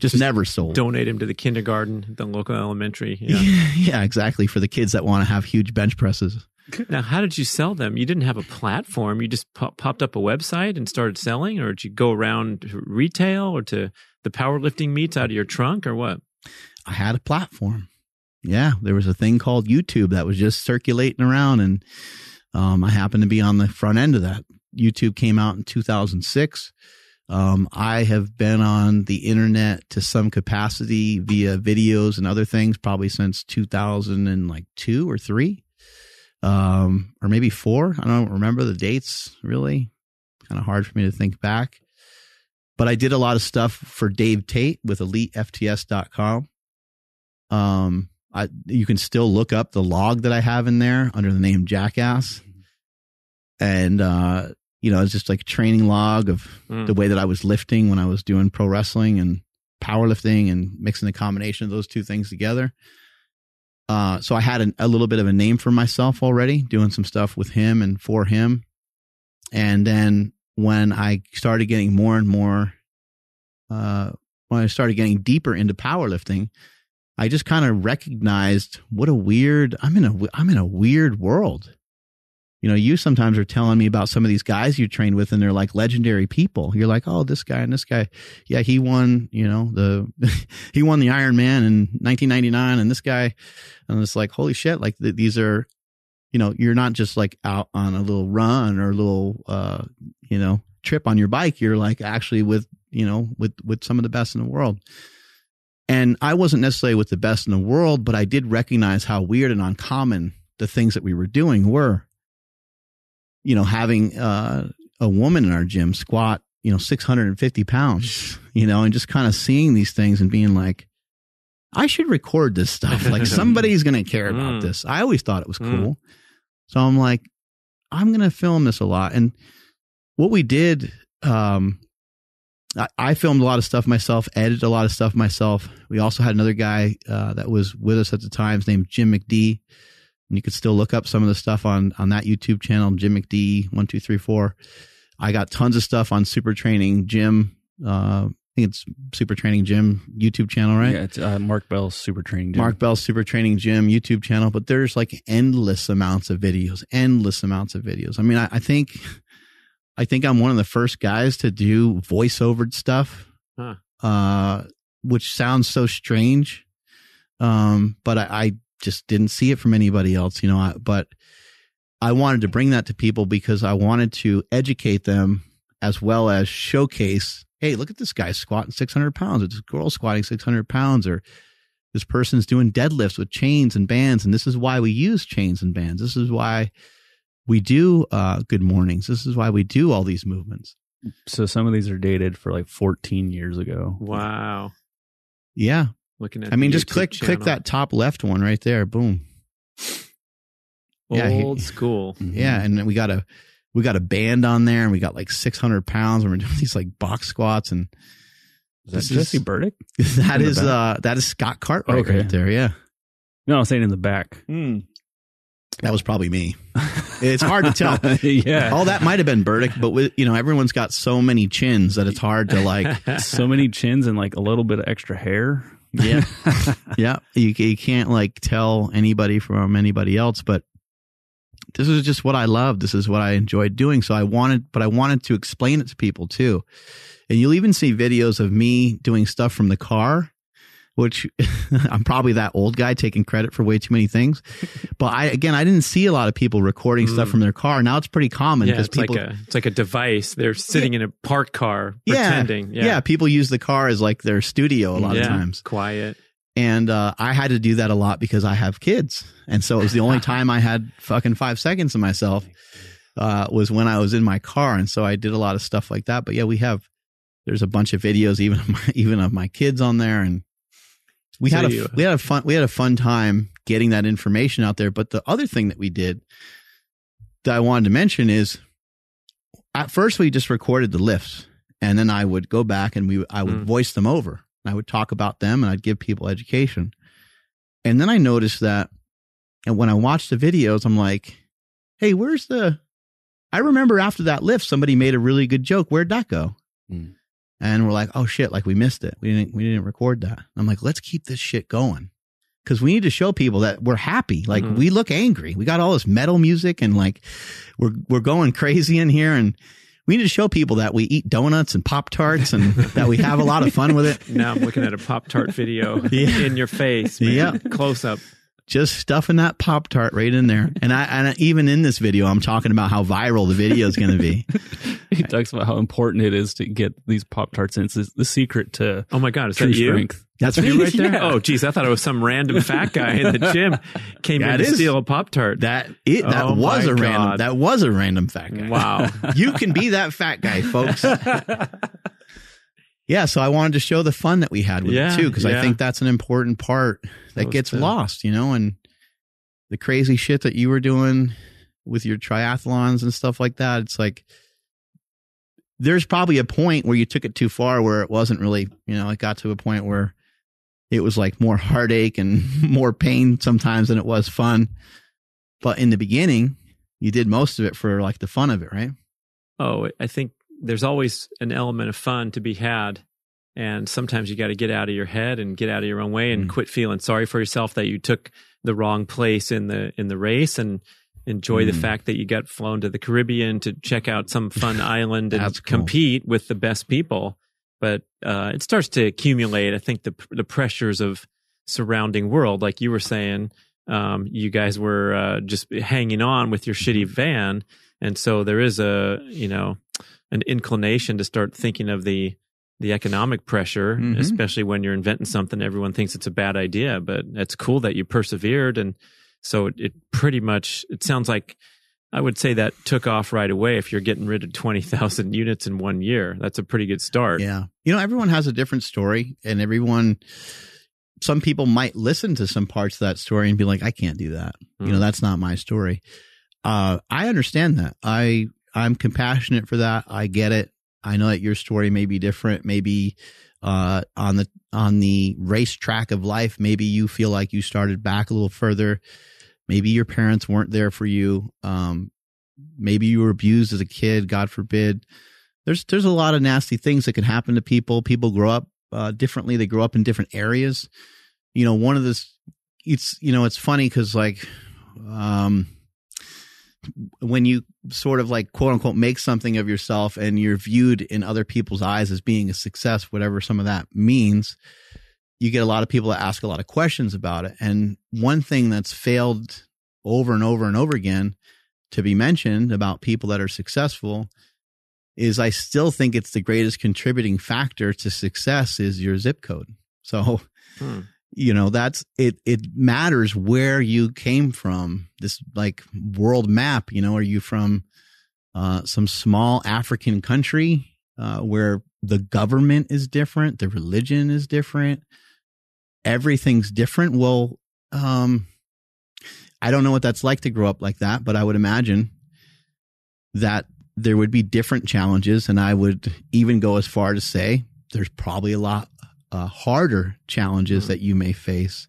just, Just never sold. Donate them to the kindergarten, the local elementary. Yeah. [laughs] yeah, exactly. For the kids that want to have huge bench presses. now, how did you sell them? You didn't have a platform. You just pop, popped up a website and started selling, or did you go around to retail or to the powerlifting meets out of your trunk, or what? I had a platform. Yeah, there was a thing called YouTube that was just circulating around, and um, I happened to be on the front end of that. YouTube came out in 2006. Um, I have been on the internet to some capacity via videos and other things probably since 2000 and like two or three, um, or maybe four. I don't remember the dates really. Kind of hard for me to think back. But I did a lot of stuff for Dave Tate with EliteFTS.com. Um, I, you can still look up the log that I have in there under the name Jackass. And, uh, you know, it's just like a training log of Mm. the way that I was lifting when I was doing pro wrestling and powerlifting and mixing the combination of those two things together. Uh, so I had an, a little bit of a name for myself already, doing some stuff with him and for him. And then when I started getting more and more, uh, when I started getting deeper into powerlifting, I just kind of recognized what a weird I'm in a I'm in a weird world. You know, you sometimes are telling me about some of these guys you trained with, and they're like legendary people. You're like, oh, this guy and this guy, yeah, he won. You know, the [laughs] he won the Iron Man in 1999, and this guy, and it's like, holy shit! Like th- these are, you know, you're not just like out on a little run or a little, uh, you know, trip on your bike. You're like actually with, you know, with with some of the best in the world. And I wasn't necessarily with the best in the world, but I did recognize how weird and uncommon the things that we were doing were. You know, having uh, a woman in our gym squat, you know, 650 pounds, [laughs] you know, and just kind of seeing these things and being like, I should record this stuff. Like [laughs] somebody's going to care about Mm. this. I always thought it was Mm. So I'm like, I'm going to film this a lot. And what we did, um, I, I filmed a lot of stuff myself, edited a lot of stuff myself. We also had another guy uh, that was with us at the time, named Jim McD. And you could still look up some of the stuff on on that YouTube channel, Jim McD one two three four. I got tons of stuff on Super Training Gym. Uh, I think it's Super Training Gym YouTube channel, right? Yeah, it's uh, Mark Bell's Super Training Gym. Mark Bell Super Training Gym YouTube channel, but there's like endless amounts of videos, endless amounts of videos. I mean, I, I think, I think I'm one of the first guys to do voiceovered stuff, Huh. uh, which sounds so strange. Um, but I, I just didn't see it from anybody else, you know, I, but I wanted to bring that to people because I wanted to educate them as well as showcase, hey, look at this guy squatting 600 pounds or this girl squatting 600 pounds or this person's doing deadlifts with chains and bands and this is why we use chains and bands this is why we do uh, good mornings. This is why we do all these movements. So some of these are dated for like 14 years ago. Wow. Yeah, Looking at I mean, just YouTube click click that top left one right there. Boom. yeah, he- old school. Yeah, and we got a we got a band on there, and we got like six hundred pounds, and we're doing [laughs] these like box squats, and Is that This is- Jesse Burdick? [laughs] that In the is back? uh that is Scott Cartwright Okay. right there. Yeah, No, I'm saying in the back. that was probably me. It's hard to [laughs] tell. yeah. All that might have been Burdick, but with, you know everyone's got so many chins that it's hard to like. so many chins and like a little bit of extra hair. Yeah, yeah. You you can't like tell anybody from anybody else, but this is just what I love. This is what I enjoyed doing. So I wanted, but I wanted to explain it to people too. And you'll even see videos of me doing stuff from the car, which [laughs] I'm probably that old guy taking credit for way too many things. [laughs] But I, again, I didn't see a lot of people recording stuff Mm. from their car. Now it's pretty common Yeah, because people, like a it's like a device. They're sitting in a parked car Yeah. pretending. yeah. Yeah, people use the car as like their studio a lot Yeah. of times. quiet. And uh, I had to do that a lot because I have kids, and so it was the only [laughs] time I had fucking five seconds of myself uh, was when I was in my car, and so I did a lot of stuff like that. But yeah, we have there's a bunch of videos even of my, [laughs] even of my kids on there, and we So had a you- we had a fun we had a fun time getting that information out there. But the other thing that we did that I wanted to mention is at first we just recorded the lifts, and then I would go back and we I would Mm. voice them over. I would talk about them and I'd give people education. And then I noticed that and when I watched the videos, I'm like, hey, where's the I remember after that lift, somebody made a really good joke. Where'd that go? Hmm. And we're like, oh shit, like we missed it. We didn't we didn't record that. I'm like, let's keep this shit going. Cause we need to show people that we're happy. Like Mhm. we look angry. We got all this metal music and like we're we're going crazy in here and we need to show people that we eat donuts and pop tarts and [laughs] that we have a lot of fun with it. Now I'm looking at a Pop Tart video [laughs] Yeah. in your face. Man. Yeah. close up. just stuffing that pop tart right in there. And I and even in this video, I'm talking about how viral the video is going to be. [laughs] he talks about how important it is to get these Pop Tarts in. It's the- the secret to Oh my God, is true that you? Strength. That's You right there? [laughs] Yeah. Oh, geez, I thought it was some random fat guy in the gym came That in to is- steal a Pop Tart. That it that Oh was my a random that was a random fat guy. Wow. [laughs] you can be that fat guy, folks. [laughs] yeah, so I wanted to show the fun that we had with Yeah, it too, because I think that's an important part that was gets the- lost, you know, and the crazy shit that you were doing with your triathlons and stuff like that. It's like there's probably a point where you took it too far where it wasn't really, you know, it got to a point where it was like more heartache and [laughs] more pain sometimes than it was fun. But in the beginning, you did most of it for like the fun of it, right? Oh, I think there's always an element of fun to be had. And sometimes you got to get out of your head and get out of your own way and Mm. quit feeling sorry for yourself that you took the wrong place in the in the race and enjoy the Mm. fact that you got flown to the Caribbean to check out some fun [laughs] island and cool. compete with the best people. But uh, it starts to accumulate. I think the the pressures of surrounding world, like you were saying, um, you guys were uh, just hanging on with your shitty van, and so there is a you know an inclination to start thinking of the the economic pressure, Mhm. especially when you're inventing something everyone thinks it's a bad idea. But it's cool that you persevered, and so it, it pretty much it sounds like I would say that took off right away. If you're getting rid of twenty thousand units in one year, that's a pretty good start. Yeah. You know, everyone has a different story, and everyone, some people might listen to some parts of that story and be like, I can't do that. You know, Mm. that's not my story. Uh, I understand that. I, I'm compassionate for that. I get it. I know that your story may be different. Maybe, uh, on the, on the racetrack of life, maybe you feel like you started back a little further. Maybe your parents weren't there for you. Um, maybe you were abused as a kid, God forbid there's there's a lot of nasty things that can happen to people. People grow up uh, differently. They grow up in different areas. You know, one of this, it's you know, it's funny because like, um, when you sort of like quote unquote make something of yourself and you're viewed in other people's eyes as being a success, whatever some of that means, you get a lot of people that ask a lot of questions about it. And one thing that's failed over and over and over again to be mentioned about people that are successful is I still think it's the greatest contributing factor to success is your zip code. So, Hmm. you know that's it it matters where you came from this like world map you know are you from uh some small african country uh where the government is different the religion is different everything's different well um i don't know what that's like to grow up like that but i would imagine that there would be different challenges and i would even go as far to say there's probably a lot uh, harder challenges mm-hmm. that you may face.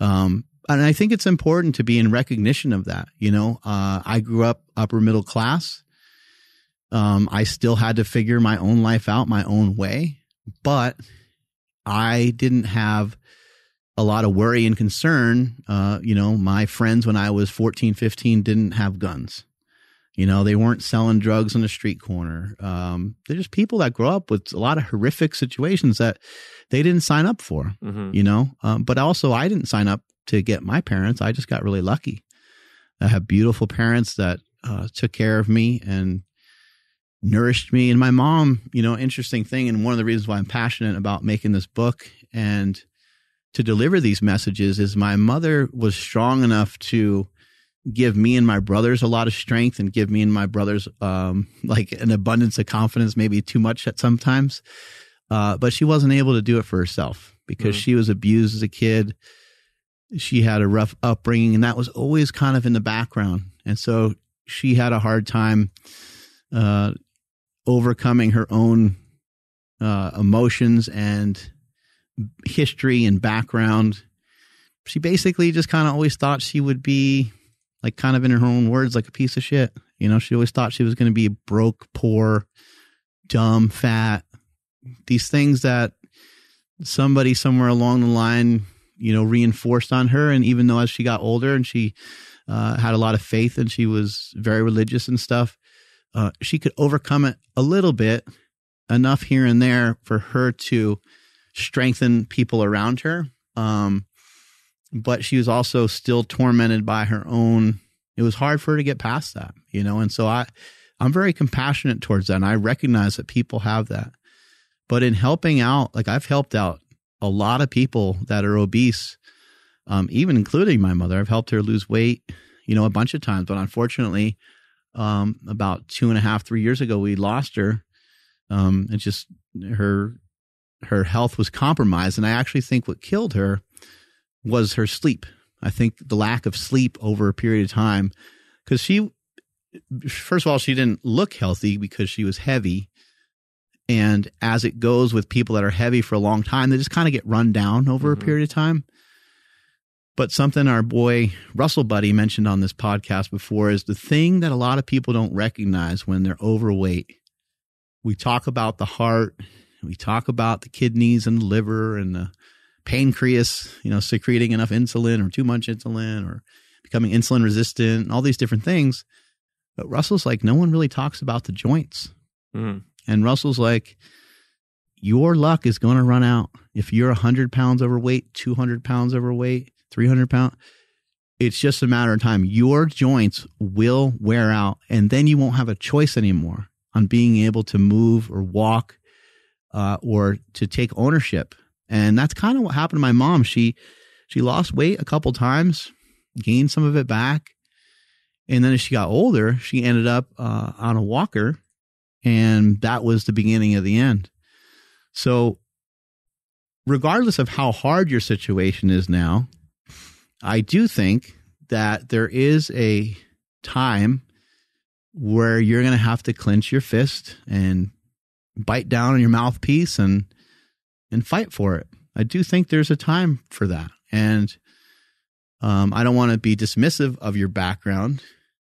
Um, and I think it's important to be in recognition of that. You know, uh, I grew up upper middle class. Um, I still had to figure my own life out my own way, but I didn't have a lot of worry and concern. Uh, you know, my friends when I was 14, 15 didn't have guns. You know, they weren't selling drugs on the street corner. Um, they're just people that grow up with a lot of horrific situations that they didn't sign up for, mm-hmm. you know. Um, but also, I didn't sign up to get my parents. I just got really lucky. I have beautiful parents that uh, took care of me and nourished me. And my mom, you know, interesting thing, and one of the reasons why I'm passionate about making this book and to deliver these messages is my mother was strong enough to give me and my brothers a lot of strength and give me and my brothers um, like an abundance of confidence, maybe too much at sometimes. Uh, but she wasn't able to do it for herself because mm. she was abused as a kid. She had a rough upbringing, and that was always kind of in the background. And so she had a hard time uh, overcoming her own uh, emotions and history and background. She basically just kind of always thought she would be like kind of in her own words, like a piece of shit. You know, she always thought she was going to be broke, poor, dumb, fat. These things that somebody somewhere along the line, you know, reinforced on her. And even though as she got older and she uh, had a lot of faith and she was very religious and stuff, uh, she could overcome it a little bit, enough here and there for her to strengthen people around her. Um, but she was also still tormented by her own it was hard for her to get past that you know? And so i i'm very compassionate towards that and i recognize that people have that. But in helping out like i've helped out a lot of people that are obese um, even including my mother. I've helped her lose weight you know a bunch of times but unfortunately um, about two and a half three years ago we lost her. Um, it just her her health was compromised and i actually think what killed her was her sleep. I think the lack of sleep over a period of time, because she, first of all, she didn't look healthy because she was heavy. And as it goes with people that are heavy for a long time, they just kind of get run down over mm-hmm. a period of time. But something our boy Russell Buddy mentioned on this podcast before is the thing that a lot of people don't recognize when they're overweight. We talk about the heart, we talk about the kidneys and the liver and the pancreas, you know, secreting enough insulin or too much insulin or becoming insulin resistant, all these different things. But Russell's like, no one really talks about the joints. Mm. And Russell's like, your luck is going to run out. If you're 100 pounds overweight, 200 pounds overweight, 300 pounds, it's just a matter of time. Your joints will wear out, and then you won't have a choice anymore on being able to move or walk uh, or to take ownership and that's kind of what happened to my mom. She she lost weight a couple times, gained some of it back, and then as she got older, she ended up uh, on a walker, and that was the beginning of the end. So, regardless of how hard your situation is now, I do think that there is a time where you're going to have to clench your fist and bite down on your mouthpiece and and fight for it. I do think there's a time for that. And um, I don't want to be dismissive of your background.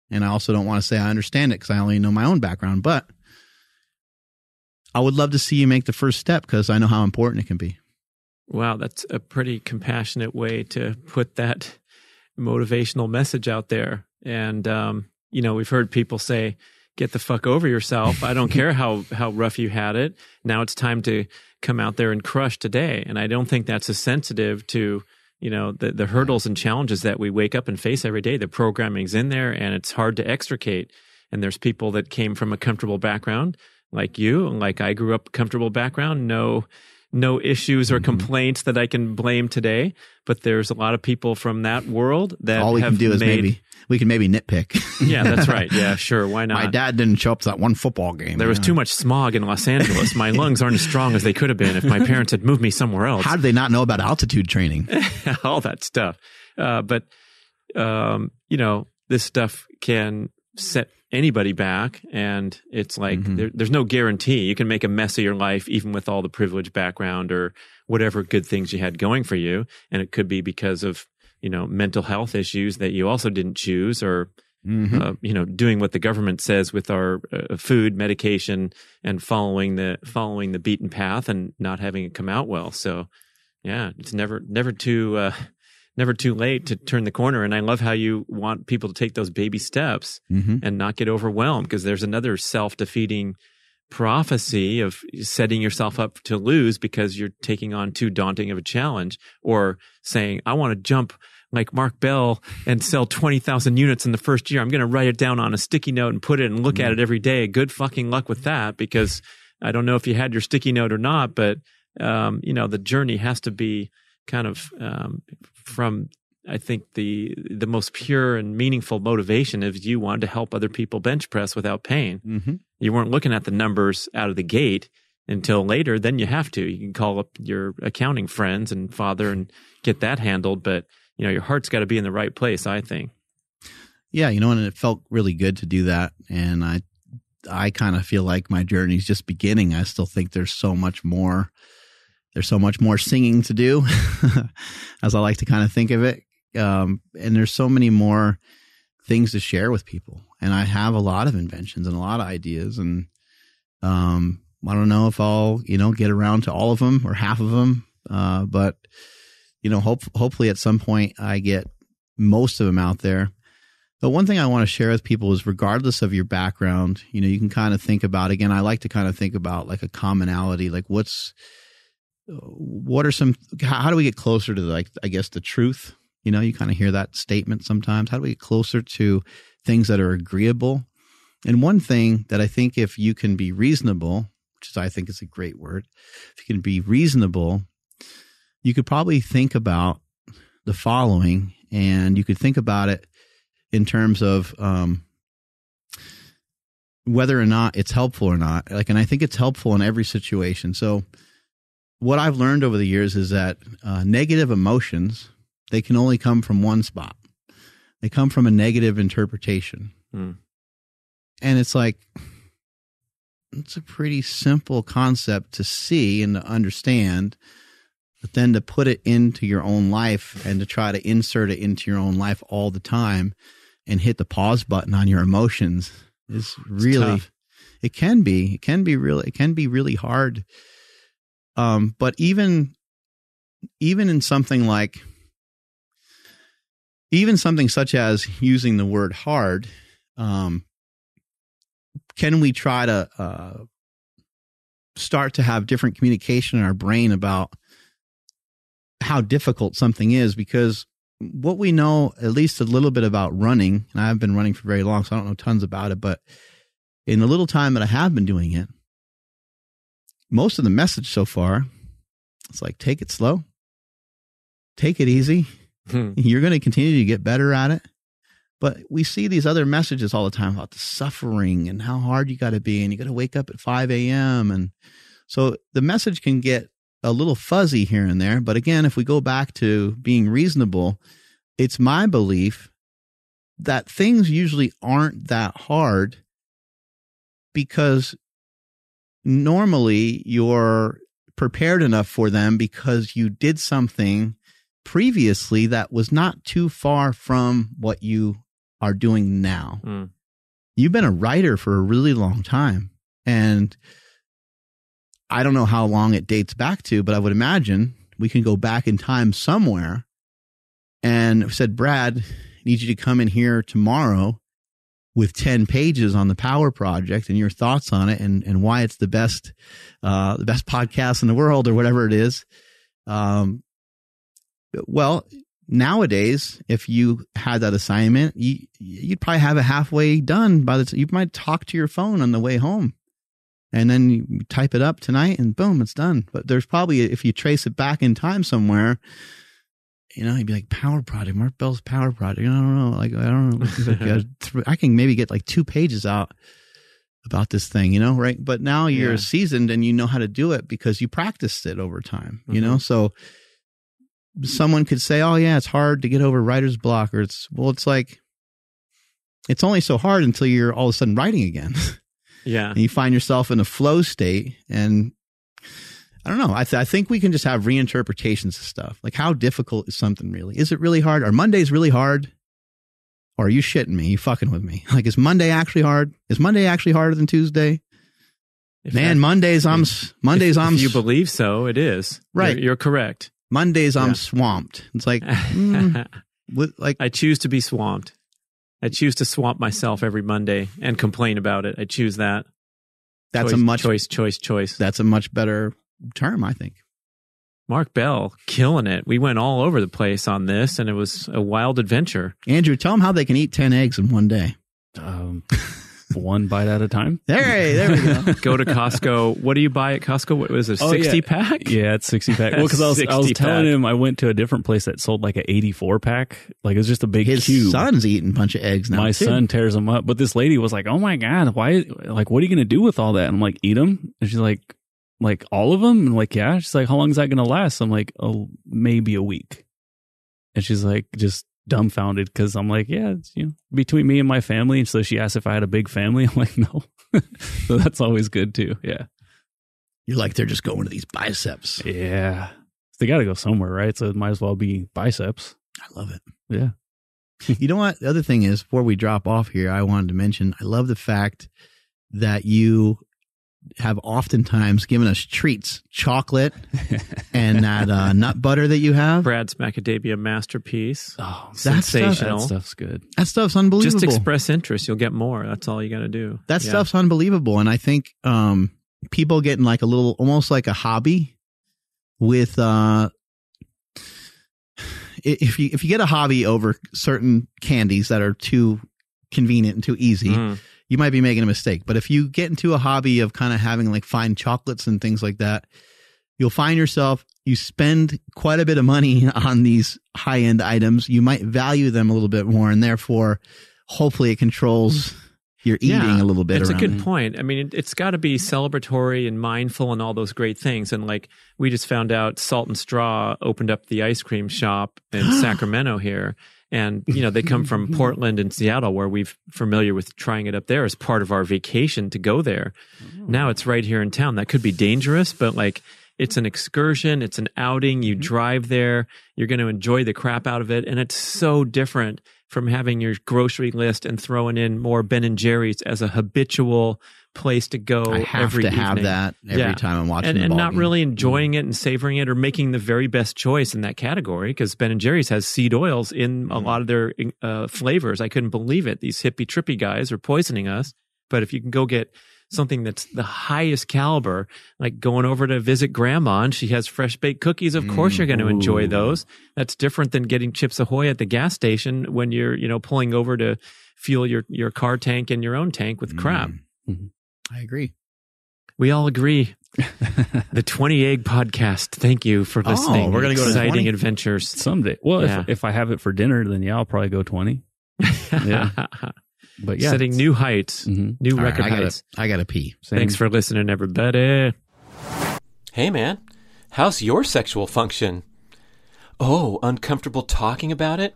And I also don't want to say I understand it because I only know my own background. But I would love to see you make the first step because I know how important it can be. Wow, that's a pretty compassionate way to put that motivational message out there. And, um, you know, we've heard people say, get the fuck over yourself. I don't care how, [laughs] how rough you had it. Now it's time to come out there and crush today. And I don't think that's as sensitive to, you know, the, the hurdles and challenges that we wake up and face every day. The programming's in there and it's hard to extricate. And there's people that came from a comfortable background like you, like I grew up comfortable background, no, no issues or Mhm. complaints that I can blame today. But there's a lot of people from that world that All we have can do is made, maybe we can maybe nitpick. [laughs] Yeah, that's right. [laughs] Yeah, sure. Why not? My dad didn't show up to that one football game. There was know. too much smog in Los Angeles. My [laughs] lungs aren't as strong as they could have been if my parents had moved me somewhere else. How did they not know about altitude training? all that stuff. Uh, but um, you know, this stuff can set anybody back, and it's like Mhm. there, there's no guarantee you can make a mess of your life, even with all the privileged background or whatever good things you had going for you, and it could be because of you know mental health issues that you also didn't choose or Mhm. uh, you know, doing what the government says with our uh, food, medication, and following the following the beaten path and not having it come out well. So, yeah, it's never never too uh, never too late to turn the corner. And I love how you want people to take those baby steps Mhm. and not get overwhelmed because there's another self defeating prophecy of setting yourself up to lose because you're taking on too daunting of a challenge or saying, I want to jump like Mark Bell and sell 20,000 units in the first year. I'm going to write it down on a sticky note and put it and look at it every day. Good fucking luck with that because I don't know if you had your sticky note or not, but, um, you know, the journey has to be kind of, um, from, I think the, the most pure and meaningful motivation is you wanted to help other people bench press without pain. Mhm. You weren't looking at the numbers out of the gate until later. Then you have to. You can call up your accounting friends and father and get that handled. But you know, your heart's got to be in the right place. I think. Yeah, you know, and it felt really good to do that. And I, I kind of feel like my journey's just beginning. I still think there's so much more. There's so much more singing to do, [laughs] as I like to kind of think of it. Um, and there's so many more things to share with people. And I have a lot of inventions and a lot of ideas. And um, I don't know if I'll, you know, get around to all of them or half of them. Uh, but you know, hope hopefully at some point I get most of them out there. But one thing I want to share with people is regardless of your background, you know, you can kind of think about again, I like to kind of think about like a commonality, like what's what are some how do we get closer to like I guess the truth? You know, you kind of hear that statement sometimes. How do we get closer to things that are agreeable? And one thing that I think if you can be reasonable, which is I think is a great word, if you can be reasonable, you could probably think about the following, and you could think about it in terms of um, whether or not it's helpful or not. Like, and I think it's helpful in every situation. So, what I've learned over the years is that uh, negative emotions they can only come from one spot. They come from a negative interpretation, Hmm. and it's like it's a pretty simple concept to see and to understand but then to put it into your own life and to try to insert it into your own life all the time and hit the pause button on your emotions is really tough. it can be it can be really it can be really hard um but even even in something like even something such as using the word hard um can we try to uh start to have different communication in our brain about how difficult something is? Because what we know at least a little bit about running and i've been running for very long so i don't know tons about it but in the little time that i have been doing it most of the message so far it's like take it slow take it easy Hmm. [laughs] you're going to continue to get better at it but we see these other messages all the time about the suffering and how hard you got to be and you got to wake up at 5 a.m and so the message can get a little fuzzy here and there. But again, if we go back to being reasonable, it's my belief that things usually aren't that hard because normally you're prepared enough for them because you did something previously that was not too far from what you are doing now. Hmm. You've been a writer for a really long time. And I don't know how long it dates back to, but I would imagine we can go back in time somewhere and said, Brad, I need you to come in here tomorrow with 10 pages on the power project and your thoughts on it and, and why it's the best, uh, the best podcast in the world or whatever it is. Um, well, nowadays, if you had that assignment, you, you'd probably have it halfway done by the time you might talk to your phone on the way home and then you type it up tonight and boom, it's done. But there's probably, if you trace it back in time somewhere, you know, you'd be like power project, Mark Bell's power project. I don't know. Like, I don't know. Like, uh, [laughs] I can maybe get like two pages out about this thing, you know, right? But now you're Yeah. seasoned and you know how to do it because you practiced it over time, you Mhm. know? So someone could say, oh, yeah, it's hard to get over writer's block, or it's, well, it's like, it's only so hard until you're all of a sudden writing again [laughs] Yeah. and you find yourself in a flow state. And I don't know. I, th- I think we can just have reinterpretations of stuff. Like, how difficult is something really? Is it really hard? Are Mondays really hard? Or are you shitting me? you fucking with me? [laughs] Like, is Monday actually hard? Is Monday actually harder than Tuesday? If Man, that- Mondays I'm s- Mondays if, I'm If you believe so, it is. Right. You're, you're correct. Mondays I'm swamped. It's like, [laughs] mm, like I choose to be swamped. I choose to swamp myself every Monday and complain about it. I choose that. that's choice, a much choice, choice, choice. that's a much better term, I think. Mark Bell killing it. We went all over the place on this, and it was a wild adventure. Andrew, tell them how they can eat ten eggs in one day. Um, one bite at a time. [laughs] There, there we go. [laughs] Go to Costco. what do you buy at Costco? What was it? Oh, yeah. Sixty pack? Yeah, it's sixty pack. [laughs] Well, because I was, I was telling him I went to a different place that sold like an eighty-four pack. Like it was just a big His cube. son's eating a bunch of eggs now. My too. son tears them up, but this lady was like, "Oh my god, why? Like, what are you gonna do with all that?" And I'm like, "Eat them." And she's like, "Like all of them?" And like, "Yeah." She's like, "How long is that gonna last?" I'm like, "Oh, maybe a week." And she's like, just dumbfounded because I'm like, "Yeah, it's you know between me and my family." And so she asked if I had a big family. [laughs] I'm like, "No." [laughs] so that's always good too. Yeah, You're like they're just going to these biceps. yeah. They got to go somewhere, right? So it might as well be biceps. I love it. Yeah. [laughs] you know what? The other thing is, before we drop off here, I wanted to mention I love the fact that you have oftentimes given us treats, chocolate and that uh, nut butter that you have. Brad's macadamia masterpiece. Oh, That stuff- sensational. that stuff's good. That stuff's unbelievable. Just express interest. You'll get more. That's all you got to do. that Yeah. stuff's unbelievable, and I think um, people getting like a little, almost like a hobby with uh, if you if you get a hobby over certain candies that are too convenient and too easy, Mm. You might be making a mistake. But if you get into a hobby of kind of having like fine chocolates and things like that, you'll find yourself you spend quite a bit of money [laughs] on these high end items. You might value them a little bit more, and therefore, hopefully, it controls mm. your eating Yeah, a little bit. It's a good it. point. I mean, it, it's got to be celebratory and mindful and all those great things. And like we just found out, Salt and Straw opened up the ice cream shop in [gasps] Sacramento here. And, you know, they come from [laughs] Portland and Seattle where we've familiar with trying it up there as part of our vacation to go there. Oh. Now it's right here in town. That could be dangerous, but like it's an excursion. It's an outing. You mm-hmm. drive there. You're going to enjoy the crap out of it. And it's so different from having your grocery list and throwing in more Ben and Jerry's as a habitual place to go I have every to have that every Yeah. time I'm watching And, and not game. really mm-hmm. enjoying it and savoring it or making the very best choice in that category because Ben and Jerry's has seed oils in a mm-hmm. lot of their uh, flavors. I couldn't believe it. These hippie trippy guys are poisoning us. But if you can go get something that's the highest caliber, like going over to visit grandma and she has fresh baked cookies, of course you're going to enjoy those. That's different than getting Chips Ahoy at the gas station when you're, you know, pulling over to fuel your, your car tank and your own tank with crap. Mm. I agree. We all agree. [laughs] the 20 Egg Podcast. Thank you for Oh, listening. we're gonna go to Exciting 20? adventures. Someday. Well, Yeah. if if I have it for dinner, then yeah, I'll probably go twenty. [laughs] Yeah. [laughs] But yeah, Setting new heights, hmm new All right, record I gotta, heights. I gotta pee. Thanks for listening, everybody. Hey man, how's your sexual function? Oh, uncomfortable talking about it?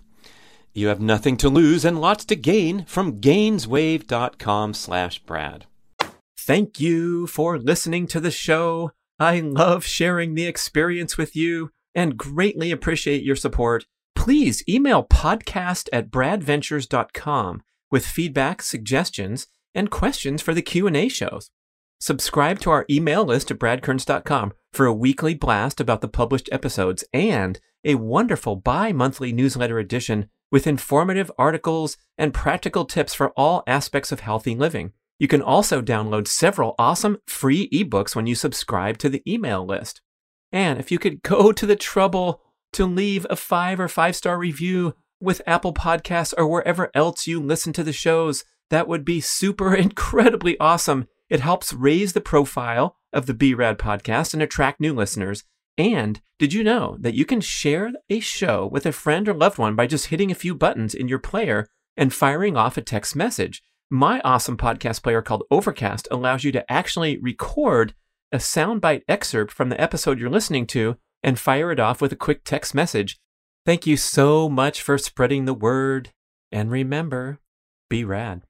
You have nothing to lose and lots to gain from gainswave.com slash Brad. Thank you for listening to the show. I love sharing the experience with you and greatly appreciate your support. Please email podcast at bradventures.com with feedback, suggestions, and questions for the Q&A shows. Subscribe to our email list at bradkearns.com for a weekly blast about the published episodes and a wonderful bi-monthly newsletter edition with informative articles and practical tips for all aspects of healthy living. You can also download several awesome free ebooks when you subscribe to the email list. And if you could go [laughs] to the trouble to leave a five or five star review with Apple Podcasts or wherever else you listen to the shows, that would be super [laughs] incredibly awesome. It helps raise the profile of the BRAD podcast and attract new listeners. And did you know that you can share a show with a friend or loved one by just hitting a few buttons in your player and firing off a text message? My awesome podcast player called Overcast allows you to actually record a soundbite excerpt from the episode you're listening to and fire it off with a quick text message. Thank you so much for spreading the word. And remember, be rad.